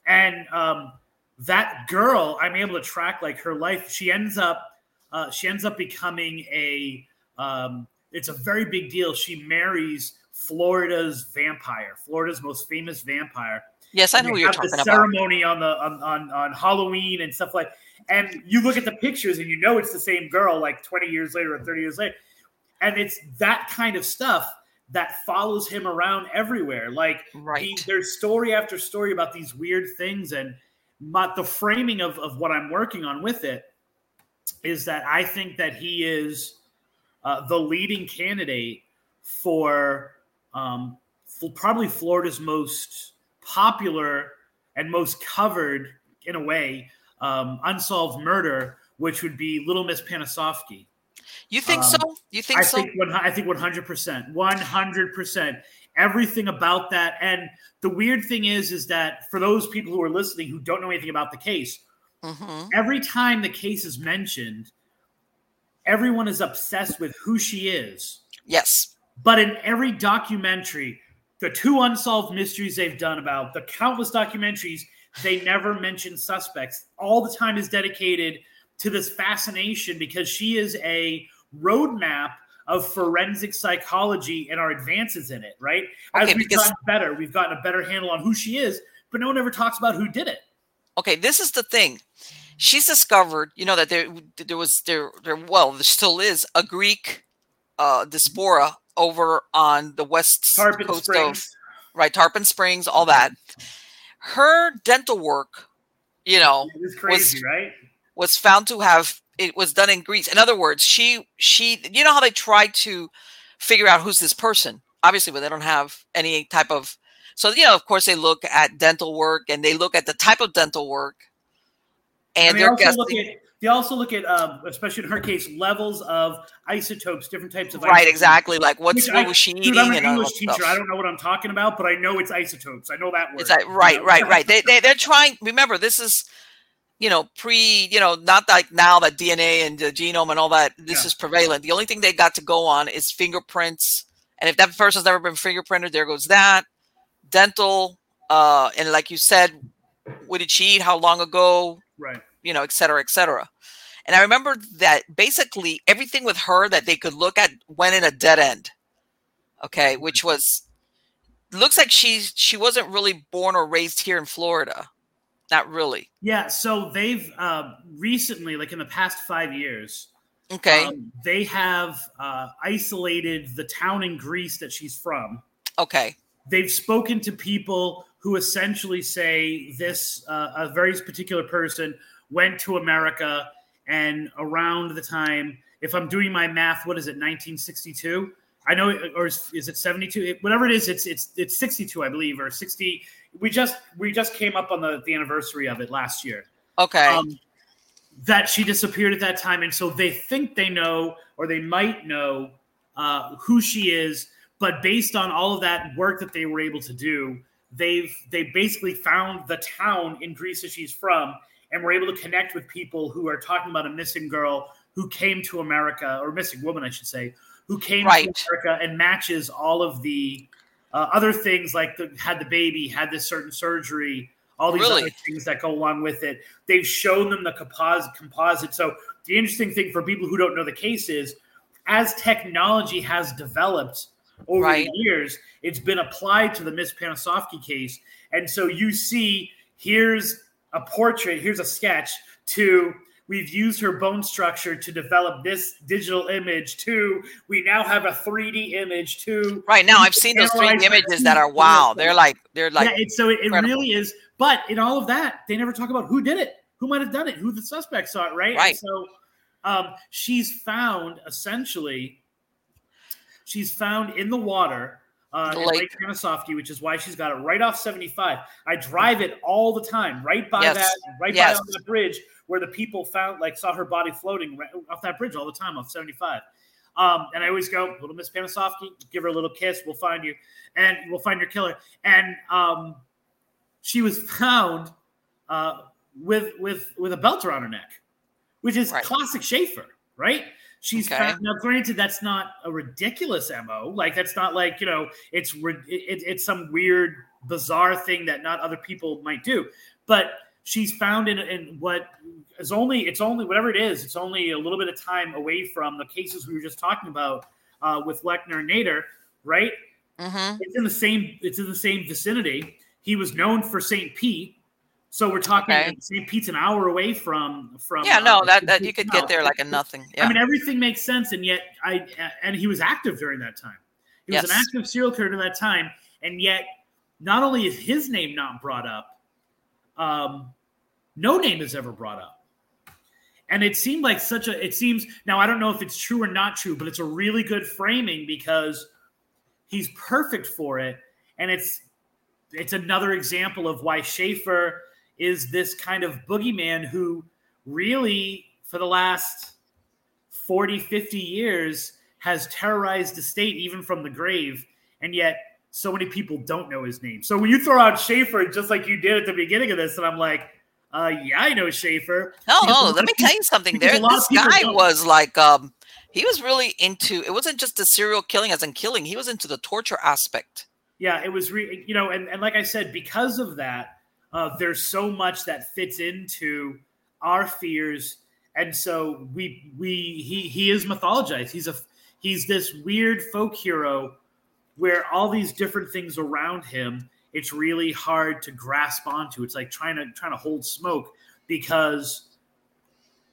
And um, that girl, I'm able to track like her life. She ends up uh, she ends up becoming a. Um, it's a very big deal. She marries Florida's vampire, Florida's most famous vampire. Yes, I know what you're talking the about. Ceremony on the on, on on Halloween and stuff like. And you look at the pictures and you know it's the same girl like 20 years later or 30 years later. And it's that kind of stuff that follows him around everywhere. Like right. He, there's story after story about these weird things and my, the framing of, of what I'm working on with it is that I think that he is uh, the leading candidate for, um, for probably Florida's most popular and most covered in a way um, unsolved murder, which would be Little Miss Panasoffkee. You think um, so? You think I so? Think, I think 100%. 100%. Everything about that. And the weird thing is, is that for those people who are listening who don't know anything about the case, mm-hmm. every time the case is mentioned, everyone is obsessed with who she is. Yes. But in every documentary, the two unsolved mysteries they've done about the countless documentaries, they never mention suspects. All the time is dedicated to this fascination because she is a roadmap of forensic psychology and our advances in it, right? As we've gotten better, we've gotten a better handle on who she is, but no one ever talks about who did it. Okay, this is the thing. She's discovered, you know, that there there was there there well, there still is a Greek uh diaspora over on the west Tarpon coast Springs. of right, Tarpon Springs, all that. Her dental work, you know, crazy, was, right? Was found to have it was done in Greece. In other words, she she you know how they try to figure out who's this person, obviously, but they don't have any type of so you know, of course, they look at dental work and they look at the type of dental work, and, and they are guessing. At, they also look at, uh, especially in her case, levels of isotopes, different types of right, isotopes. exactly. Like what's what was she dude, eating? I'm an English teacher. Stuff. I don't know what I'm talking about, but I know it's isotopes. I know that word. It's like, right, you know? right, right. They they they're trying. Remember, this is you know, pre, you know, not like now that DNA and the genome and all that, this yeah. is prevalent. The only thing they got to go on is fingerprints. And if that person's never been fingerprinted, there goes that. Dental, uh, and like you said, what did she eat? How long ago? Right. You know, et cetera, et cetera. And I remember that basically everything with her that they could look at went in a dead end. Okay, which was looks like she's she wasn't really born or raised here in Florida. Not really. Yeah. So they've uh, recently, like in the past five years, okay, um, they have uh, isolated the town in Greece that she's from. Okay. They've spoken to people who essentially say this uh, a very particular person went to America and around the time, if I'm doing my math, what is it, 1962? I know, or is, is it 72? whatever it is, it's it's it's 62, I believe, or 60 we just we just came up on the the anniversary of it last year. Okay. Um, that she disappeared at that time, and so they think they know, or they might know, uh, who she is. But based on all of that work that they were able to do, they've they basically found the town in Greece that she's from, and we're able to connect with people who are talking about a missing girl who came to America, or missing woman, I should say, who came right. to America and matches all of the uh, other things like the, had the baby, had this certain surgery, all these really? other things that go along with it. They've shown them the composite. composite. So the interesting thing for people who don't know the case is, as technology has developed over right. the years, it's been applied to the Miss Panasoffkee case, and so you see here's a portrait, here's a sketch to We've used her bone structure to develop this digital image too. We now have a 3D image too. Right now, I've seen those 3D images that are wow. They're like they're like yeah. so it, it really is. But in all of that, they never talk about who did it, who might have done it, who the suspects are. Right. Right. And so um, she's found essentially. She's found in the water uh, Lake Panasoffkee, which is why she's got it right off 75. I drive it all the time, right by yes. that, right yes. by that bridge where the people found like saw her body floating right off that bridge all the time off 75. Um, and I always go, little Miss Panasoffkee, give her a little kiss. We'll find you, and we'll find your killer. And um, she was found uh, with with with a belt around her neck, which is right. classic Schaefer, right? She's okay. found, now granted that's not a ridiculous mo. Like that's not like you know it's it, it's some weird bizarre thing that not other people might do, but she's found in, in what is only it's only whatever it is it's only a little bit of time away from the cases we were just talking about uh, with Leichner and Nater, right? Mm-hmm. It's in the same. It's in the same vicinity. He was known for St. Pete, so we're talking okay. St. Pete's an hour away from from. Yeah, no, uh, that, that you could get there like a nothing. Yeah. I mean, everything makes sense, and yet I and he was active during that time. He was an active serial killer during that time, and yet not only is his name not brought up, um, no name is ever brought up. And it seemed like such a. It seems now I don't know if it's true or not true, but it's a really good framing because he's perfect for it, and it's it's another example of why Schaefer is this kind of boogeyman who really for the last 40 50 years has terrorized the state even from the grave and yet so many people don't know his name. So when you throw out schaefer just like you did at the beginning of this and i'm like uh yeah i know schaefer. Oh, oh let me tell you something. [laughs] there this guy don't. was like um he was really into it wasn't just the serial killing as in killing he was into the torture aspect. Yeah it was re- you know and, and like i said because of that uh, there's so much that fits into our fears, and so we we he he is mythologized. He's a he's this weird folk hero where all these different things around him it's really hard to grasp onto. It's like trying to trying to hold smoke because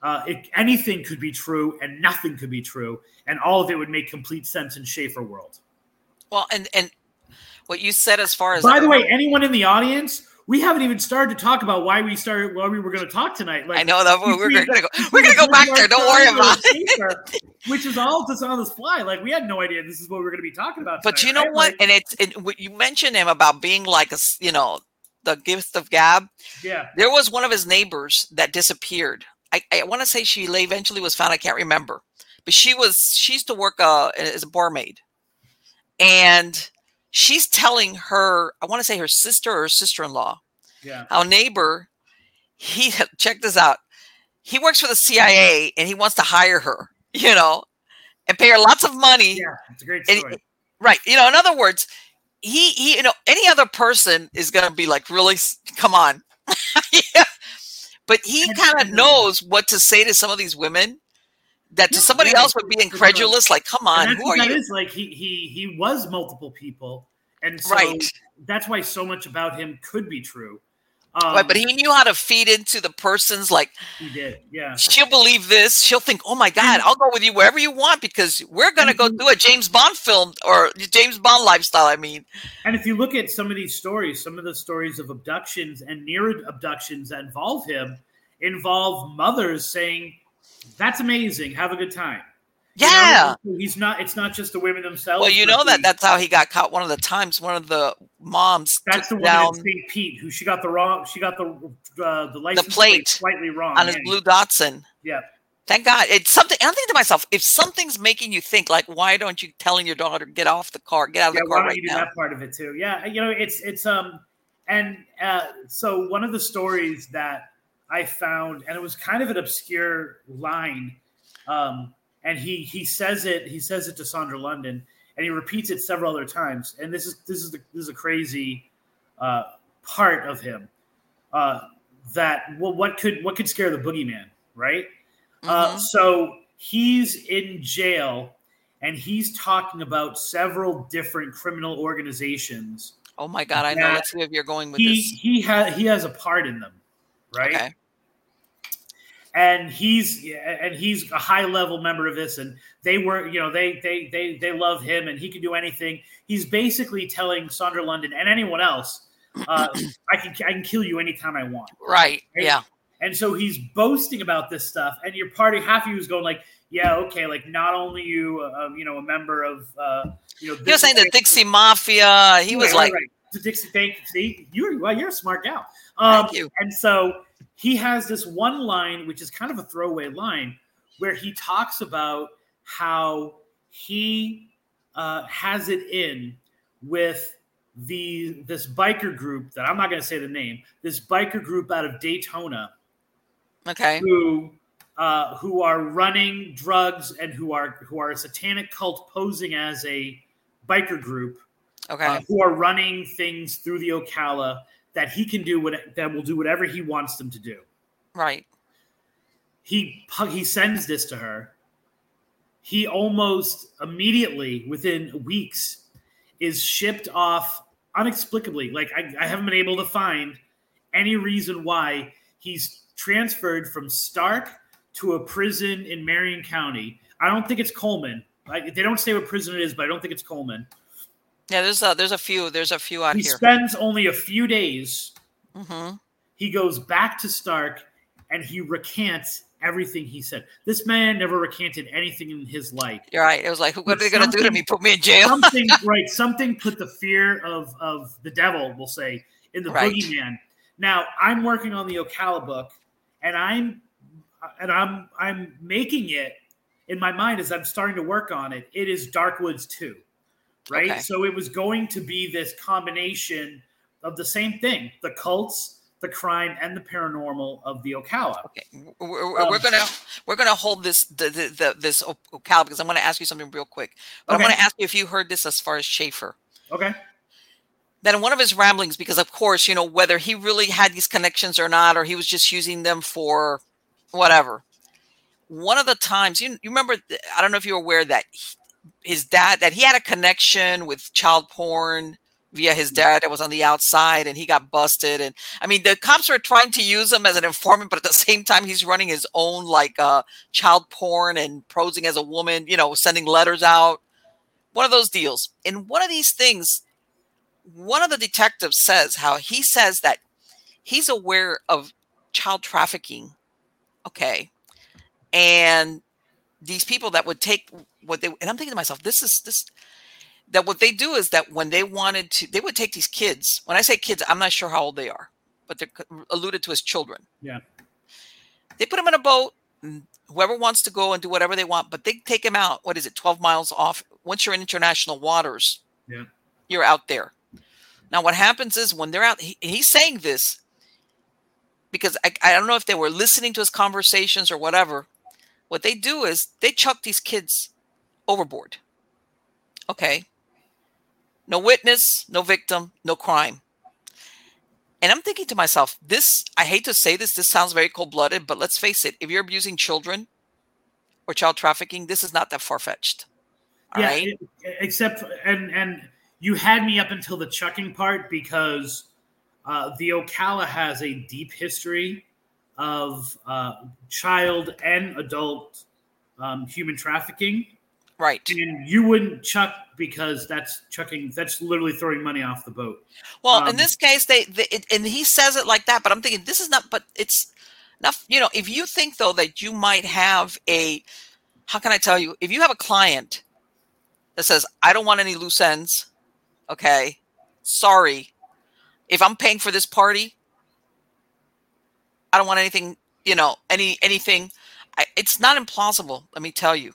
uh, it, anything could be true and nothing could be true, and all of it would make complete sense in Schaefer world. Well, and and what you said as far as by the way, anyone in the audience we haven't even started to talk about why we started why we were going to talk tonight. Like, I know that we're, we're going to go. We're going to go back there. Don't worry about it. Which is all just on this fly. Like we had no idea this is what we are going to be talking about. Tonight, but you know right? what? Like, and it's it, you mentioned him about being like a you know the gift of gab. Yeah. There was one of his neighbors that disappeared. I, I want to say she eventually was found. I can't remember, but she was she used to work uh, as a barmaid, and she's telling her, I want to say her sister or sister in law, yeah. our neighbor, he [laughs] check this out. He works for the CIA and he wants to hire her, you know, and pay her lots of money. Yeah, it's a great story. And, right. You know, in other words, he he you know any other person is going to be like really come on [laughs] yeah. but he kind of knows what to say to some of these women that to somebody yeah, else would be incredulous like come on who are that you is like he he he was multiple people and so right. that's why so much about him could be true um, right, but he knew how to feed into the person's like. He did, yeah. She'll believe this. She'll think, "Oh my God, I'll go with you wherever you want because we're gonna go do a James Bond film or James Bond lifestyle." I mean, and if you look at some of these stories, some of the stories of abductions and near abductions that involve him involve mothers saying, "That's amazing. Have a good time." Yeah, you know, he's not. It's not just the women themselves. Well, you know that that's how he got caught. One of the times, one of the moms. That's the one down, St. Pete who she got the wrong. She got the uh, the license the plate, slightly wrong on his blue Datsun. Yeah. Thank God. It's something. I'm thinking to myself, if something's making you think, like, why don't you telling your daughter get off the car, get out of yeah, the car why don't right you do now? that part of it too? Yeah, you know, it's it's um, and uh, so one of the stories that I found, and it was kind of an obscure line. Um, and he he says it he says it to Sandra London, and he repeats it several other times. And this is this is the, this is a crazy uh, part of him uh, that well, what could what could scare the boogeyman, right? Uh, mm-hmm. Uh, so he's in jail, and he's talking about several different criminal organizations. Oh my god, I know. Let's see you're going with he, this. He has he has a part in them, right? Okay and he's and he's a high level member of this and they were you know they they they they love him and he can do anything he's basically telling sandra london and anyone else uh, [clears throat] i can i can kill you anytime i want right, right? yeah and so he's boasting about this stuff and your party half of you is going like yeah okay like not only you uh, you know a member of uh you know he was saying the dixie mafia he was like right. the dixie thank see you're well you're a smart gal um, Thank you. and so he has this one line, which is kind of a throwaway line, where he talks about how he uh, has it in with the this biker group that I'm not going to say the name. This biker group out of Daytona, okay, who uh, who are running drugs and who are who are a satanic cult posing as a biker group, okay, uh, who are running things through the Ocala that he can do what that will do whatever he wants them to do. Right. He he sends this to her. He almost immediately, within weeks, is shipped off unexplicably. Like I, I haven't been able to find any reason why he's transferred from Starke to a prison in Marion County. I don't think it's Coleman. Like they don't say what prison it is, but I don't think it's Coleman. Yeah, there's a there's a few there's a few out he here. He spends only a few days. Mm-hmm. He goes back to Starke and he recants everything he said. This man never recanted anything in his life. You're right. It was like, what are they going to do to me? Put me in jail? something [laughs] right. Something put the fear of of the devil, we'll say, in the right. boogeyman. Now I'm working on the Ocala book, and I'm and I'm I'm making it in my mind as I'm starting to work on it. It is Darkwoods two, right? Okay. So it was going to be this combination of the same thing: the cults, the crime and the paranormal of the Ocala. Okay, we're, um, we're gonna we're gonna hold this the, the, the this Ocala because I'm going to ask you something real quick. But okay. I'm going to ask you if you heard this as far as Schaefer. Okay. Then one of his ramblings, because of course you know whether he really had these connections or not, or he was just using them for whatever. One of the times you you remember, I don't know if you're aware that he, his dad that he had a connection with child porn via his dad that was on the outside and he got busted and i mean the cops were trying to use him as an informant but at the same time he's running his own like uh child porn and posing as a woman you know sending letters out. One of those deals. And one of these things one of the detectives says how he says that he's aware of child trafficking okay and these people that would take what they and i'm thinking to myself this is this that what they do is that when they wanted to, they would take these kids. When I say kids, I'm not sure how old they are, but they're alluded to as children. Yeah. They put them in a boat. Mm, whoever wants to go and do whatever they want, but they take them out. What is it? 12 miles off. Once you're in international waters, yeah, you're out there. Now, what happens is when they're out, he, he's saying this because I, I don't know if they were listening to his conversations or whatever. What they do is they chuck these kids overboard. Okay. No witness, no victim, no crime. And I'm thinking to myself, this, I hate to say this, this sounds very cold blooded, but let's face it, if you're abusing children or child trafficking, this is not that far fetched. Yeah, right? except, and, and you had me up until the chucking part because uh, the Ocala has a deep history of uh, child and adult um, human trafficking. Right. And you wouldn't chuck because that's chucking. That's literally throwing money off the boat. Well, um, in this case, they, they it, and he says it like that, but I'm thinking this is not. But it's not. You know, if you think though that you might have a, how can I tell you? If you have a client that says, "I don't want any loose ends," okay, sorry. If I'm paying for this party, I don't want anything. You know, any anything. I, it's not implausible. Let me tell you.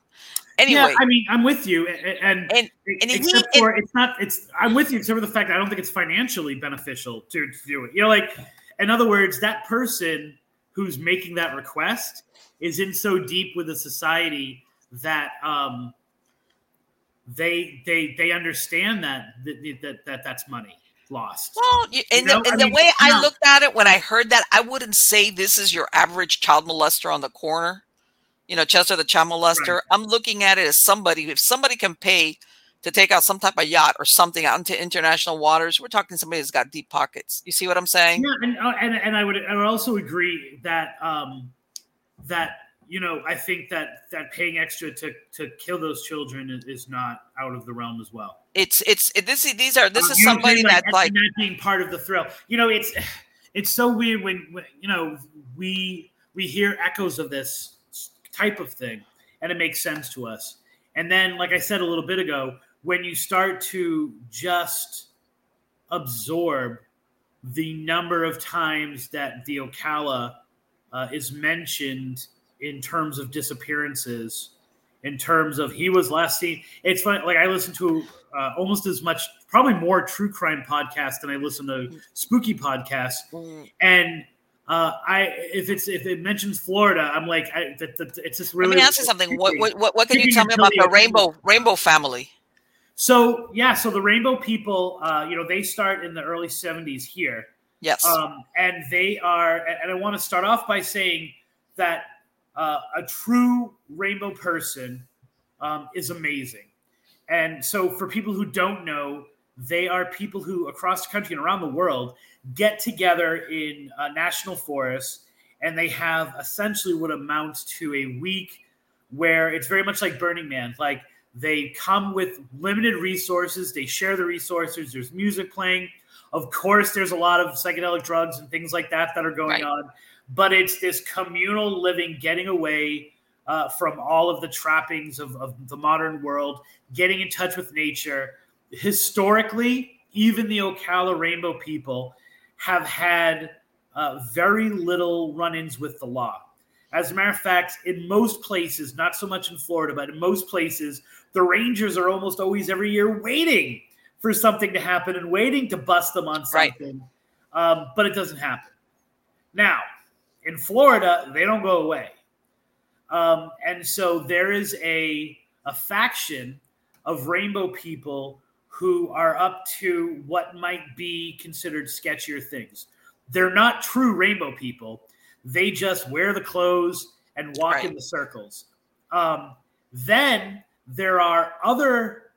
Anyway, yeah, I mean, I'm with you, and, and, and except he, for it's not, it's I'm with you except for the fact that I don't think it's financially beneficial to, to do it. You know, like in other words, that person who's making that request is in so deep with the society that um, they they they understand that that, that, that that's money lost. Well, you, and, you know? the, and the mean, way I looked at it when I heard that, I wouldn't say this is your average child molester on the corner you know, Chester the child molester. Right. I'm looking at it as somebody, if somebody can pay to take out some type of yacht or something out into international waters, we're talking somebody that's got deep pockets. You see what I'm saying? Yeah, and uh, and, and I would I would also agree that um that you know I think that that paying extra to to kill those children is, is not out of the realm as well. It's it's it, this these are this um, is somebody like, that's like not being part of the thrill. You know, it's [sighs] it's so weird when, when you know we we hear echoes of this type of thing, and it makes sense to us. And then, like I said a little bit ago, when you start to just absorb the number of times that the Ocala uh, is mentioned in terms of disappearances, in terms of he was last seen. It's funny, like I listen to uh, almost as much, probably more true crime podcast than I listen to spooky podcasts, mm. and uh, I if it's if it mentions Florida, I'm like, I, that, that, it's just really. Let me ask you something. What, what what can you tell me about the rainbow rainbow family? So yeah, so the rainbow people, uh, you know, they start in the early '70s here. Yes. Um, and they are, and I want to start off by saying that uh, a true rainbow person um, is amazing, And so, for people who don't know, they are people who across the country and around the world get together in uh, national forests and they have essentially what amounts to a week where it's very much like Burning Man. Like they come with limited resources, they share the resources, there's music playing. Of course, there's a lot of psychedelic drugs and things like that that are going right. on, but it's this communal living, getting away uh, from all of the trappings of, of the modern world, getting in touch with nature. Historically, even the Ocala Rainbow people have had uh, very little run ins with the law. As a matter of fact, in most places, not so much in Florida, but in most places, the Rangers are almost always every year waiting for something to happen and waiting to bust them on something. Right. Um, but it doesn't happen. Now, in Florida, they don't go away. Um, and so there is a, a faction of rainbow people who are up to what might be considered sketchier things. They're not true rainbow people. They just wear the clothes and walk right. in the circles. Um, then there are other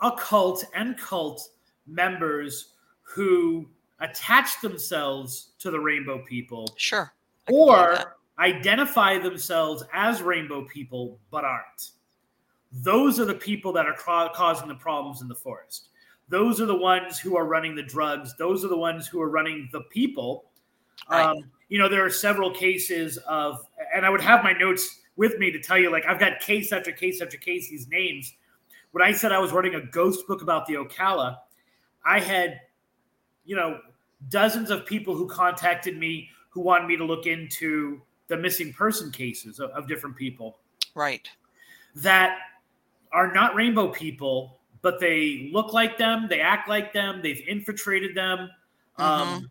occult and cult members who attach themselves to the rainbow people. Sure. Or identify themselves as rainbow people but aren't. Those are the people that are ca- causing the problems in the forest. Those are the ones who are running the drugs. Those are the ones who are running the people. Right. Um, you know, there are several cases of, and I would have my notes with me to tell you, like, I've got case after case after case, these names. When I said I was writing a ghost book about the Ocala, I had, you know, dozens of people who contacted me who wanted me to look into the missing person cases of, of different people. Right. That are not rainbow people, but they look like them, they act like them, they've infiltrated them. Um, mm-hmm. Um,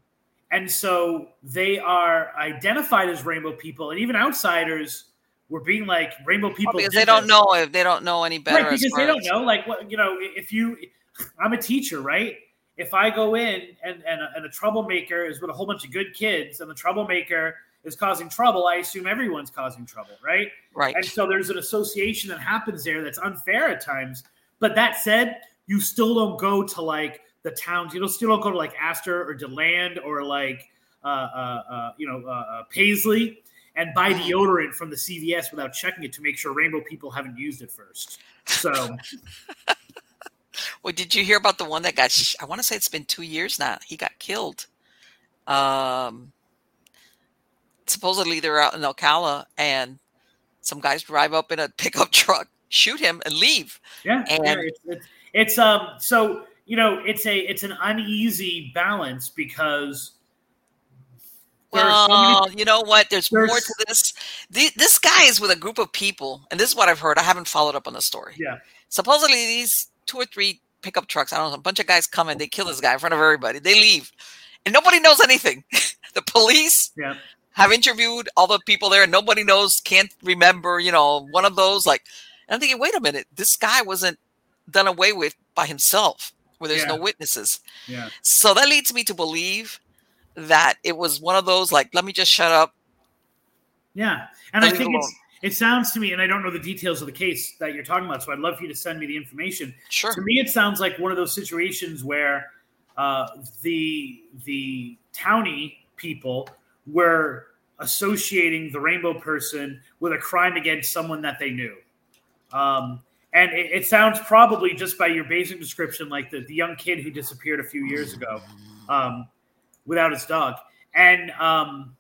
and so they are identified as rainbow people, and even outsiders were being like rainbow people well, because they don't this. know if they don't know any better. Right, because they don't know. Like what you know, if you, I'm a teacher, right? If I go in and and a, and a troublemaker is with a whole bunch of good kids, and the troublemaker is causing trouble, I assume everyone's causing trouble, right? Right. And so there's an association that happens there that's unfair at times. But that said, you still don't go to like the towns. You don't still don't go to like Astor or DeLand or like uh, uh, uh, you know uh, uh, Paisley and buy mm-hmm. deodorant from the CVS without checking it to make sure Rainbow people haven't used it first. So. [laughs] well, did you hear about the one that got? Sh- I want to say it's been two years now. He got killed. Um, supposedly they're out in Ocala and some guys drive up in a [laughs] pickup truck, shoot him, and leave. Yeah, and yeah, it's, it's, it's um so you know it's a it's an uneasy balance because. Well, so many, you know what? There's, there's, more to this. The, this guy is with a group of people, and this is what I've heard. I haven't followed up on the story. Yeah. Supposedly, these two or three pickup trucks, I don't know, a bunch of guys come and they kill this guy in front of everybody. They leave, and nobody knows anything. [laughs] the police, yeah have interviewed all the people there and nobody knows, can't remember, you know, one of those like I'm thinking, wait a minute, this guy wasn't done away with by himself, where there's yeah. no witnesses. Yeah. So that leads me to believe that it was one of those like, let me just shut up. Yeah. And I think it's it sounds to me, and I don't know the details of the case that you're talking about, so I'd love for you to send me the information. Sure. To me, it sounds like one of those situations where uh, the the townie people were associating the rainbow person with a crime against someone that they knew. Um, and it, it, sounds probably just by your basic description like the, the young kid who disappeared a few years ago um, without his dog. And um,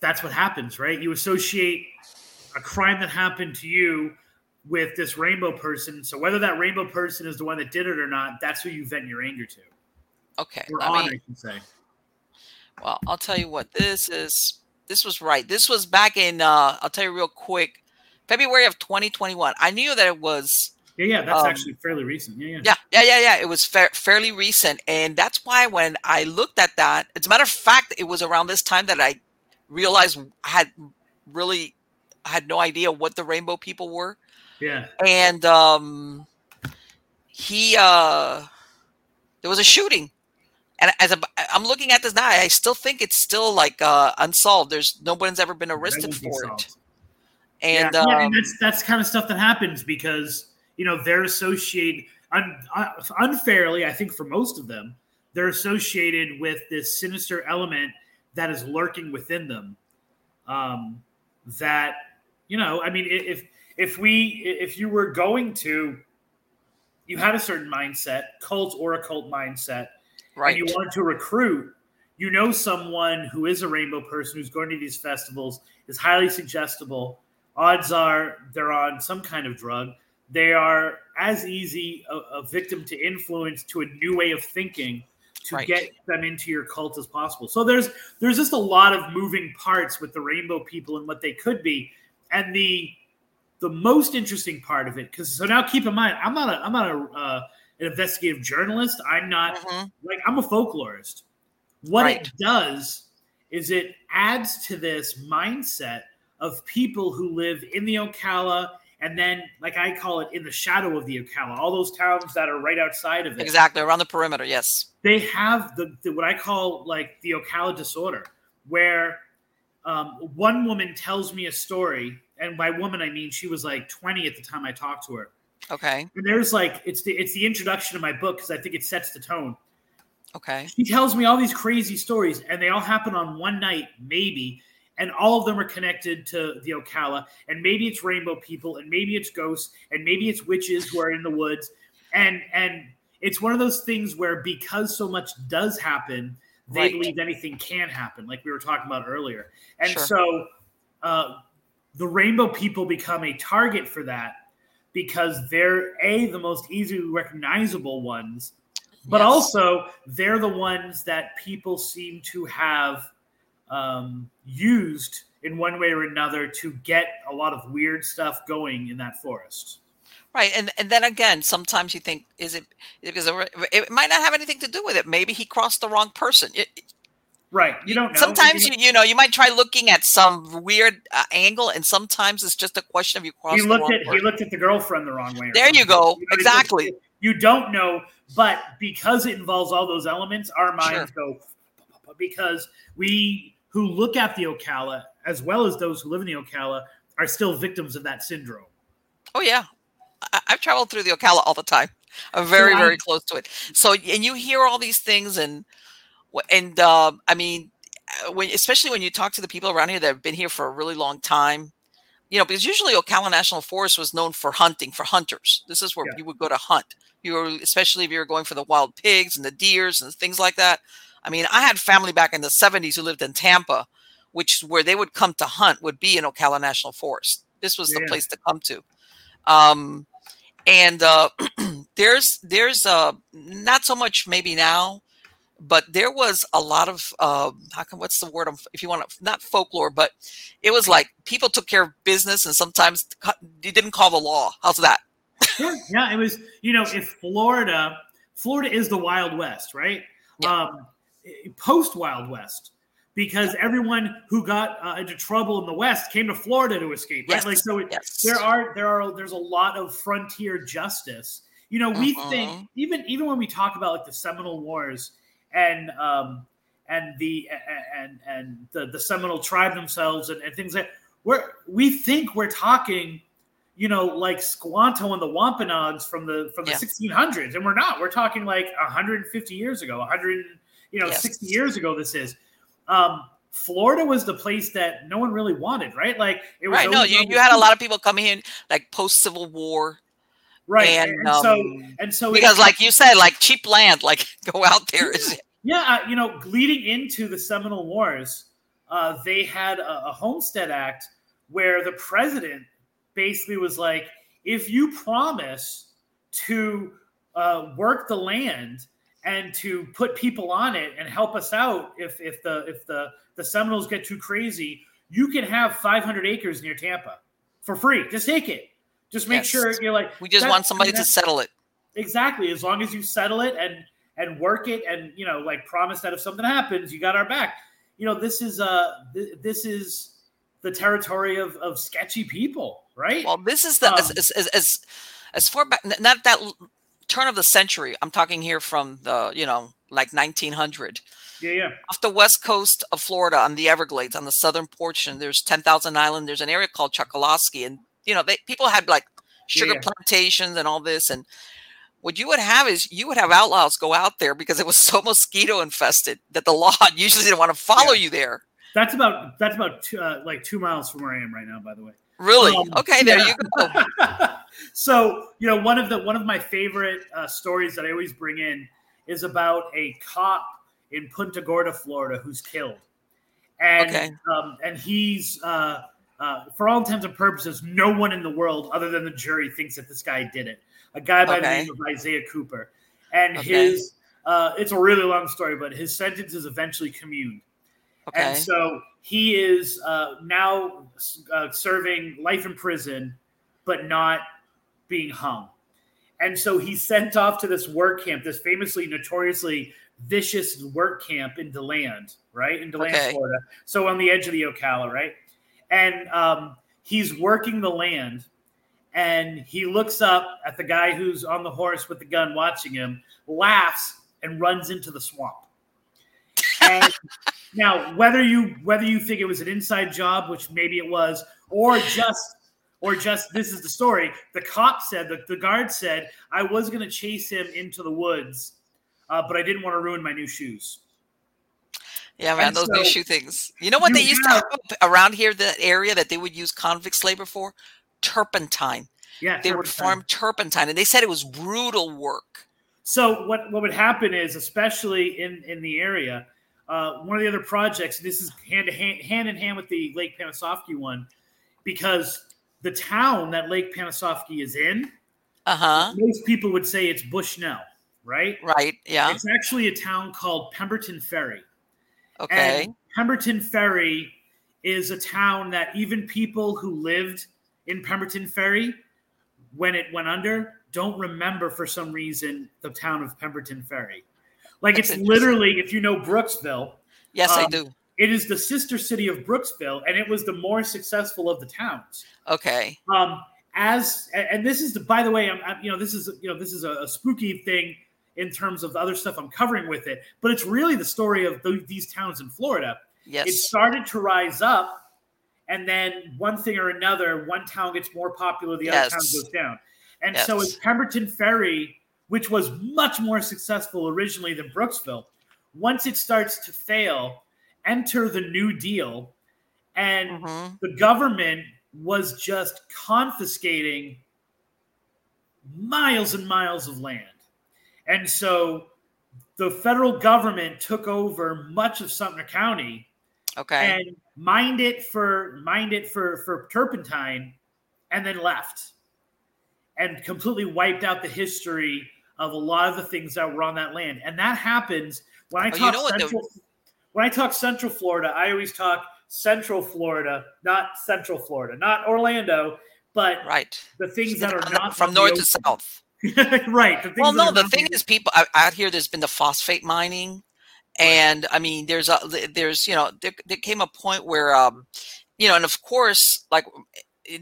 that's what happens, right? You associate a crime that happened to you with this rainbow person. So whether that rainbow person is the one that did it or not, that's who you vent your anger to. Okay. Or on, me, I should say. Well, I'll tell you what this is. This was right. This was back in. Uh, I'll tell you real quick. February of 2021. I knew that it was. Yeah, yeah, that's um, actually fairly recent. Yeah, yeah, yeah, yeah, yeah. yeah. It was fa- fairly recent, and that's why when I looked at that, as a matter of fact, it was around this time that I realized I had really had no idea what the Rainbow People were. Yeah, and um, he uh, there was a shooting and as a, I'm looking at this now, I still think it's still like uh, unsolved. There's no one's ever been arrested for it. And, yeah. Um, yeah, and that's that's kind of stuff that happens because you know they're associated un, uh, unfairly. I think for most of them, they're associated with this sinister element that is lurking within them. Um, that you know, I mean, if if we if you were going to you had a certain mindset, cult or occult mindset, right? And you want to recruit. You know someone who is a rainbow person who's going to these festivals is highly suggestible. Odds are they're on some kind of drug. They are as easy a, a victim to influence to a new way of thinking to right. get them into your cult as possible. So there's there's just a lot of moving parts with the rainbow people and what they could be. And the the most interesting part of it, because so now keep in mind, I'm not a I'm not a uh, an investigative journalist. I'm not mm-hmm. like I'm a folklorist. What right. it does is it adds to this mindset of people who live in the Ocala and then like I call it in the shadow of the Ocala, all those towns that are right outside of it. Exactly, around the perimeter, yes. They have the, the what I call like the Ocala disorder, where um, one woman tells me a story and by woman I mean she was like 20 at the time I talked to her. Okay. And there's like it's the it's the introduction of my book because I think it sets the tone. Okay. She tells me all these crazy stories, and they all happen on one night, maybe, and all of them are connected to the Ocala. And maybe it's rainbow people, and maybe it's ghosts, and maybe it's witches who are in the woods. And and it's one of those things where because so much does happen, they right. believe anything can happen, like we were talking about earlier. And sure. so uh, the rainbow people become a target for that because they're a the most easily recognizable ones but yes. also they're the ones that people seem to have um, used in one way or another to get a lot of weird stuff going in that forest. Right and and then again sometimes you think is it because it might not have anything to do with it. Maybe he crossed the wrong person. It, Right. You don't know. Sometimes you, you know you might try looking at some weird uh, angle, and sometimes it's just a question of you crossed. He looked at he looked at the girlfriend the wrong way. There you go. You know, exactly. You don't know, but because it involves all those elements, our minds sure. go because we who look at the Ocala as well as those who live in the Ocala are still victims of that syndrome. Oh yeah, I, have traveled through the Ocala all the time. I'm very, very close to it. So, and you hear all these things, and and uh, I mean, uh, when especially when you talk to the people around here that have been here for a really long time, you know, because usually Ocala National Forest was known for hunting, for hunters. This is where yeah. you would go to hunt. You were, especially if you were going for the wild pigs and the deers and things like that. I mean, I had family back in the 70s who lived in Tampa, which where they would come to hunt would be in Ocala National Forest. This was yeah. the place to come to. Um, and uh, [clears throat] there's there's uh, not so much maybe now but there was a lot of uh, how can what's the word if you want to not folklore but it was like people took care of business and sometimes you didn't call the law how's that sure. yeah it was you know if florida florida is the wild west right yeah. um, post wild west because everyone who got uh, into trouble in the west came to florida to escape right yes. like so yes. there are there are there's a lot of frontier justice you know we uh-huh. think even even when we talk about like the seminole wars and um, and the and and the, the Seminole tribe themselves and, and things that we're we think we're talking, you know, like Squanto and the Wampanoags from the from the yeah. 1600s, and we're not. We're talking like 150 years ago, 100, you know, yes. 60 years ago. This is. Um, Florida was the place that no one really wanted, right? Like it was right. No, you, you had a lot of people coming in like post Civil War Right. And, and um, so and so because like you said, like cheap land, like [laughs] go out there is yeah, uh, you know, leading into the Seminole Wars, uh, they had a, a Homestead Act where the president basically was like, if you promise to uh, work the land and to put people on it and help us out if if the if the the Seminoles get too crazy, you can have 500 acres near Tampa for free. Just take it. Just make yes. sure you're like. We just want somebody to settle it. Exactly. As long as you settle it and and work it, and you know, like promise that if something happens, you got our back. You know, this is uh, th- this is the territory of of sketchy people, right? Well, this is the um, as, as as as far back not that turn of the century. I'm talking here from the you know like 1900. Yeah, yeah. Off the west coast of Florida, on the Everglades, on the southern portion, there's 10,000 Island. There's an area called Chokoloskee, and you know, they people had like sugar yeah. plantations and all this. And what you would have is you would have outlaws go out there because it was so [laughs] mosquito infested that the law [laughs] usually didn't want to follow yeah. you there. That's about that's about two, uh, like two miles from where I am right now. By the way. Really? Um, okay, there yeah. you go. [laughs] so you know, one of the one of my favorite uh, stories that I always bring in is about a cop in Punta Gorda, Florida, who's killed, and okay. um, and he's uh, uh, for all intents and purposes, no one in the world other than the jury thinks that this guy did it. A guy by okay. the name of Isaiah Cooper, and okay. his uh, it's a really long story, but his sentence is eventually commuted, Okay. And so he is uh, now uh, serving life in prison, but not being hung. And so he's sent off to this work camp, this famously, notoriously vicious work camp in DeLand, right? In DeLand, okay. Florida. So on the edge of the Ocala, right? And um, he's working the land and he looks up at the guy who's on the horse with the gun watching him, laughs, and runs into the swamp. And [laughs] now, whether you whether you think it was an inside job, which maybe it was, or just or just this is the story. The cop said that the guard said I was going to chase him into the woods, uh, but I didn't want to ruin my new shoes. Yeah, man, and those so, new shoe things. You know what you they used have, to around here, the area that they would use convicts labor for? Turpentine. Yeah, they turpentine. would farm turpentine, and they said it was brutal work. So what what would happen is, especially in in the area, uh, one of the other projects. This is hand to hand, hand in hand with the Lake Panasoffkee one, because the town that Lake Panasoffkee is in, uh-huh. most people would say it's Bushnell, right? Right. Yeah. It's actually a town called Pemberton Ferry. Okay. And Pemberton Ferry is a town that even people who lived in Pemberton Ferry when it went under don't remember for some reason the town of Pemberton Ferry. Like That's it's literally, if you know Brooksville. Yes, um, I do. It is the sister city of Brooksville, and it was the more successful of the towns. Okay. Um, as and this is the by the way, I'm, I'm you know this is you know this is a, a, spooky thing in terms of the other stuff I'm covering with it, but it's really the story of the, these towns in Florida. Yes. It started to rise up, and then one thing or another, one town gets more popular, the yes. other town goes down, and yes. so it's Pemberton Ferry which was much more successful originally than Brooksville, once it starts to fail, enter the New Deal, and mm-hmm. the government was just confiscating miles and miles of land. And so the federal government took over much of Sumter County. Okay. And mined it for mined it for for turpentine and then left and completely wiped out the history of a lot of the things that were on that land. And that happens when I oh, talk you know central, when I talk Central Florida, I always talk Central Florida, not Central Florida, not Orlando, but right the things that are not from north to south. [laughs] right. well, no, the thing is, people out here. There's been the phosphate mining, and I mean, there's a there's you know there, there came a point where um you know, and of course, like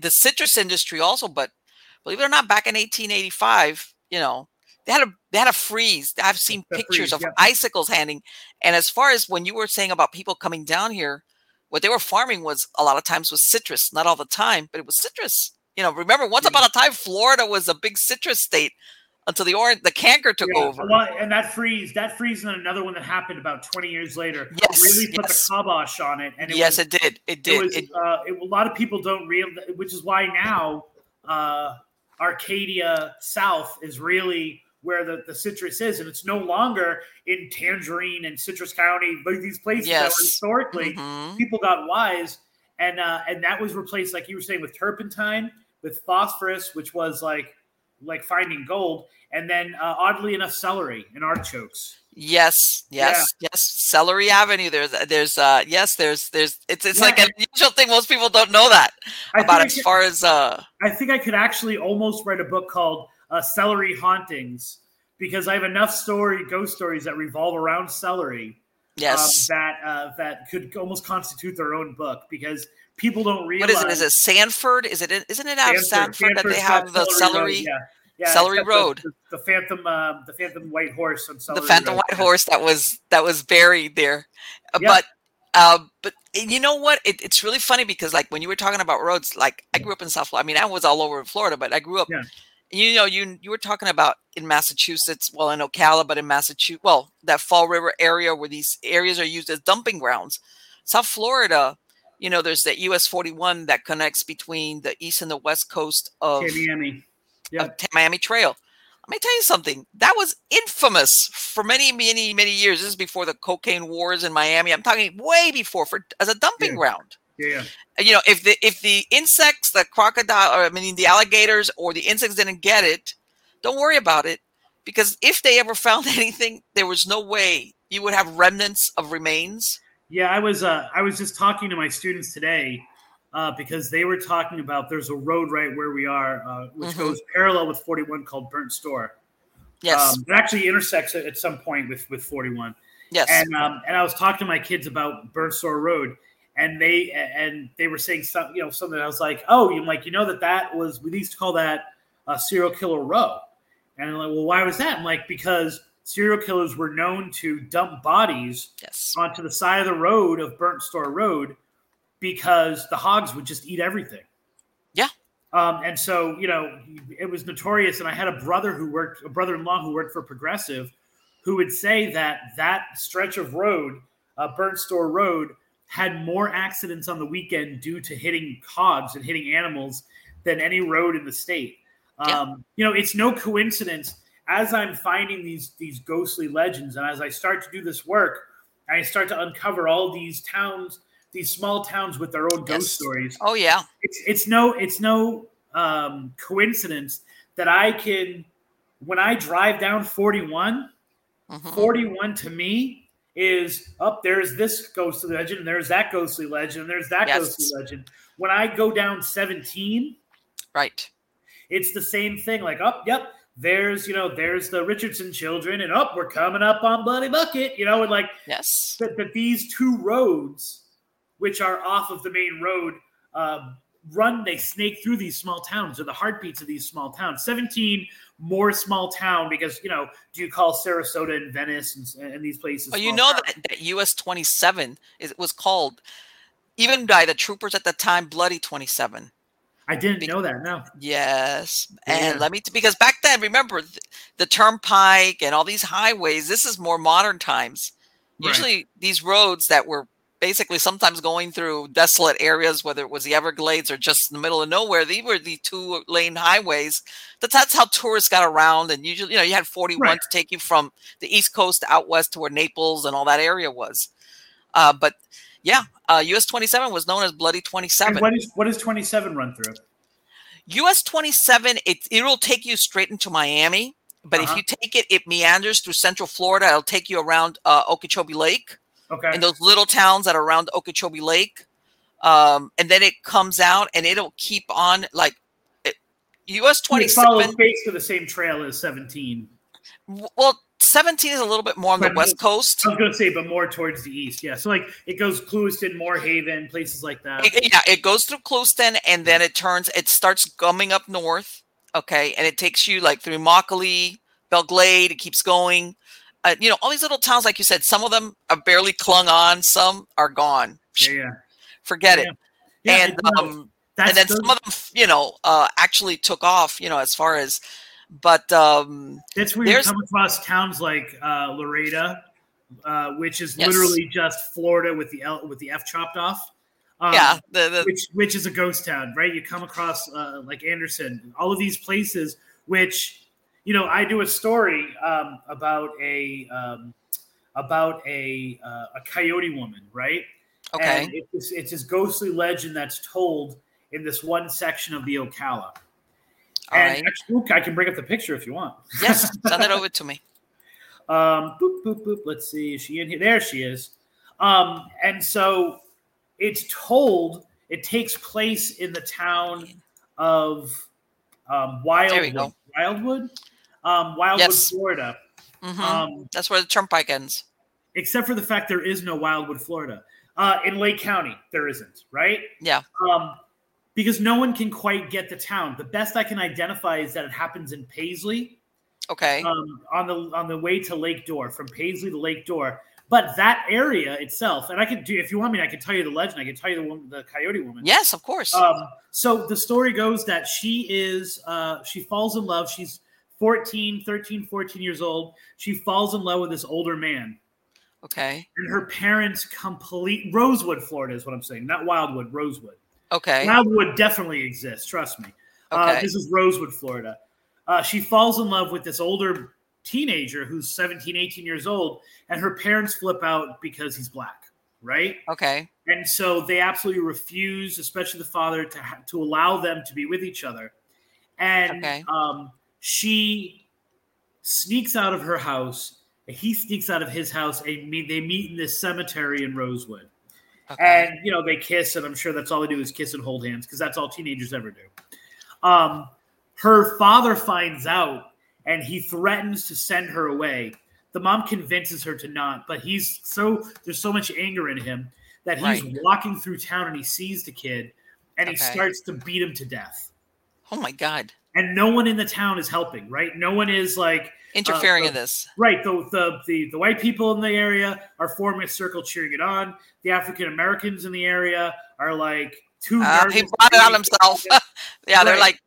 the citrus industry also, but believe it or not, back in 1885, you know, they had a they had a freeze. I've seen the pictures freeze, of yeah. icicles handing. And as far as when you were saying about people coming down here, what they were farming was a lot of times was citrus, not all the time, but it was citrus. You know, remember once upon a time Florida was a big citrus state until the orange the canker took yeah, over. Well, and that freeze, that freeze, and another one that happened about twenty years later. Yes, really put yes. the kibosh on it. And it yes, was, it did. It did. It was, it, uh, it, a lot of people don't realize, which is why now uh, Arcadia South is really where the, the citrus is, and it's no longer in Tangerine and Citrus County, like these places yes. that were historically mm-hmm. people got wise, and uh, and that was replaced, like you were saying, with turpentine, with phosphorus, which was like like finding gold, and then uh, oddly enough, celery and artichokes. Yes, yes, yeah. yes. Celery Avenue. There's, there's, uh, yes, there's, there's. It's, it's yeah. like an unusual thing. Most people don't know that I about as could, far as. uh I think I could actually almost write a book called uh, celery hauntings because I have enough story ghost stories that revolve around celery. Um, yes, um, that uh, that could almost constitute their own book because people don't realize. What is it? Is it Sanford? Is it? Isn't it out Sanford, of Sanford that they have the celery? yeah, yeah, Celery Road. The, the, the Phantom, uh, the Phantom White Horse on Celery The Phantom Road. White Horse that was that was buried there, uh, but uh, but you know what? It, it's really funny because like when you were talking about roads, like I grew up in South Florida. I mean, I was all over Florida, but I grew up. Yeah. You know, you you were talking about in Massachusetts, well, in Ocala, but in Massachusetts, well, that Fall River area where these areas are used as dumping grounds. South Florida, you know, there's that US 41 that connects between the east and the west coast of Miami, yeah, Miami Trail. Let me tell you something. That was infamous for many, many, many years. This is before the cocaine wars in Miami. I'm talking way before for as a dumping yeah. ground. Yeah. Uh, you know, if the if the insects, the crocodile, or I mean the alligators or the insects didn't get it, don't worry about it. Because if they ever [laughs] found anything, there was no way you would have remnants of remains. Yeah, I was uh, I was just talking to my students today uh, because they were talking about there's a road right where we are, uh, which mm-hmm. goes parallel with 41 called Burnt Store. Yes, um, it actually intersects at some point with with 41. Yes, and um, and I was talking to my kids about Burnt Store Road, and they and they were saying something, you know, something. I was like, oh, you like, you know that that was we used to call that a serial killer row, and I'm like, well, why was that? I'm like, because serial killers were known to dump bodies yes. onto the side of the road of Burnt Store Road because the hogs would just eat everything. Yeah. Um, and so, you know, it was notorious. And I had a brother who worked, a brother in law who worked for Progressive, who would say that that stretch of road, uh, Burnt Store Road, had more accidents on the weekend due to hitting hogs and hitting animals than any road in the state. Yeah. Um, you know, it's no coincidence as I'm finding these these ghostly legends, and as I start to do this work, I start to uncover all these towns these small towns with their own ghost yes. stories. Oh yeah, it's it's no it's no um, coincidence that I can when I drive down 41, mm-hmm. 41 to me is up oh, there's this ghostly legend and there's that ghostly legend and there's that yes. ghostly legend. When I go down 17, right, it's the same thing. Like, up, oh, yep, there's you know there's the Richardson children, and up oh, we're coming up on Bloody Bucket, you know, and like yes, that, that these two roads which are off of the main road, uh, run, they snake through these small towns or the heartbeats of these small towns. 17 more small town because, you know, do you call Sarasota and Venice and, and these places? Well, you know that, that, US 27 is, was called, even by the troopers at the time, Bloody 27. I didn't know that. No. Yes, and yeah. let me because back then, remember the, the, turnpike and all these highways. This is more modern times. Right. Usually, these roads that were basically sometimes going through desolate areas, whether it was the Everglades or just in the middle of nowhere. These were the two lane highways. That's, that's how tourists got around. And usually, you know, you had 41 right. to take you from the East Coast out west to where Naples and all that area was. Uh, but yeah, uh, US 27 was known as Bloody 27. And what is what does 27 run through? US 27, it, it will take you straight into Miami. But uh-huh. if you take it, it meanders through Central Florida. It'll take you around uh, Okeechobee Lake Okay. In those little towns that are around Okeechobee Lake. Um, and then it comes out and it'll keep on like it, US 27. follows basically the same trail as 17. Well, 17 is a little bit more on the west coast. I was going to say, but more towards the east. Yeah. So, like, it goes Clewiston, Moore Haven, places like that. It, yeah. It goes through Clewiston and then it turns, it starts gumming up north. Okay. And it takes you like through Immokalee, Belle Glade. It keeps going uh, you know, all these little towns, like you said, some of them are barely clung on, some are gone. Yeah, yeah. Forget yeah. it. Yeah, and um, and then some of them, you know, uh, actually took off. You know, as far as, but um, that's where you come across towns like uh, Lorida, uh, which is yes. literally just Florida with the L with the F chopped off. Um, yeah, the, the, which which is a ghost town, right? You come across uh, like Anderson, all of these places which you know, I do a story um, about a um, about a uh, a coyote woman, right? Okay. And it's, it's this ghostly legend that's told in this one section of the Ocala. All and right. actually, I can bring up the picture if you want. [laughs] Yes, send it over to me. Um, boop, boop, boop. Let's see. Is she in here? There she is. Um, and so it's told, it takes place in the town of um, Wildwood. Wildwood? um, Wildwood, yes. Florida. Mm-hmm. Um, That's where the turnpike ends. Except for the fact there is no Wildwood, Florida. Uh, in Lake County, there isn't, right? Yeah. Um, because no one can quite get the town. The best I can identify is that it happens in Paisley. Okay. Um, on the on the way to Lake Dorr, from Paisley to Lake Dorr. But that area itself, and I could do if you want me, I can tell you the legend. I can tell you the woman, the coyote woman. Yes, of course. Um, so the story goes that she is uh, she falls in love. She's 14, 13, 14 years old. She falls in love with this older man. Okay. And her parents complete Rosewood, Florida is what I'm saying, not Wildwood, Rosewood. Okay. Wildwood definitely exists, trust me. Uh, okay. Uh, this is Rosewood, Florida. Uh, she falls in love with this older teenager who's 17, 18 years old, and her parents flip out because he's black, right? Okay. And so they absolutely refuse, especially the father, to ha- to allow them to be with each other. And okay. um, she sneaks out of her house. He sneaks out of his house, and they meet in this cemetery in Rosewood. Okay. And you know they kiss, and I'm sure that's all they do is kiss and hold hands because that's all teenagers ever do. Um, her father finds out, and he threatens to send her away. The mom convinces her to not, but he's so there's so much anger in him that he's right. walking through town and he sees the kid, and okay. he starts to beat him to death. Oh my god! And no one in the town is helping. Right? No one is like interfering uh, in this. Right. The, the, the the white people in the area are forming a circle cheering it on. The African Americans in the area are like too. Uh, he brought it on himself. [laughs] yeah, right. they're like.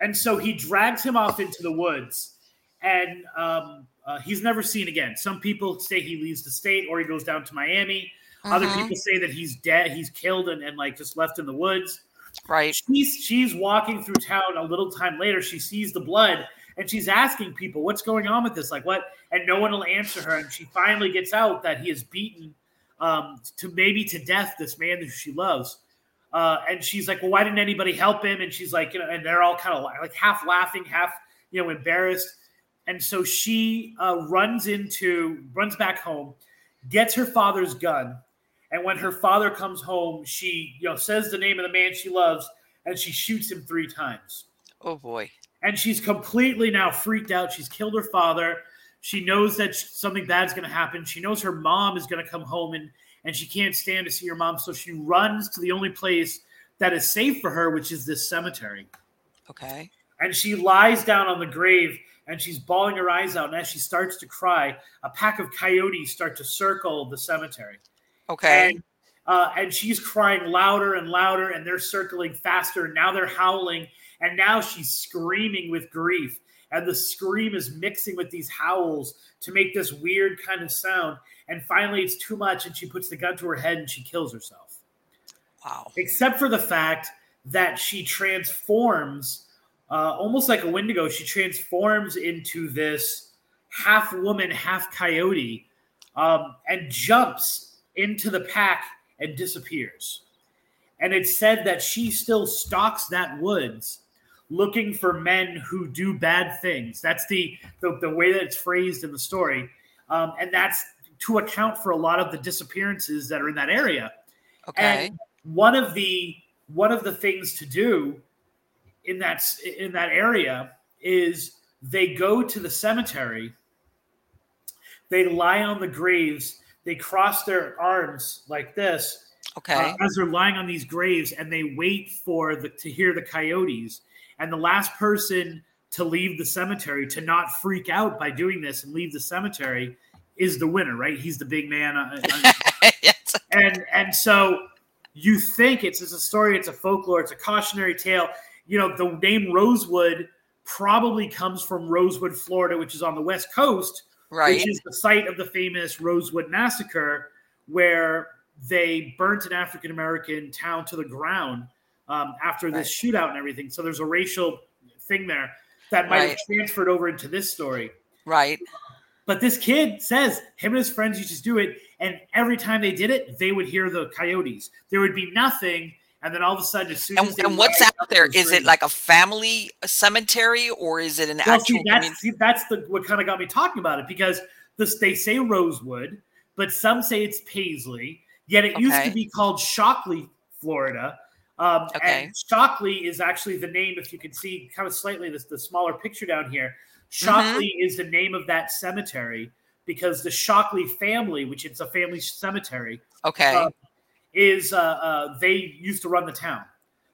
And so he drags him off into the woods, and um, uh, he's never seen again. Some people say he leaves the state or he goes down to Miami. Mm-hmm. Other people say that he's dead, he's killed, and, and like just left in the woods. Right. She's she's walking through town a little time later. She sees the blood and she's asking people what's going on with this? Like what? And no one will answer her. And she finally gets out that he has beaten um, to maybe to death this man who she loves. Uh, and she's like well why didn't anybody help him? And she's like you know and they're all kind of like half laughing half you know embarrassed. And so she uh, runs into runs back home gets her father's gun. And when her father comes home she you know says the name of the man she loves and she shoots him three times. Oh boy and she's completely now freaked out. She's killed her father. She knows that something bad's going to happen. She knows her mom is going to come home and and she can't stand to see her mom, so she runs to the only place that is safe for her, which is this cemetery. Okay. And she lies down on the grave and she's bawling her eyes out. And as she starts to cry, a pack of coyotes start to circle the cemetery. Okay. And, uh, and she's crying louder and louder, and they're circling faster. And Now they're howling, and now she's screaming with grief. And the scream is mixing with these howls to make this weird kind of sound. And finally, it's too much, and she puts the gun to her head and she kills herself. Wow. Except for the fact that she transforms, uh, almost like a Wendigo, she transforms into this half woman, half coyote, um, and jumps into the pack and disappears. And it's said that she still stalks that woods looking for men who do bad things. That's the the, the way that it's phrased in the story, um, and that's to account for a lot of the disappearances that are in that area. Okay. And one of the one of the things to do in that in that area is they go to the cemetery. They lie on the graves. They cross their arms like this. Okay. Uh, as they're lying on these graves, and they wait for the to hear the coyotes and the last person to leave the cemetery to not freak out by doing this and leave the cemetery is the winner, right? He's the big man. Uh, uh, [laughs] yes. And and so you think it's, it's a story, it's a folklore, it's a cautionary tale. You know, the name Rosewood probably comes from Rosewood, Florida, which is on the west coast, right? Which is the site of the famous Rosewood massacre, where they burnt an African American town to the ground um, after this right. shootout and everything. So there's a racial thing there that might right. have transferred over into this story. Right. But this kid says him and his friends used to do it, and every time they did it, they would hear the coyotes. There would be nothing, and then all of a sudden, as soon and, as and what's out there? Is it like a family cemetery, or is it an well, actual? See, that's, see, that's the what kind of got me talking about it because this they say Rosewood, but some say it's Paisley. Yet it okay. used to be called Shockley, Florida. Um, okay. And Shockley is actually the name, if you can see kind of slightly this, the smaller picture down here. Shockley mm-hmm. is the name of that cemetery because the Shockley family, which it's a family cemetery, okay, uh, is uh, uh, they used to run the town.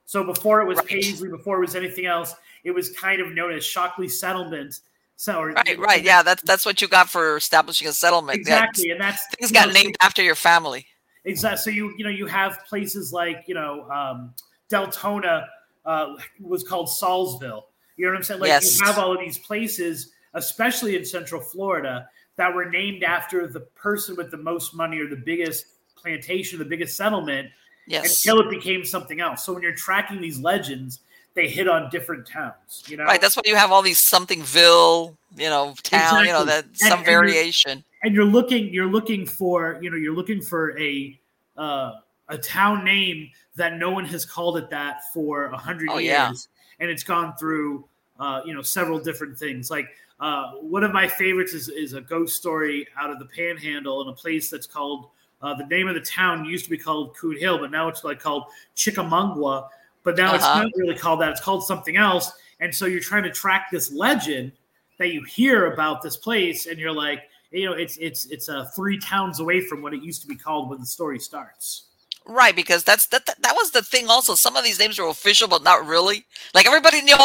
So before it was right. Paisley, before it was anything else, it was kind of known as Shockley Settlement. So right, right, yeah, that's that's what you got for establishing a settlement. Exactly, yeah. and that's things got know, named after your family. Exactly. So you you know you have places like you know um, Deltona uh, was called Saulsville. You know what I'm saying? Like yes. you have all of these places, especially in Central Florida, that were named after the person with the most money or the biggest plantation, the biggest settlement, yes. until it became something else. So when you're tracking these legends, they hit on different towns. You know, right? That's why you have all these somethingville, you know, town, exactly. you know, that some and, variation. And you're, looking, you're looking for, you know, you're looking for a uh, a town name that no one has called it that for a hundred oh, years, yeah. and it's gone through, uh, you know, several different things. Like uh, one of my favorites is is a ghost story out of the Panhandle in a place that's called. Uh, the name of the town used to be called Coon Hill, but now it's like called Chickamauga but now uh-huh. it's not really called that. It's called something else. And so you're trying to track this legend that you hear about this place, and you're like, you know, it's it's it's uh, three towns away from what it used to be called when the story starts. Right, because that's that, that that was the thing. Also, some of these names were official, but not really. Like everybody knew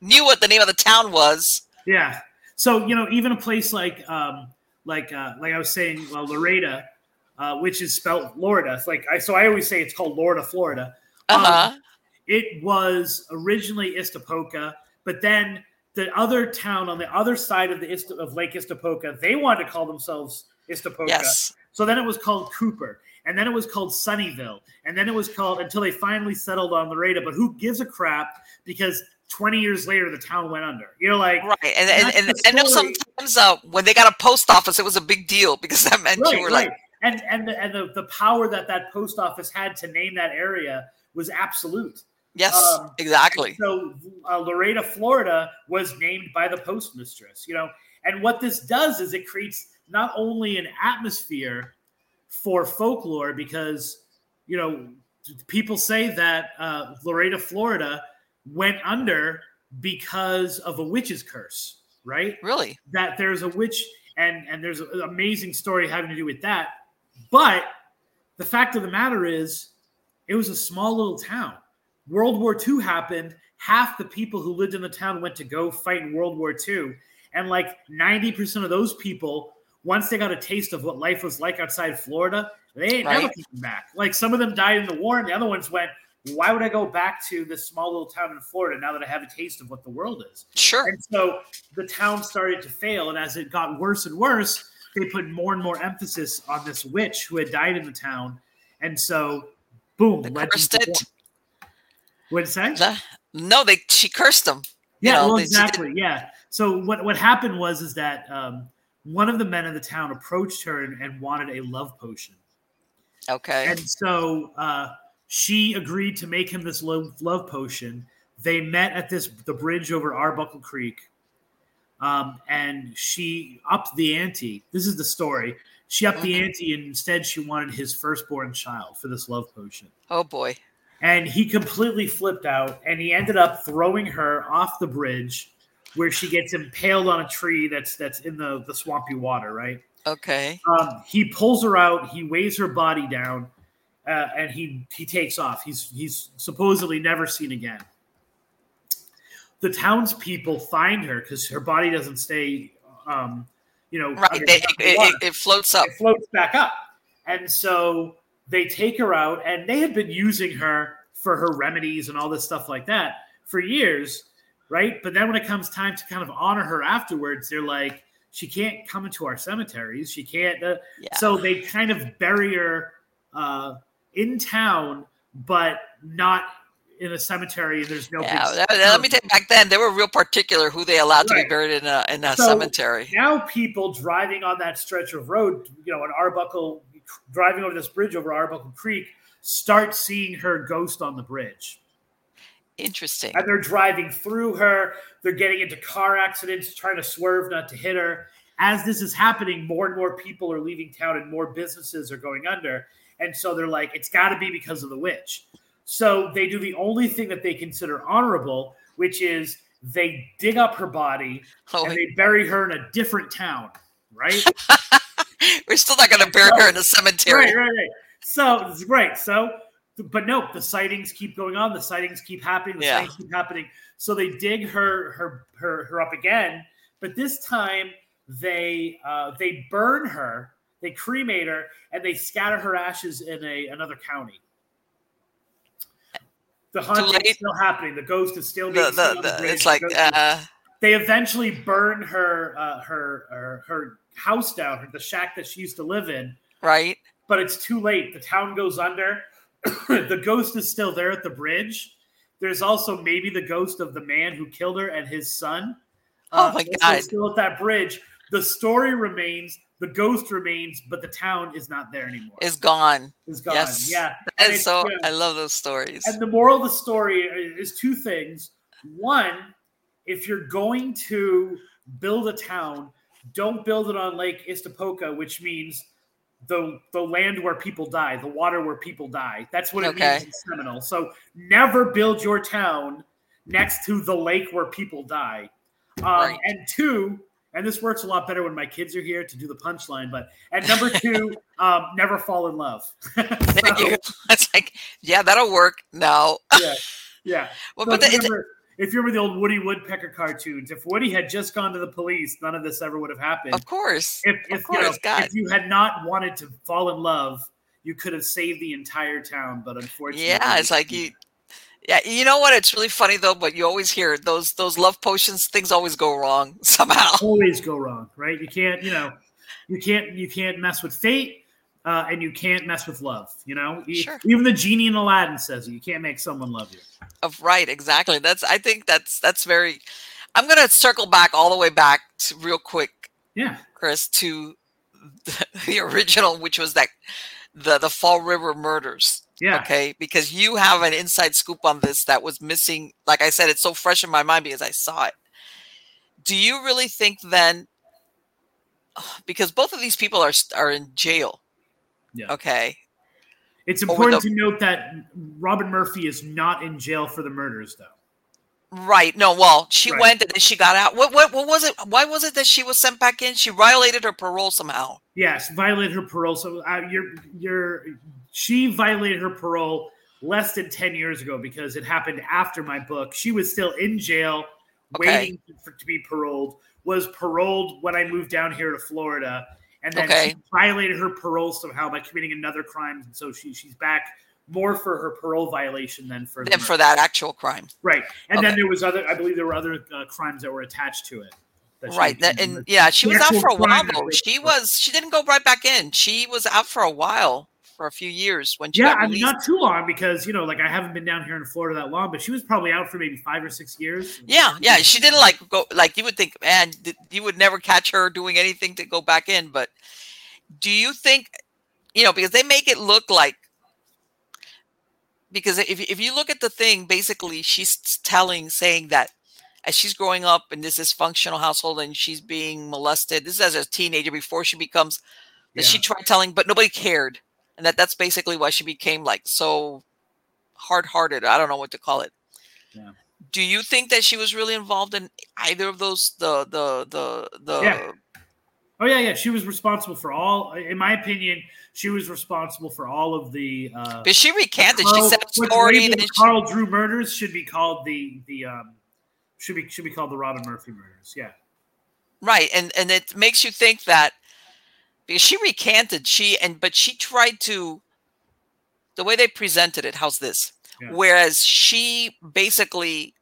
knew what the name of the town was. Yeah. So you know, even a place like um, like uh, like I was saying, uh, Lorida, uh, which is spelled Florida. Like I so I always say it's called Lorida, Florida. Um, uh-huh. It was originally Istokpoga, but then the other town on the other side of the of Lake Istokpoga, they wanted to call themselves Istokpoga. Yes. So then it was called Cooper, and then it was called Sunnyville, and then it was called until they finally settled on Lorida. But who gives a crap? Because 20 years later the town went under you know like right and and, and, and I know sometimes uh, when they got a post office it was a big deal because that meant right, you were right. like and and the, and the, the power that that post office had to name that area was absolute Yes, um, exactly. So uh, Lorida, Florida, was named by the postmistress. You know, and what this does is it creates not only an atmosphere for folklore because you know people say that uh, Lorida, Florida, went under because of a witch's curse. Right? Really? That there's a witch, and and there's an amazing story having to do with that. But the fact of the matter is, it was a small little town World War II happened. Half the people who lived in the town went to go fight in World War II. And like 90% of those people, once they got a taste of what life was like outside Florida, they ain't right. never coming back. Like some of them died in the war, and the other ones went, why would I go back to this small little town in Florida now that I have a taste of what the world is? Sure. And so the town started to fail. And as it got worse and worse, they put more and more emphasis on this witch who had died in the town. And so, boom, they cursed it. What did say? No, they she cursed them. Yeah, know, well, they, exactly. Yeah. So what what happened was is that um, one of the men in the town approached her and, and wanted a love potion. Okay. And so uh, she agreed to make him this love, love potion. They met at this the bridge over Arbuckle Creek, um, and she upped the ante. This is the story. She upped mm-hmm. the ante, and instead she wanted his firstborn child for this love potion. Oh boy! And he completely flipped out and he ended up throwing her off the bridge where she gets impaled on a tree that's that's in the the swampy water right? Okay. Um, he pulls her out he weighs her body down uh, and he he takes off. He's he's supposedly never seen again. The townspeople find her because her body doesn't stay um, you know right it, it, it, floats up. It floats back up. And so they take her out, and they had been using her for her remedies and all this stuff like that for years, right? But then when it comes time to kind of honor her afterwards, they're like, she can't come into our cemeteries. She can't. Uh, yeah. So they kind of bury her uh, in town, but not in a cemetery. There's no. Yeah, that, let me take back then. They were real particular who they allowed right. to be buried in a in a so cemetery. Now people driving on that stretch of road, you know, in Arbuckle, driving over this bridge over Arbuckle Creek, start seeing her ghost on the bridge. Interesting. And they're driving through her. They're getting into car accidents, trying to swerve not to hit her. As this is happening, more and more people are leaving town and more businesses are going under. And so they're like, it's got to be because of the witch. So they do the only thing that they consider honorable, which is they dig up her body oh, and they bury her in a different town, right? [laughs] [laughs] We're still not going to bury so, her in a cemetery. Right, right, right. So it's great. So but no, the sightings keep going on. The sightings keep happening. The yeah. sightings keep happening. So they dig her her her her up again, but this time they uh, they burn her, they cremate her, and they scatter her ashes in a another county. The hunt is still happening. The ghost is still being the, the, the, It's like uh... they eventually burn her uh, her her her house down, the shack that she used to live in. Right. But it's too late. The town goes under. [clears throat] the ghost is still there at the bridge. There's also maybe the ghost of the man who killed her and his son. Oh uh, my god! Still at that bridge. The story remains. The ghost remains, but the town is not there anymore. Is gone. Is gone. Yes. Yeah. And so I love those stories. And the moral of the story is two things. One, if you're going to build a town, don't build it on Lake Istokpoga, which means the the land where people die, the water where people die. That's what it okay. means in Seminole. So never build your town next to the lake where people die. Um, right. And two, and this works a lot better when my kids are here to do the punchline. But at number two, [laughs] um, never fall in love. [laughs] so, Thank [laughs] you. It's like, yeah, that'll work. No. yeah, yeah. Well, so but the, remember, if you remember the old Woody Woodpecker cartoons, if Woody had just gone to the police, none of this ever would have happened. Of course. If, if, of course, you, know, if you had not wanted to fall in love, you could have saved the entire town. But unfortunately, yeah, it's like you. Yeah, you know what? It's really funny though, but you always hear those those love potions. Things always go wrong [laughs] somehow. Always go wrong, right? You can't, you know, you can't you can't mess with fate uh, and you can't mess with love. You know, sure. even the genie in Aladdin says you can't make someone love you. Of right, exactly. That's I think that's that's very. I'm gonna circle back all the way back to real quick. Yeah, Chris, to the, [laughs] the original, which was that the the Fall River murders. Yeah. Okay. Because you have an inside scoop on this that was missing. Like I said, it's so fresh in my mind because I saw it. Do you really think then? [sighs] Because both of these people are are in jail yeah. Okay. It's important the- to note that Robin Murphy is not in jail for the murders, though. Right. No. Well, she right. went and then she got out. What, what? What was it? Why was it that she was sent back in? She violated her parole somehow. Yes, violated her parole. So uh, you're you're she violated her parole less than ten years ago because it happened after my book. She was still in jail, okay. waiting for, to be paroled. Was paroled when I moved down here to Florida, and then okay. she violated her parole somehow by committing another crime, and so she she's back more for her parole violation than for than for that actual crime. Right, and okay. then there was other. I believe there were other uh, crimes that were attached to it. Right, that, and yeah, she was out for a while though. She was she didn't go right back in. She was out for a while for a few years when she yeah, I mean not too long because you know like I haven't been down here in Florida that long, but she was probably out for maybe five or six years. Yeah, yeah, she didn't like go like you would think, man, you would never catch her doing anything to go back in. But do you think, you know, because they make it look like because if if you look at the thing, basically she's telling saying that as she's growing up in this dysfunctional household and she's being molested, this is as a teenager before she becomes that yeah. she tried telling, but nobody cared and that that's basically why she became like so hard-hearted. I don't know what to call it. Yeah. Do you think that she was really involved in either of those? The the the the. Yeah. Oh yeah, yeah. She was responsible for all. In my opinion, she was responsible for all of the. Uh, but she recanted. Carl, she said story. That Carl Drew murders should be called the the um, should be should be called the Robin Murphy murders. Yeah. Right, and and it makes you think that because she recanted she and but she tried to the way they presented it how's this yeah. whereas she basically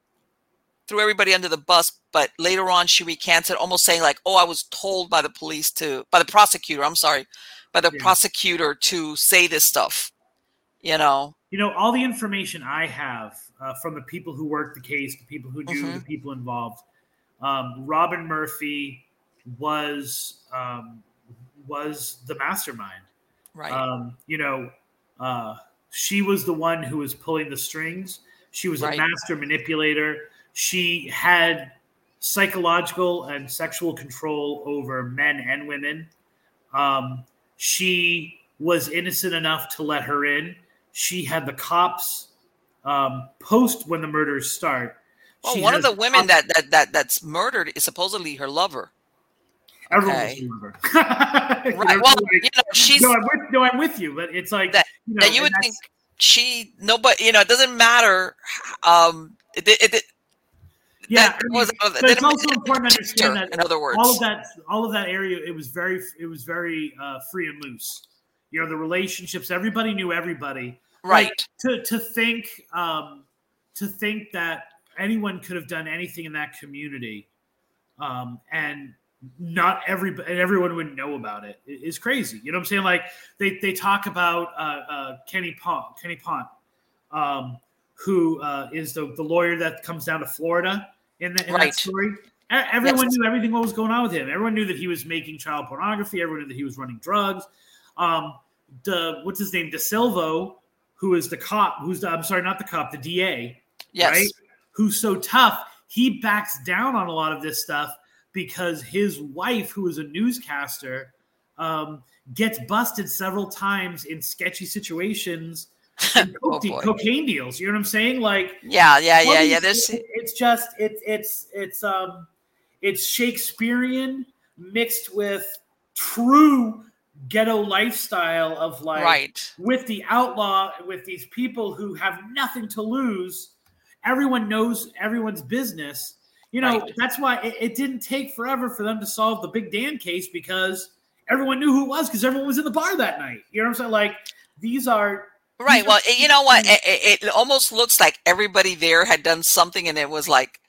threw everybody under the bus but later on she recanted almost saying like oh i was told by the police to by the prosecutor i'm sorry by the yeah. prosecutor to say this stuff you know you know all the information i have uh, from the people who work the case the people who do mm-hmm. the people involved um, robin murphy was um, was the mastermind. Right. Um, you know, uh, she was the one who was pulling the strings. She was right. a master manipulator. She had psychological and sexual control over men and women. Um, she was innocent enough to let her in. She had the cops um, post when the murders start. Well, one of the women that, that that that's murdered is supposedly her lover. Everyone okay. remember. [laughs] right. Well, like, you know, she's no I'm, with, no, I'm with you, but it's like that you, know, that you would think she nobody you know it doesn't matter um it, it, it yeah, was, but it's also important to understand that in other words all of that all of that area it was very it was very uh, free and loose you know the relationships everybody knew everybody right like, to to think um to think that anyone could have done anything in that community um and not every and everyone would know about it. it is crazy. You know what I'm saying? Like they they talk about uh, uh, Kenny Ponte, Kenny Ponte, um, who uh, is the the lawyer that comes down to Florida in, the, in right. that story. Everyone yes. knew everything what was going on with him. Everyone knew that he was making child pornography. Everyone knew that he was running drugs. Um, the what's his name, DeSilvo, who is the cop, who's the I'm sorry, not the cop, the DA, yes. right? Who's so tough? He backs down on a lot of this stuff because his wife, who is a newscaster, um, gets busted several times in sketchy situations. [laughs] oh cocaine deals. You know what I'm saying? Like, yeah, yeah, yeah, yeah. There's it's just it's it's it's um it's Shakespearean mixed with true ghetto lifestyle of like right with the outlaw with these people who have nothing to lose. Everyone knows everyone's business you know, right. that's why it, it, didn't take forever for them to solve the Big Dan case because everyone knew who it was because everyone was in the bar that night. You know what I'm saying? Like these are right. These well, are- you know what? It, it, almost looks like everybody there had done something, and it was like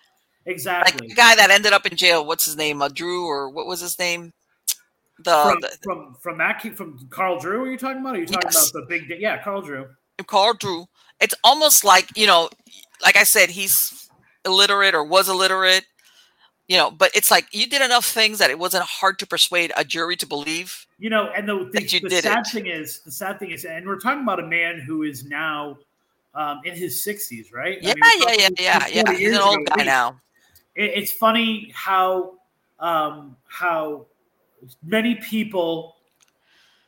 exactly like the guy that ended up in jail. What's his name? Uh, Drew or what was his name? The from, the, from from that from Carl Drew. Are you talking about? Are you talking yes. about the big? Yeah, Carl Drew. Carl Drew. It's almost like you know, like I said, he's illiterate or was illiterate you know but it's like you did enough things that it wasn't hard to persuade a jury to believe you know and the, the, the sad it. thing is the sad thing is and we're talking about a man who is now um, in his 60s right? Yeah I mean, yeah yeah yeah yeah he's an old guy now. It, it's funny how um, how many people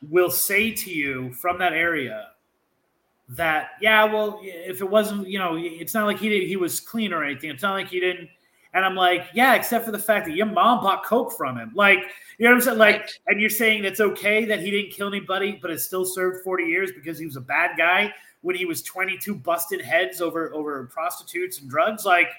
will say to you from that area that yeah well if it wasn't you know it's not like he did, he was clean or anything it's not like he didn't and i'm like yeah except for the fact that your mom bought coke from him like you know what i'm saying like and you're saying it's okay that he didn't kill anybody but it still served 40 years because he was a bad guy when he was 22 busted heads over over prostitutes and drugs like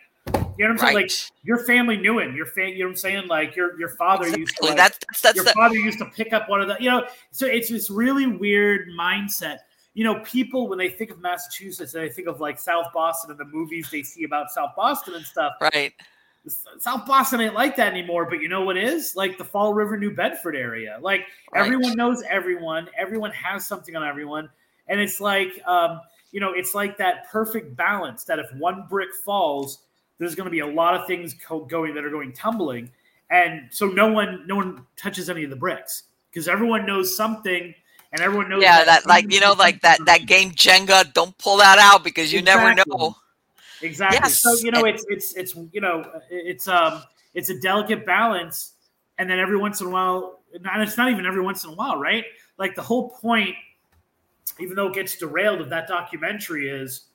you know what I'm saying? Like your family knew him. Your family, you know what I'm saying? Like your your father exactly. used to. Like, that's, that's, your the- father used to pick up one of the. You know, so it's this really weird mindset you know, people when they think of Massachusetts, they think of like South Boston and the movies they see about South Boston and stuff. Right. South Boston ain't like that anymore, but you know what is? Like the Fall River, New Bedford area. Like right. everyone knows everyone, everyone has something on everyone. And it's like, um, you know, it's like that perfect balance that if one brick falls, there's going to be a lot of things co- going that are going tumbling. And so no one, no one touches any of the bricks because everyone knows something and everyone knows. Yeah, that, that like you know, like that that game Jenga. Don't pull that out because you exactly. never know. Exactly. Yes. So you know, it's it's it's you know, it's um, it's a delicate balance, and then every once in a while, and it's not even every once in a while, right? Like the whole point, even though it gets derailed of that documentary, is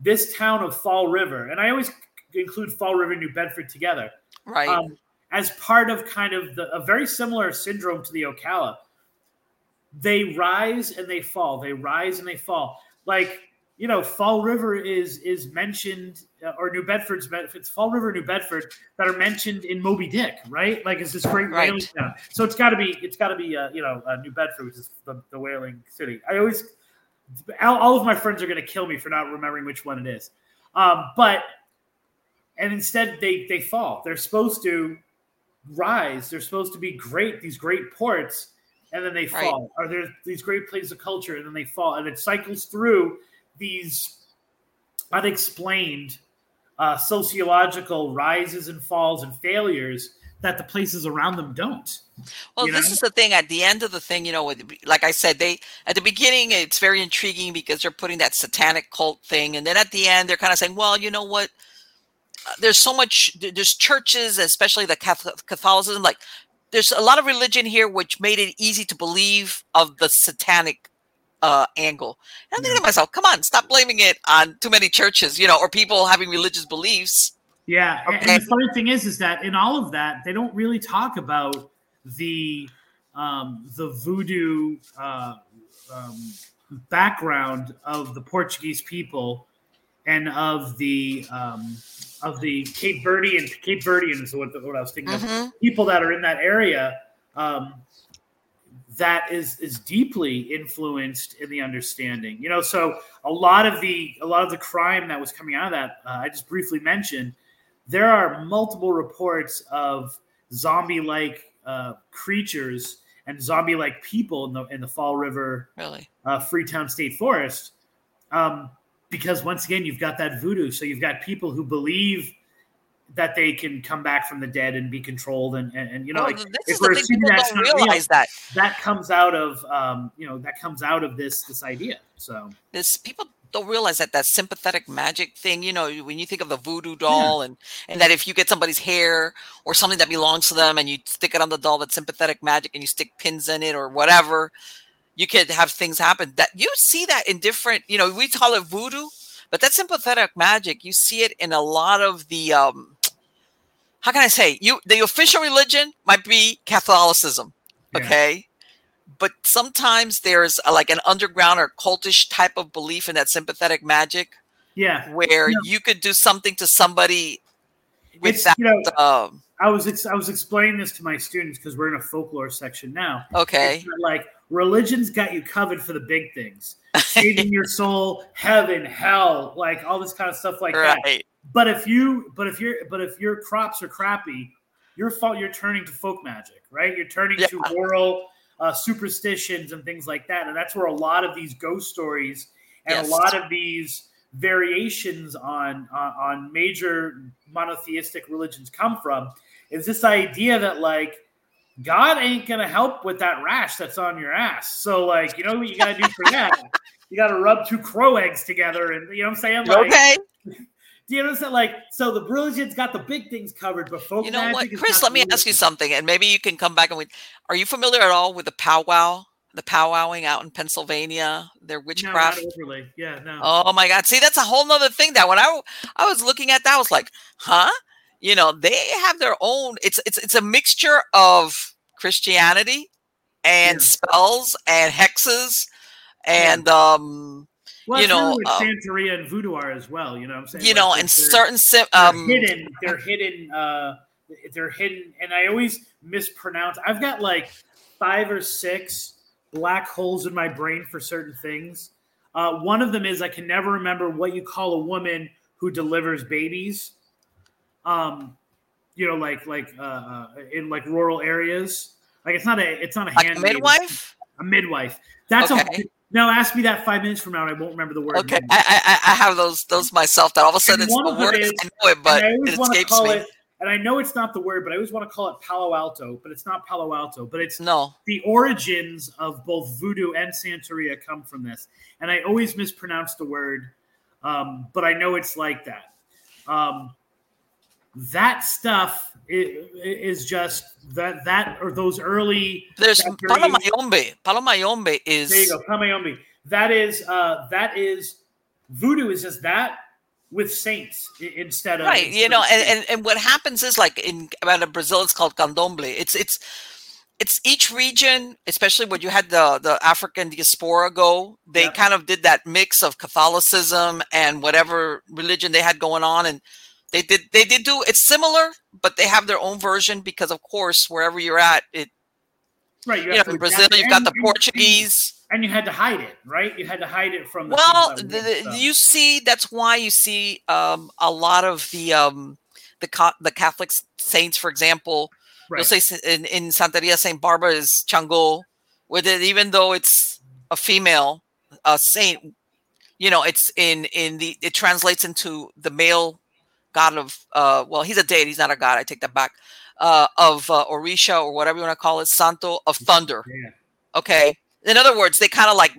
this town of Fall River, and I always include Fall River, New Bedford together, right? Um, as part of kind of the, a very similar syndrome to the Ocala they rise and they fall. They rise and they fall. Like you know, Fall River is is mentioned, uh, or New Bedford's if it's Fall River, New Bedford that are mentioned in Moby Dick, right? Like it's this great right. whaling town. So it's got to be it's got to be uh, you know uh, New Bedford, which is the, the whaling city. I always all, all of my friends are going to kill me for not remembering which one it is, um, but and instead they they fall. They're supposed to rise. They're supposed to be great. These great ports and then they right. fall. Are there these great places of culture and then they fall, and it cycles through these unexplained uh, sociological rises and falls and failures that the places around them don't. Well, this know? is the thing. At the end of the thing, you know, like I said, they at the beginning it's very intriguing because they're putting that satanic cult thing, and then at the end they're kind of saying, well, you know what? Uh, there's so much. There's churches, especially the Catholicism, like there's a lot of religion here which made it easy to believe of the satanic uh, angle. And I'm thinking to myself, come on, stop blaming it on too many churches, you know, or people having religious beliefs. Yeah, okay. and the funny thing is, is that in all of that, they don't really talk about the um, the voodoo uh, um, background of the Portuguese people and of the um, of the Cape Verdean Cape Verdeans is what, what I was thinking mm-hmm. of people that are in that area um, that is is deeply influenced in the understanding. You know, so a lot of the a lot of the crime that was coming out of that uh, I just briefly mentioned. There are multiple reports of zombie like uh, creatures and zombie like people in the in the Fall River really uh, Freetown State Forest. Um, because once again, you've got that voodoo. So you've got people who believe that they can come back from the dead and be controlled, and and, and you know, well, like, if we're assuming that's not realize real, that that comes out of um, you know that comes out of this this idea. So this people don't realize that that sympathetic magic thing you know when you think of the voodoo doll yeah. and and that if you get somebody's hair or something that belongs to them and you stick it on the doll that's sympathetic magic and you stick pins in it or whatever you could have things happen that you see that in different you know we call it voodoo but that sympathetic magic you see it in a lot of the um how can i say you the official religion might be catholicism okay yeah. but sometimes there's a, like an underground or cultish type of belief in that sympathetic magic yeah where you could do something to somebody with it's, that you know, um, I was I was explaining this to my students because we're in a folklore section now. Okay. Like religion's got you covered for the big things [laughs] saving your soul heaven hell like all this kind of stuff like right. that but if you but if you're but if your crops are crappy your fault. you're turning to folk magic right you're turning yeah. to rural uh, superstitions and things like that and that's where a lot of these ghost stories and yes. a lot of these variations on, on on major monotheistic religions come from is this idea that like God ain't gonna help with that rash that's on your ass. So like, you know what you gotta do for that? [laughs] You gotta rub two crow eggs together, and you know what I'm saying? Like, okay. Do [laughs] you understand? Like, so the religion's got the big things covered, but folk You know what, Chris? Let me ask you something, and maybe you can come back and we. Are you familiar at all with the powwow? The powwowing out in Pennsylvania, their witchcraft. No, overly. Yeah, no. Oh my God! See, that's a whole nother thing. That when I I was looking at that, I was like, huh? You know they have their own it's it's it's a mixture of christianity and yeah. spells and hexes and yeah. um well, you know really um, santeria and voodoo are as well you know i'm saying you like know and certain sim- um they're hidden they're hidden uh they're hidden and i always mispronounce i've got like five or six black holes in my brain for certain things uh, one of them is i can never remember what you call a woman who delivers babies um, you know, like like uh, uh, in like rural areas. Like it's not a it's not a like midwife. A midwife. That's okay. a now ask me that five minutes from now, and I won't remember the word. Okay, I, I, I have those those myself. That all of a sudden and it's the word. Is, I know it, but it escapes me. It, and I know it's not the word, but I always want to call it Palo Alto, but it's not Palo Alto. But it's no. The origins of both voodoo and Santeria come from this, and I always mispronounce the word, um, but I know it's like that. Um, that stuff is just that that or those early. There's Palo Mayombe. Palomayombe is there. You go, Palo Mayombe. That is uh, that is voodoo. Is just that with saints instead of right. You know, and, and and what happens is like in about Brazil, it's called candomblé. It's it's it's each region, especially when you had the the African diaspora go, they kind of did that mix of Catholicism and whatever religion they had going on, and they did they did do it's similar, but they have their own version because of course wherever you're at, it right. You, you know, in Brazil, you've got the Portuguese. And you had to hide it, right? You had to hide it from the well. The, the, you see, that's why you see um, a lot of the um, the the Catholic saints, for example. Right. You'll say in, in Santeria, Saint Barbara is Chango, with it, even though it's a female a saint. You know, it's in in the it translates into the male god of uh well he's a deity he's not a god i take that back uh of uh, orisha or whatever you want to call it santo of thunder. Yeah. okay? In other words they kind of like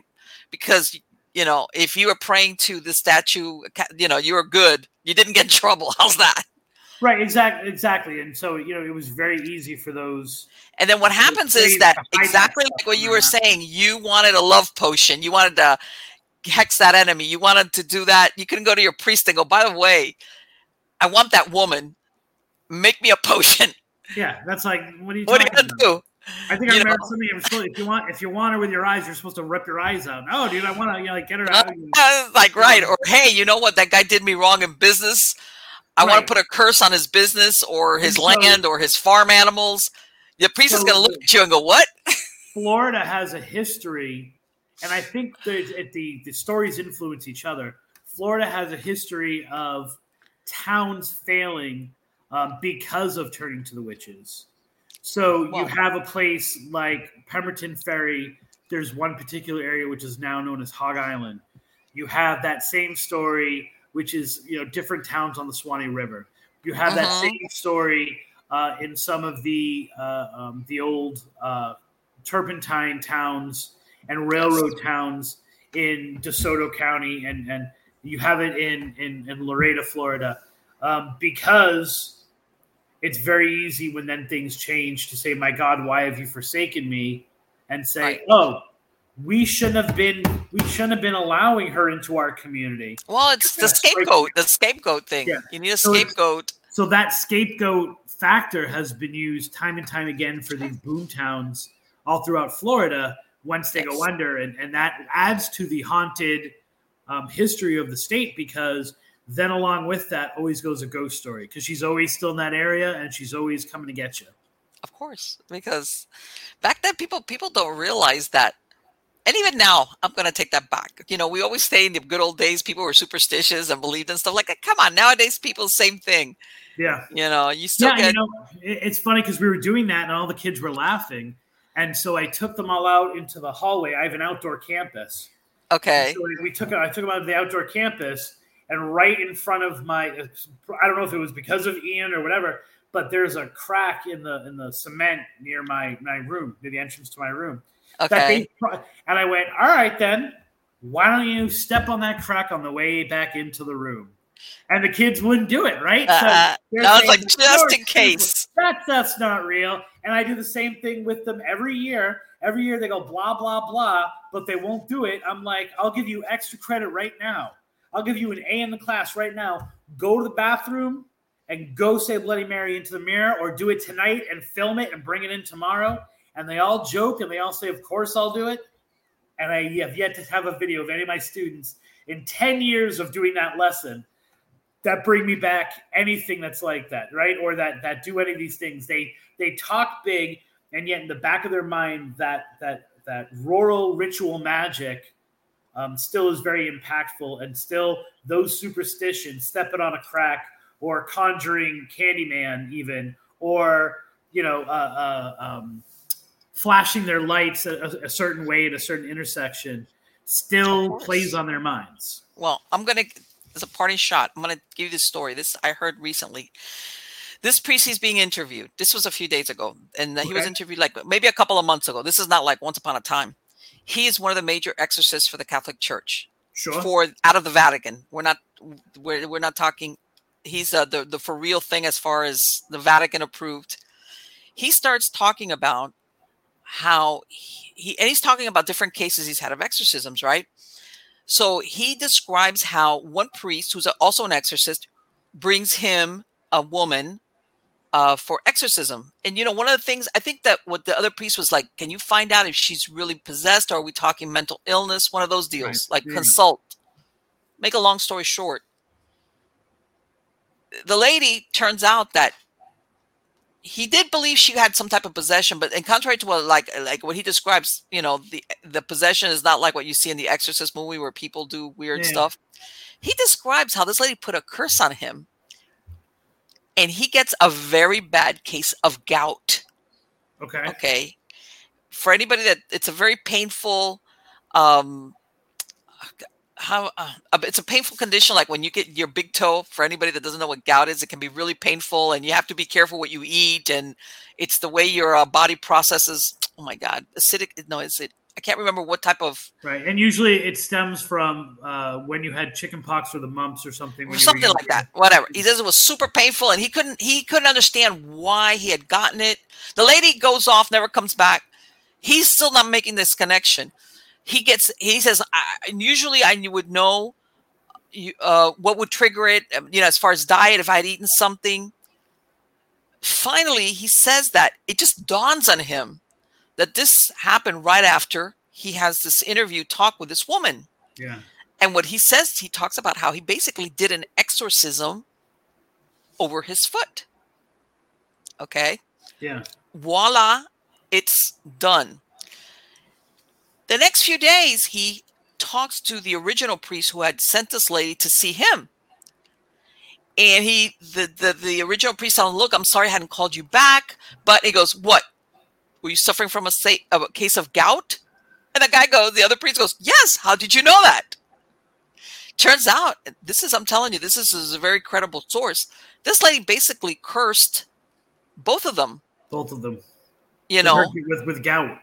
because you know if you were praying to the statue you know you were good you didn't get in [laughs] trouble how's that? Right exactly exactly and so you know it was very easy for those and then what happens is that exactly that like what you were saying you wanted a love potion you wanted to hex that enemy you wanted to do that you couldn't go to your priest and go by the way I want that woman. Make me a potion. Yeah, that's like what are you? What are you gonna about? do? I think I remember know. something. Supposed, if you want, if you want her with your eyes, you're supposed to rip your eyes out. Oh, dude, I want to you know, like get her out. [laughs] Uh, like right, or hey, you know what? That guy did me wrong in business. I right. want to put a curse on his business or his so, land or his farm animals. The priest so, is going to look at you and go, "What?" [laughs] Florida has a history, and I think the the the stories influence each other. Florida has a history of towns failing um, because of turning to the witches. So you have a place like Pemberton Ferry. There's one particular area which is now known as Hog Island. You have that same story, which is you know different towns on the Suwannee River. You have uh-huh. that same story uh, in some of the uh, um, the old uh, turpentine towns and railroad towns in DeSoto County, and and you have it in in, in Lorida, Florida, um, because it's very easy when then things change to say, "My God, why have you forsaken me?" and say, right. "Oh, we shouldn't have been we shouldn't have been allowing her into our community." Well, it's the scapegoat, the scapegoat thing. Yeah. You need a scapegoat. So, so that scapegoat factor has been used time and time again for these boom towns all throughout Florida once they yes. go under, and, and that adds to the haunted um, history of the state because then along with that always goes a ghost story because she's always still in that area and she's always coming to get you. Of course, because back then people people don't realize that. And even now, I'm going to take that back. You know, we always say in the good old days, people were superstitious and believed in stuff like that. Come on, nowadays, people, same thing. Yeah. You know, you still yeah, get. You know, it's funny because we were doing that and all the kids were laughing. And so I took them all out into the hallway. I have an outdoor campus. Okay. So we took I took them out to the outdoor campus and right in front of my I don't know if it was because of Ian or whatever, but there's a crack in the in the cement near my my room, near the entrance to my room. Okay. And I went, all right then, why don't you step on that crack on the way back into the room? And the kids wouldn't do it, right? Uh, so I was like, just in case. That's that's not real. And I do the same thing with them every year. Every year they go blah blah blah, but they won't do it. I'm like, I'll give you extra credit right now I'll give you an A in the class right now. Go to the bathroom and go say Bloody Mary into the mirror or do it tonight and film it and bring it in tomorrow. And they all joke and they all say, Of course, I'll do it. And I have yet to have a video of any of my students in 10 years of doing that lesson that bring me back anything that's like that, right? Or that that do any of these things. They they talk big, and yet in the back of their mind, that that that rural ritual magic um, still is very impactful, and still those superstitions, stepping on a crack or conjuring Candyman, even or you know, uh, uh, um, flashing their lights a, a, certain way at a certain intersection, still plays on their minds. Well, I'm gonna as a parting shot. I'm gonna give you this story. This I heard recently this priest he's being interviewed. This was a few days ago, and he was interviewed like maybe a couple of months ago. This is not like once upon a time he is one of the major exorcists for the Catholic Church. Sure. For out of the Vatican, we're not we're, we're not talking. He's uh, the the for real thing as far as the Vatican approved. He starts talking about how he, he and he's talking about different cases he's had of exorcisms, right? So he describes how one priest, who's also an exorcist, brings him a woman uh, for exorcism. And you know, one of the things I think that what the other priest was like, can you find out if she's really possessed, or are we talking mental illness? One of those deals, right. like yeah. consult. Make a long story short, the lady turns out that he did believe she had some type of possession, but in contrary to what like like what he describes, you know, the the possession is not like what you see in the Exorcist movie where people do weird yeah. stuff. He describes how this lady put a curse on him and he gets a very bad case of gout. Okay. Okay. For anybody that it's a very painful, um, how uh, it's a painful condition. Like when you get your big toe. For anybody that doesn't know what gout is, it can be really painful, and you have to be careful what you eat, and it's the way your uh, body processes. Oh my God, acidic. No, is it I can't remember what type of right. And usually it stems from uh, when you had chicken pox or the mumps or something. Or something like that. Whatever. He says it was super painful, and he couldn't he couldn't understand why he had gotten it. The lady goes off, never comes back. He's still not making this connection. He gets. He says, I, usually I would know uh, what would trigger it. Um, you know, as far as diet, if I had eaten something. Finally, he says that it just dawns on him that this happened right after he has this interview talk with this woman. Yeah. And what he says, he talks about how he basically did an exorcism over his foot. Okay. Yeah. Voila, it's done. The next few days, he talks to the original priest who had sent this lady to see him. And he, the, the, the original priest tells him, look, I'm sorry I hadn't called you back. But he goes, what? Were you suffering from a, a case of gout? And the guy goes, the other priest goes, yes. How did you know that? Turns out, this is, I'm telling you, this is, is a very credible source. This lady basically cursed both of them. Both of them. You know, with, with gout.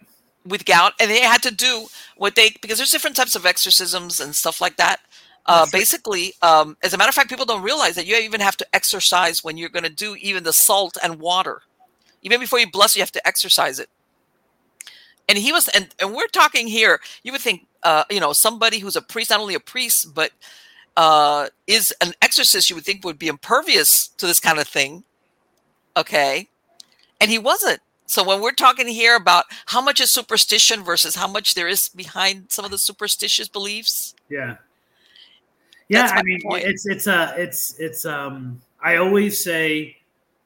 With gout. And they had to do what they, because there's different types of exorcisms and stuff like that. Uh, basically, um, as a matter of fact, people don't realize that you even have to exercise when you're going to do even the salt and water. Even before you bless, you have to exercise it. And he was, and, and we're talking here, you would think uh, you know, somebody who's a priest, not only a priest, but uh, is an exorcist, you would think would be impervious to this kind of thing. Okay. And he wasn't. So when we're talking here about how much is superstition versus how much there is behind some of the superstitious beliefs. Yeah. Yeah. I mean, point. it's, it's, uh, it's, it's, um, I always say,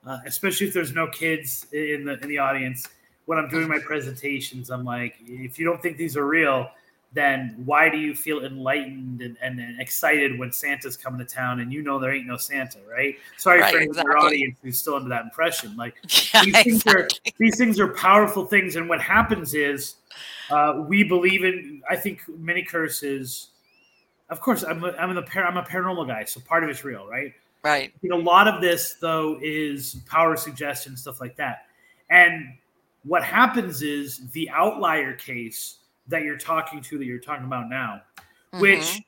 uh, especially if there's no kids in the, in the audience, when I'm doing my presentations, I'm like, if you don't think these are real, then why do you feel enlightened and, and, and, excited when Santa's coming to town and you know there ain't no Santa, right? Sorry right, for exactly. your audience who's still under that impression. Like [laughs] yeah, these things exactly. are these things are powerful things, and what happens is uh, we believe in. I think many curses. Of course, I'm a, I'm, a par- I'm a paranormal guy, so part of it's real, right? Right. You know, a lot of this though is power suggestion stuff like that, and what happens is the outlier case that you're talking to that you're talking about now, mm-hmm. which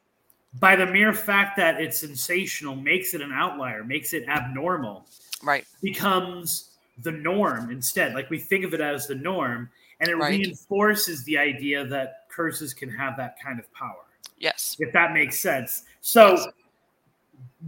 by the mere fact that it's sensational makes it an outlier, makes it abnormal. Right. Becomes the norm instead. Like we think of it as the norm, and it right. reinforces the idea that curses can have that kind of power. Yes. If that makes sense. So yes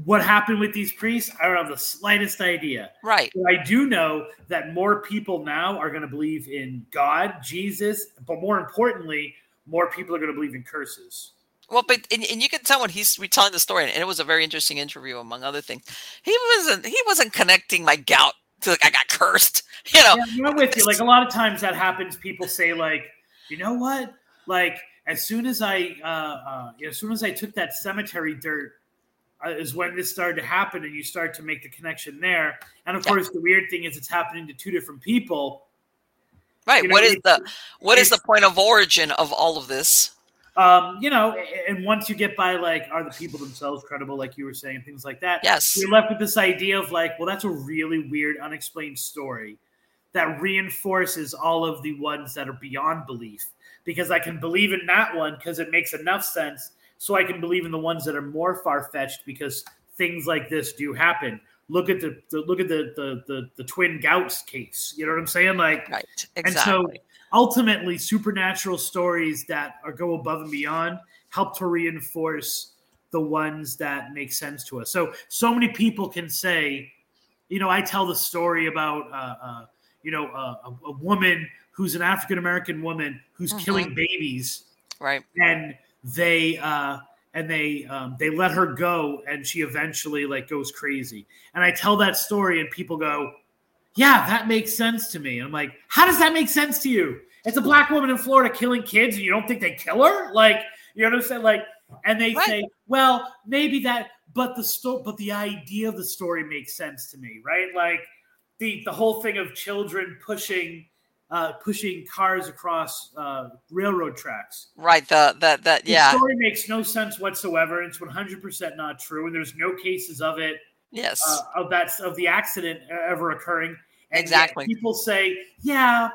what happened with these priests, I don't have the slightest idea. Right. But I do know that more people now are going to believe in God, Jesus, but more importantly, more people are going to believe in curses. Well, but and, and you can tell when he's retelling the story, and it was a very interesting interview, among other things. He wasn't he wasn't connecting my gout to like I got cursed. [laughs] You know, yeah, I'm with you. Like a lot of times that happens. People say like, you know what? Like as soon as I uh, uh as soon as I took that cemetery dirt is when this started to happen and you start to make the connection there. And of yeah. course, the weird thing is it's happening to two different people. Right. You know, what is the what is the point of origin of all of this? Um, you know, and once you get by like, are the people themselves credible, like you were saying, things like that. Yes. You're left with this idea of like, well, that's a really weird, unexplained story that reinforces all of the ones that are beyond belief. Because I can believe in that one because it makes enough sense so I can believe in the ones that are more far fetched because things like this do happen. Look at the, the look at the, the, the the twin gouts case. You know what I'm saying? Like, right, exactly. And so ultimately, supernatural stories that are go above and beyond help to reinforce the ones that make sense to us. So so many people can say, you know, I tell the story about uh, uh, you know uh, a, a, woman who's an African American woman who's mm-hmm. killing babies, right? And they uh, and they um, they let her go, and she eventually like goes crazy. And I tell that story, and people go, "Yeah, that makes sense to me." And I'm like, "How does that make sense to you? It's a black woman in Florida killing kids, and you don't think they kill her? Like, you know what I'm saying? Like, and they right. say, "Well, maybe that." But the sto- but the idea of the story makes sense to me, right? Like the the whole thing of children pushing uh, pushing cars across uh, railroad tracks. Right. The that that yeah. The story makes no sense whatsoever. It's one hundred percent not true, and there's no cases of it. Yes. Uh, of that of the accident ever occurring. And exactly. People say, yeah.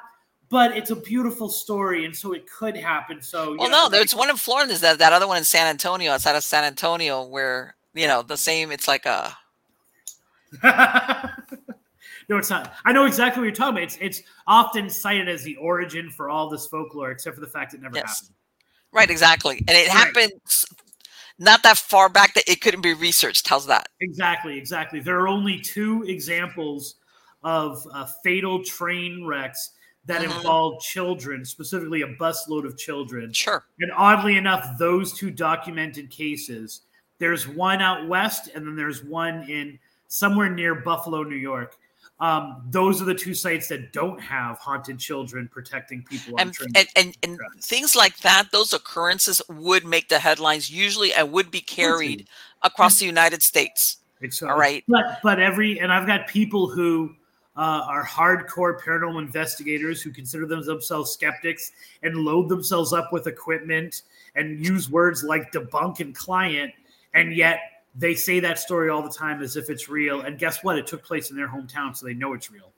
But it's a beautiful story, and so it could happen. So, well, know, no, there's one in Florida. There's that, that other one in San Antonio, outside of San Antonio, where you know the same. It's like a [laughs] No, it's not. I know exactly what you're talking about. It's it's often cited as the origin for all this folklore, except for the fact it never yes. happened. Right, exactly. And it right. happened not that far back that it couldn't be researched. How's that? Exactly, exactly. There are only two examples of uh, fatal train wrecks that mm-hmm. involved children, specifically a busload of children. Sure. And oddly enough, those two documented cases, there's one out west, and then there's one in somewhere near Buffalo, New York. Um, those are the two sites that don't have haunted children protecting people. And, and, and, and things like that, those occurrences would make the headlines usually and would be carried across the United States. So. All right. But, but every, and I've got people who uh, are hardcore paranormal investigators who consider themselves skeptics and load themselves up with equipment and use words like debunk and client. And yet they say that story all the time as if it's real. And guess what? It took place in their hometown, so they know it's real.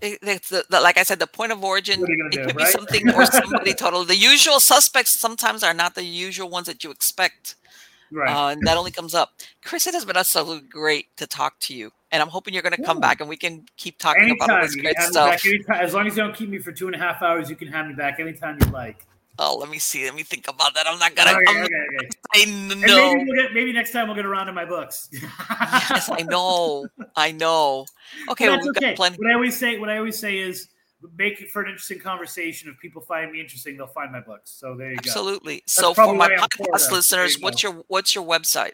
It's the, the, like I said, the point of origin. It do, could right? be something or somebody total. The usual suspects sometimes are not the usual ones that you expect. Right. Uh, and that only comes up. Chris, it has been absolutely great to talk to you. And I'm hoping you're going to come yeah. back and we can keep talking anytime. about all this great stuff. As long as you don't keep me for two and a half hours, you can have me back anytime you like. Oh, let me see. Let me think about that. I'm not gonna. Okay, I'm okay, okay. I know. Maybe, we'll get, maybe, next time we'll get around to my books. [laughs] yes, I know. I know. Okay, well, okay. What I always say, what I always say is, make it for an interesting conversation. If people find me interesting, they'll find my books. So there you Absolutely. go. Absolutely. So for my podcast listeners, you what's your what's your website?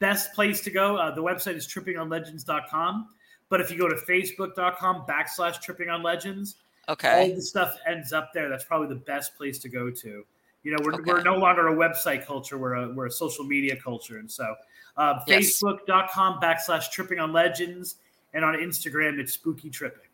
Best place to go. Uh, the website is trippingonlegends.com. But if you go to facebook.com backslash tripping on legends, Okay. All the stuff ends up there. That's probably the best place to go to. You know, we're, okay. we're no longer a website culture. We're a, we're a social media culture. And so uh, yes. facebook.com backslash tripping on legends. And on Instagram, it's spooky tripping.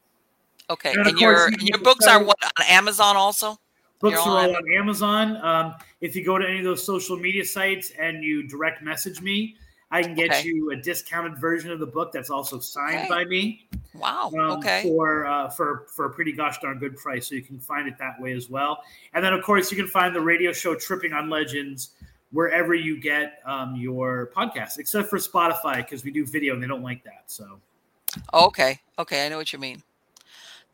Okay. And, and your, your books are what on Amazon also? Books You're are all on Amazon. Um, if you go to any of those social media sites and you direct message me, I can get okay. you a discounted version of the book that's also signed okay. by me. Wow. Um, okay. For uh, for for a pretty gosh darn good price, so you can find it that way as well. And then of course you can find the radio show Tripping on Legends wherever you get um, your podcast, except for Spotify because we do video and they don't like that. So. Okay. Okay, I know what you mean.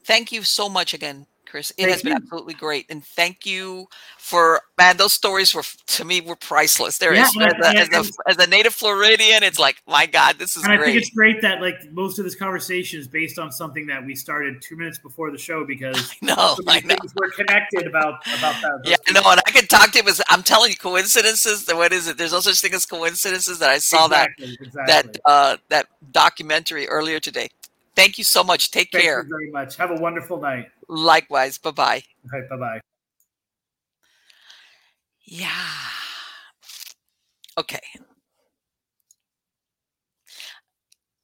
Thank you so much again, Chris. It thank has you. been absolutely great, and thank you for man. Those stories were to me were priceless. There yeah, is as, a, as, a, as, a, native Floridian, it's like my God, this is. And great. I think it's great that like most of this conversation is based on something that we started two minutes before the show because no, I know we're connected about about that. Yeah, no, and I can talk to him. As, I'm telling you, coincidences. What is it? There's no such thing as coincidences. That I saw exactly, that exactly. that uh, that documentary earlier today. Thank you so much. Take care. Thank care. you very much. Have a wonderful night. Likewise. Bye bye. Right, bye bye. Yeah. Okay.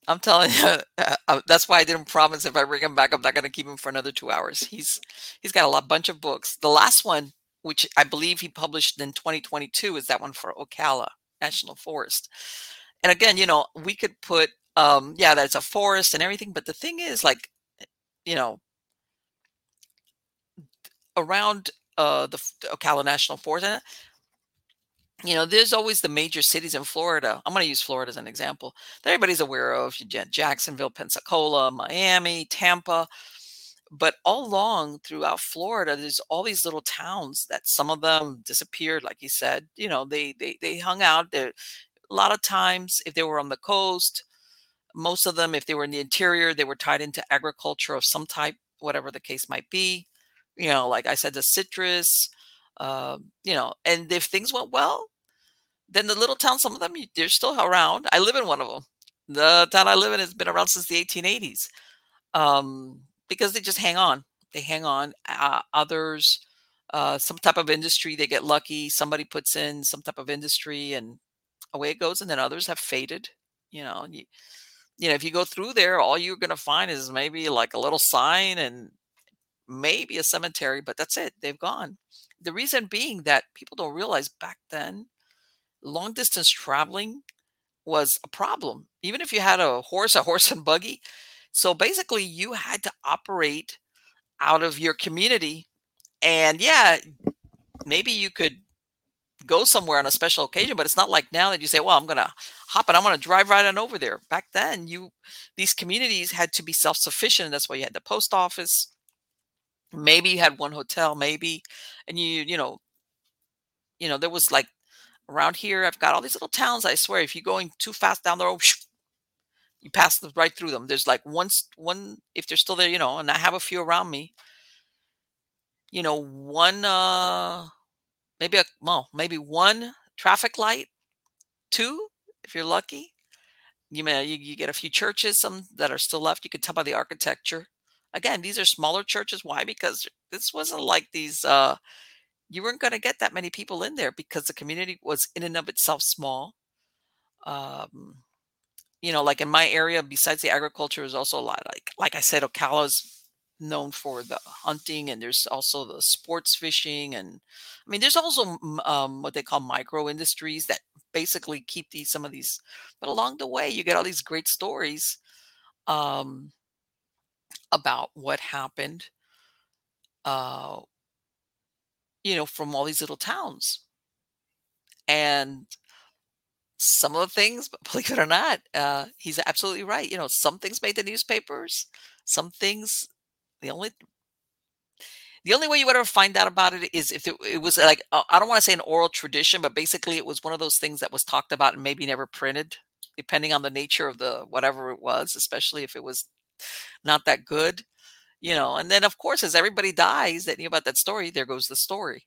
I'm telling you, [laughs] uh, uh, that's why I didn't promise if I bring him back, I'm not going to keep him for another two hours. He's he's got a lot, bunch of books. The last one, which I believe he published in 2022, is that one for Ocala National Forest. And again, you know, we could put um yeah that's a forest and everything but the thing is like you know around uh the, ocala national forest and you know there's always the major cities in florida i'm going to use florida as an example that everybody's aware of jacksonville pensacola miami tampa but all along throughout florida there's all these little towns that some of them disappeared like you said you know they they, they hung out a lot of times if they were on the coast most of them, if they were in the interior, they were tied into agriculture of some type, whatever the case might be. You know, like I said, the citrus, uh, you know, and if things went well, then the little town, some of them, they're still around. I live in one of them. The town I live in has been around since the 1880s um, because they just hang on. They hang on. Uh, others, uh, some type of industry, they get lucky. Somebody puts in some type of industry and away it goes. And then others have faded. You know, you, you know, if you go through there, all you're going to find is maybe like a little sign and maybe a cemetery, but that's it. They've gone. The reason being that people don't realize back then, long distance traveling was a problem. Even if you had a horse, a horse and buggy. So basically, you had to operate out of your community. And yeah, maybe you could go somewhere on a special occasion, but it's not like now that you say, well, I'm going to hop and I'm going to drive right on over there. Back then, you these communities had to be self-sufficient. That's why you had the post office. Maybe you had one hotel, maybe, and you, you know, you know, there was like around here, I've got all these little towns. I swear, if you're going too fast down the road, You pass the, right through them. There's like one one if they're still there, you know, and I have a few around me. You know, one uh maybe a well, maybe one traffic light, two if you're lucky. You may you, you get a few churches, some that are still left. You can tell by the architecture. Again, these are smaller churches. Why? Because this wasn't like these uh you weren't going to get that many people in there because the community was in and of itself small. Um, you know, like in my area, besides the agriculture, is also a lot. Like, like I said, Ocala is known for the hunting, and there's also the sports fishing, and I mean, there's also um, what they call micro industries that basically keep these some of these. But along the way, you get all these great stories um, about what happened uh, you know, from all these little towns. And some of the things, [laughs] believe it or not, uh, he's absolutely right. You know, some things made the newspapers, some things, the only the only way you would ever find out about it is if it, it was like uh, I don't want to say an oral tradition, but basically it was one of those things that was talked about and maybe never printed, depending on the nature of the whatever it was, especially if it was not that good you know and then of course as everybody dies that knew about that story there goes the story.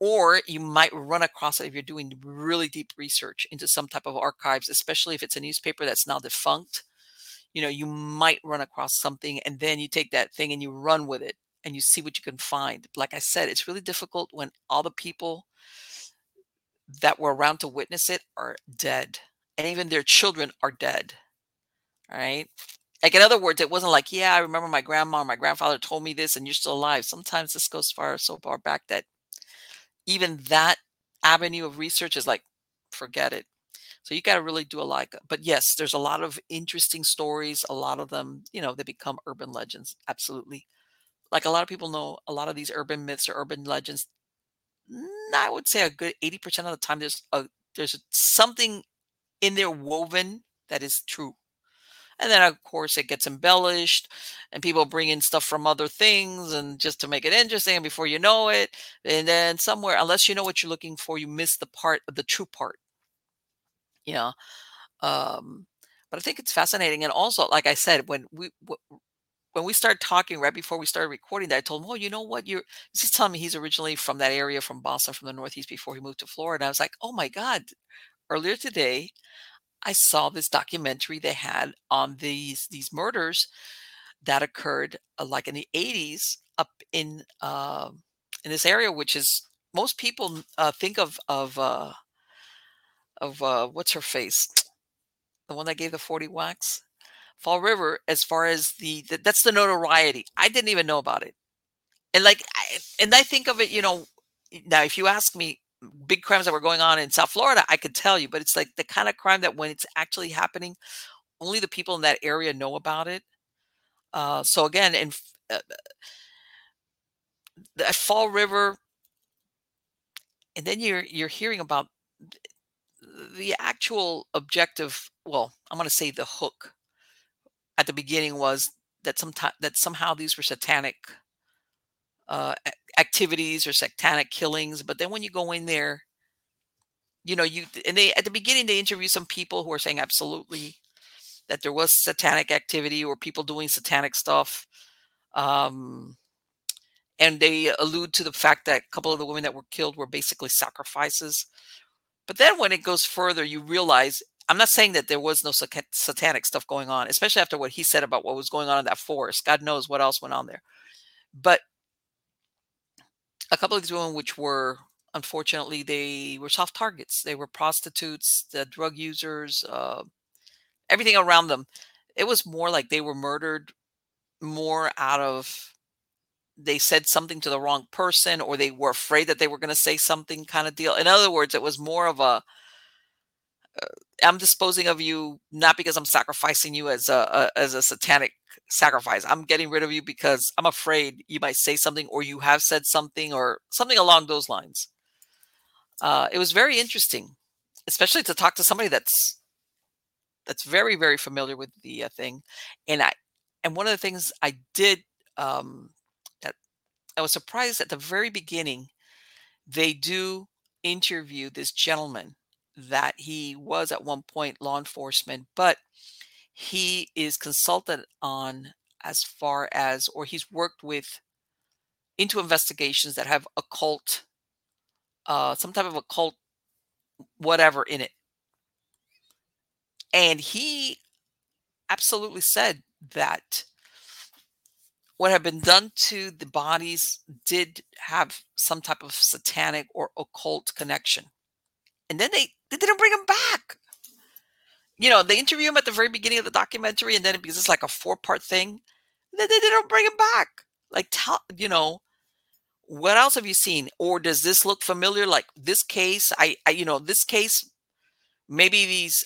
Or you might run across it if you're doing really deep research into some type of archives especially if it's a newspaper that's now defunct you know you might run across something and then you take that thing and you run with it and you see what you can find. Like i said it's really difficult when all the people that were around to witness it are dead and even their children are dead all right like in other words, it wasn't like, yeah, I remember my grandma or my grandfather told me this and you're still alive. Sometimes this goes far so far back that even that avenue of research is like, forget it. So you got to really do a lot. But yes, there's a lot of interesting stories. A lot of them, you know, they become urban legends. Absolutely. Like a lot of people know a lot of these urban myths or urban legends. I would say a good 80% of the time there's a there's something in there woven that is true and then of course it gets embellished and people bring in stuff from other things and just to make it interesting before you know it and then somewhere unless you know what you're looking for you miss the part of the true part. Know um but i think it's fascinating and also like i said when we when we started talking right before we started recording that i told him oh you know what? You're he's telling me he's originally from that area from boston from the northeast before he moved to florida. I was like oh my god earlier today I saw this documentary they had on these these murders that occurred uh, like in the 80s up in uh, in this area, which is most people uh, think of of uh, of uh, what's her face, the one that gave the 40 whacks, Fall River. As far as the, the that's the notoriety, I didn't even know about it, and like I, and I think of it, you know. Now, if you ask me, big crimes that were going on in South Florida, I could tell you, but it's like the kind of crime that when it's actually happening, only the people in that area know about it. Uh, so again, in uh, at Fall River, and then you're you're hearing about the actual objective. Well, I'm going to say the hook at the beginning was that some that somehow these were satanic uh, activities or satanic killings. But then when you go in there, you know, you and they at the beginning they interview some people who are saying absolutely that there was satanic activity or people doing satanic stuff. Um, and they allude to the fact that a couple of the women that were killed were basically sacrifices. But then when it goes further, you realize I'm not saying that there was no satanic stuff going on, especially after what he said about what was going on in that forest. God knows what else went on there. But a couple of these women, which were unfortunately they were soft targets. They were prostitutes, the drug users, uh, everything around them. It was more like they were murdered more out of they said something to the wrong person or they were afraid that they were going to say something kind of deal. In other words, it was more of a I'm disposing of you not because I'm sacrificing you as a, a, as a satanic sacrifice. I'm getting rid of you because I'm afraid you might say something or you have said something or something along those lines. Uh, it was very interesting, especially to talk to somebody that's that's very very familiar with the uh, thing. And I and one of the things I did um, that I was surprised at the very beginning they do interview this gentleman that he was at one point law enforcement, but he is consulted on as far as, or he's worked with into investigations that have occult, uh, some type of occult, whatever in it. And he absolutely said that what had been done to the bodies did have some type of satanic or occult connection. And then they, they didn't bring him back. You know, they interview him at the very beginning of the documentary, and then because it's like a four part thing, then they didn't bring him back. Like, tell, you know, what else have you seen? Or does this look familiar? Like this case, I, I you know, this case, maybe these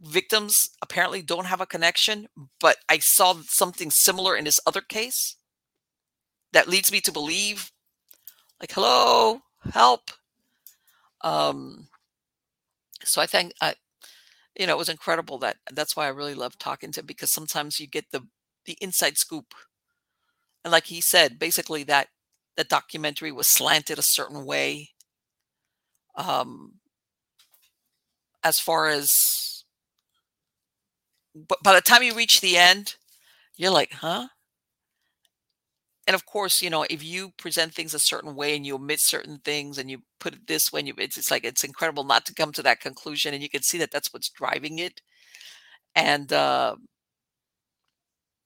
victims apparently don't have a connection, but I saw something similar in this other case that leads me to believe like hello, help. Um so I think I you know, it was incredible that that's why I really love talking to him because sometimes you get the the inside scoop. And like he said, basically that the documentary was slanted a certain way. Um as far as but by the time you reach the end, you're like, huh? And of course, you know, if you present things a certain way and you omit certain things and you put it this way, and you, it's, it's like it's incredible not to come to that conclusion, and you can see that that's what's driving it. And uh,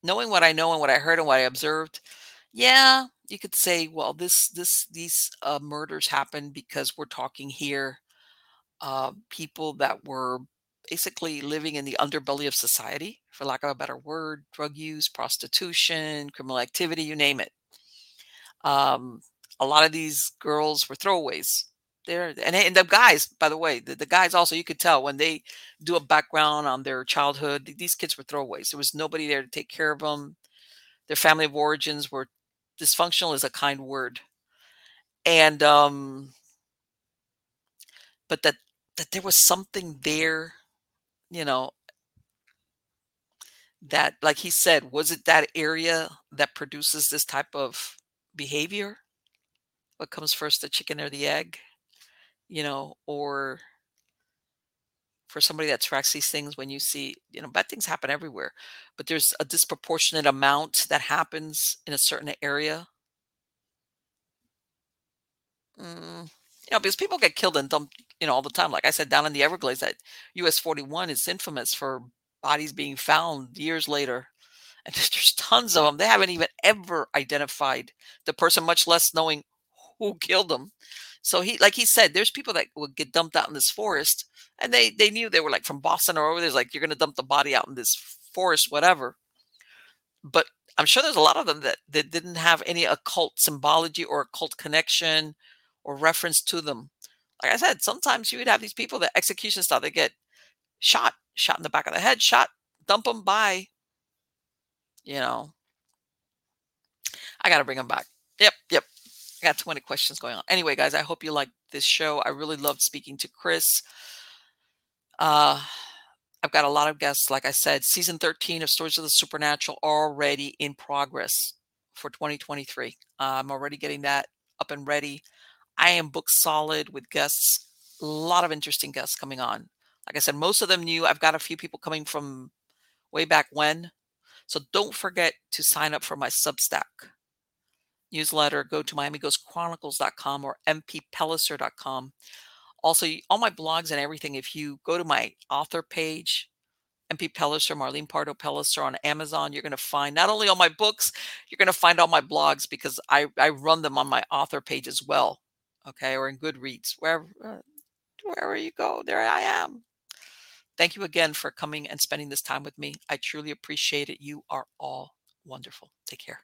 knowing what I know and what I heard and what I observed, yeah, you could say, well, this this these uh, murders happened because we're talking here uh, people that were basically living in the underbelly of society, for lack of a better word, drug use, prostitution, criminal activity, you name it. Um, a lot of these girls were throwaways. There and, and the guys, by the way, the, the guys also you could tell when they do a background on their childhood, these kids were throwaways. There was nobody there to take care of them. Their family of origins were dysfunctional is a kind word. And um but that that there was something there you know, that, like he said, was it that area that produces this type of behavior? What comes first, the chicken or the egg? You know, or for somebody that tracks these things, when you see, you know, bad things happen everywhere, but there's a disproportionate amount that happens in a certain area. Mm, you know, because people get killed and dumped, you know, all the time. Like I said, down in the Everglades, that US 41 is infamous for bodies being found years later. [laughs] And there's tons of them. They haven't even ever identified the person, much less knowing who killed them. So he, like he said, there's people that would get dumped out in this forest, and they they knew they were like from Boston or over there. Like you're going to dump the body out in this forest, whatever. But I'm sure there's a lot of them that that didn't have any occult symbology or occult connection or reference to them. Like I said, sometimes you would have these people that execution style, they get shot, shot in the back of the head, shot, dump them by. You know, I got to bring them back. Yep, yep. I got 20 questions going on. Anyway, guys, I hope you liked this show. I really loved speaking to Chris. Uh, I've got a lot of guests. Like I said, season 13 of Stories of the Supernatural already in progress for 2023. Uh, I'm already getting that up and ready. I am booked solid with guests, a lot of interesting guests coming on. Like I said, most of them new. I've got a few people coming from way back when. So don't forget to sign up for my Substack newsletter. Go to MiamiGhostChronicles.com or mppellicer.com. Also, all my blogs and everything, if you go to my author page, MP Pellicer, Marlene Pardo Pellicer on Amazon, you're going to find not only all my books, you're going to find all my blogs because I, I run them on my author page as well okay, or in Goodreads, wherever uh, wherever you go, there I am. Thank you again for coming and spending this time with me. I truly appreciate it. You are all wonderful. Take care.